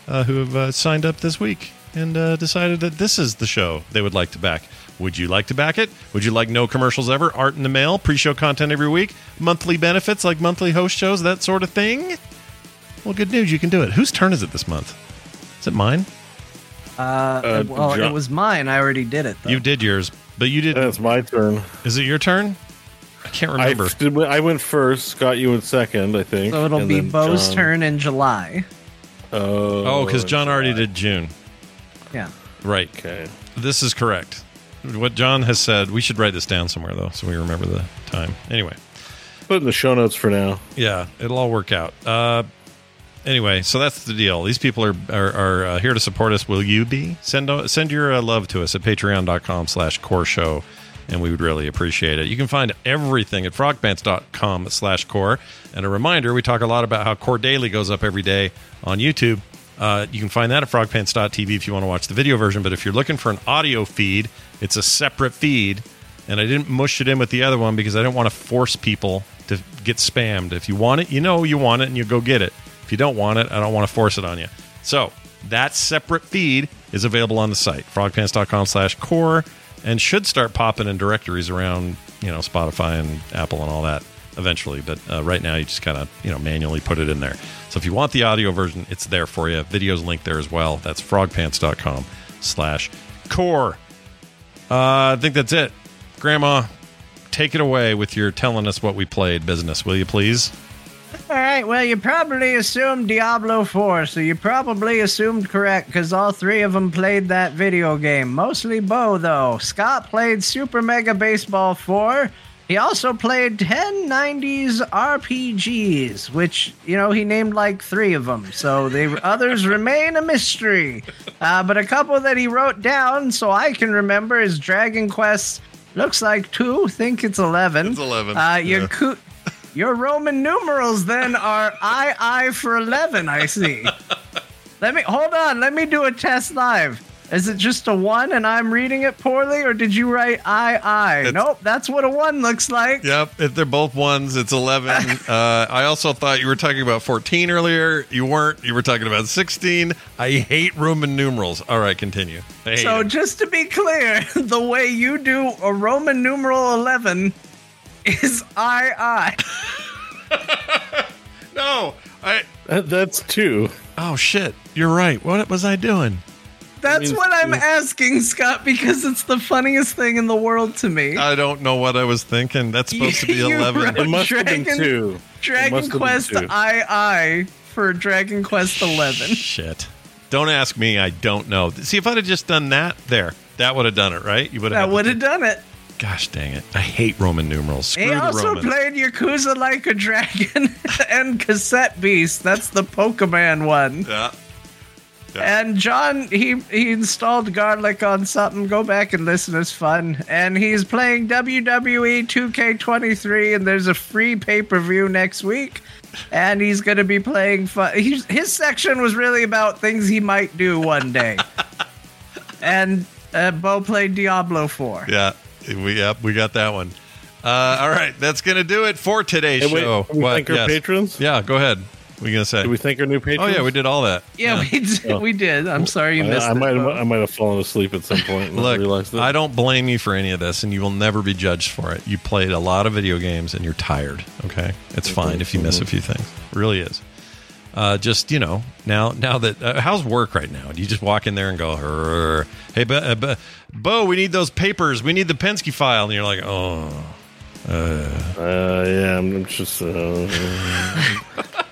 uh, who have uh, signed up this week and uh, decided that this is the show they would like to back. Would you like to back it? Would you like no commercials ever, art in the mail, pre show content every week, monthly benefits like monthly host shows, that sort of thing? Well, good news, you can do it. Whose turn is it this month? Is it mine? Uh, Uh, well, John- it was mine. I already did it. Though. You did yours, but you did. That's my turn. Is it your turn? I can't I, remember. did- I went first. Scott, you in second. I think. so it'll and be Bo's John. turn in July. Oh, oh, because John already did June. Yeah. Right. Okay. This is correct. What John has said, we should write this down somewhere, though, so we remember the time. Anyway. Put in the show notes for now. Yeah, it'll all work out. Uh, anyway, so that's the deal. These people are are, are uh, here to support us. Will you be? Send o- send your uh, love to us at patreon.com slash core show, and we would really appreciate it. You can find everything at frogpants.com slash core. And a reminder, we talk a lot about how Core Daily goes up every day on YouTube. Uh, you can find that at frogpants.tv if you want to watch the video version. But if you're looking for an audio feed, it's a separate feed. And I didn't mush it in with the other one because I didn't want to force people to get spammed. If you want it, you know you want it and you go get it. If you don't want it, I don't want to force it on you. So that separate feed is available on the site, frogpants.com slash core, and should start popping in directories around, you know, Spotify and Apple and all that eventually. But uh, right now, you just kind of, you know, manually put it in there. So if you want the audio version, it's there for you. Video's linked there as well. That's frogpants.com slash core. Uh, I think that's it. Grandma, take it away with your telling us what we played business, will you please? All right, well, you probably assumed Diablo 4, so you probably assumed correct because all three of them played that video game. Mostly Bo, though. Scott played Super Mega Baseball 4. He also played 10 90s RPGs, which, you know, he named like three of them. So the others remain a mystery. Uh, but a couple that he wrote down so I can remember is Dragon Quest. Looks like two. Think it's 11. It's 11, Uh, your yeah. your Roman numerals then are I I for 11, I see. [laughs] Let me hold on. Let me do a test live. Is it just a one and I'm reading it poorly, or did you write I I? It's- nope, that's what a one looks like. Yep, if they're both ones, it's 11. [laughs] uh, I also thought you were talking about 14 earlier. You weren't. You were talking about 16. I hate Roman numerals. All right, continue. So hate So 'em. just to be clear, [laughs] the way you do a Roman numeral 11 is I I. [laughs] no, I. That's two. Oh shit! You're right. What was I doing? That's means what I'm two. asking, Scott, because it's the funniest thing in the world to me. I don't know what I was thinking. That's supposed to be [laughs] You 11. wrote- It must have been Dragon- two. It must Dragon have been Quest two. I I for Dragon Quest 11. [laughs] Shit. Don't ask me. I don't know. See, if I'd have just done that there, that would have done it, right? You would have. That would have done it. Gosh dang it! I hate Roman numerals. Screw He the also Romans. played Yakuza Like a Dragon [laughs] and Cassette Beast. That's the Pokemon one. yeah. And John, he he installed garlic on something. Go back and listen; it's fun. And he's playing WWE 2K23, and there's a free pay per view next week. And he's going to be playing fun. He's, his section was really about things he might do one day. [laughs] and uh, Bo played Diablo 4. Yeah, we yep, we got that one. Uh, all right, that's gonna do it for today's Hey, show. can we thank our patrons? Yeah, go ahead. What are gonna say? Did we thank our new patron? oh yeah, we did all that. Yeah, we did. We did. I'm sorry you missed I, I might have, I might have fallen asleep at some point and not Look, realized it. I don't blame you for any of this, and you will never be judged for it. You played a lot of video games, and you're tired. Okay, it's fine if you miss a few things. It really is. Uh, just you know, now now that uh, how's work right now? Do you just walk in there and go, "Hey, Bo, uh, Bo, Bo, we need those papers. We need the Penske file," and you're like, "Oh, Uh, yeah, I'm just. Uh,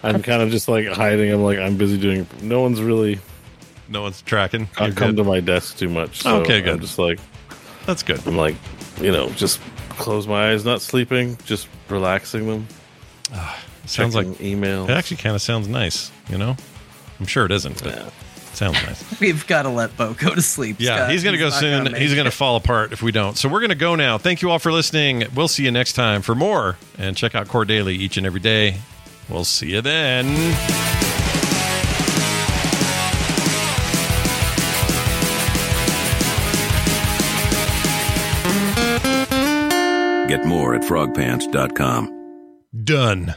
I'm kind of just like hiding. I'm like I'm busy doing. No one's really no one's tracking." uh, You're come good. to my desk too much. So Okay, good. I'm just like That's good. I'm like you know just close my eyes, not sleeping, just relaxing them. Sounds like emails. It actually kind of sounds nice. You know, I'm sure it isn't, but it sounds nice. [laughs] We've got to let Bo go to sleep. Yeah, Scott. he's going to go soon. gonna he's going to fall apart if we don't. So we're going to go now. Thank you all for listening. We'll see you next time for more. And check out Core Daily each and every day. We'll see you then. Get more at frogpants.com. Done.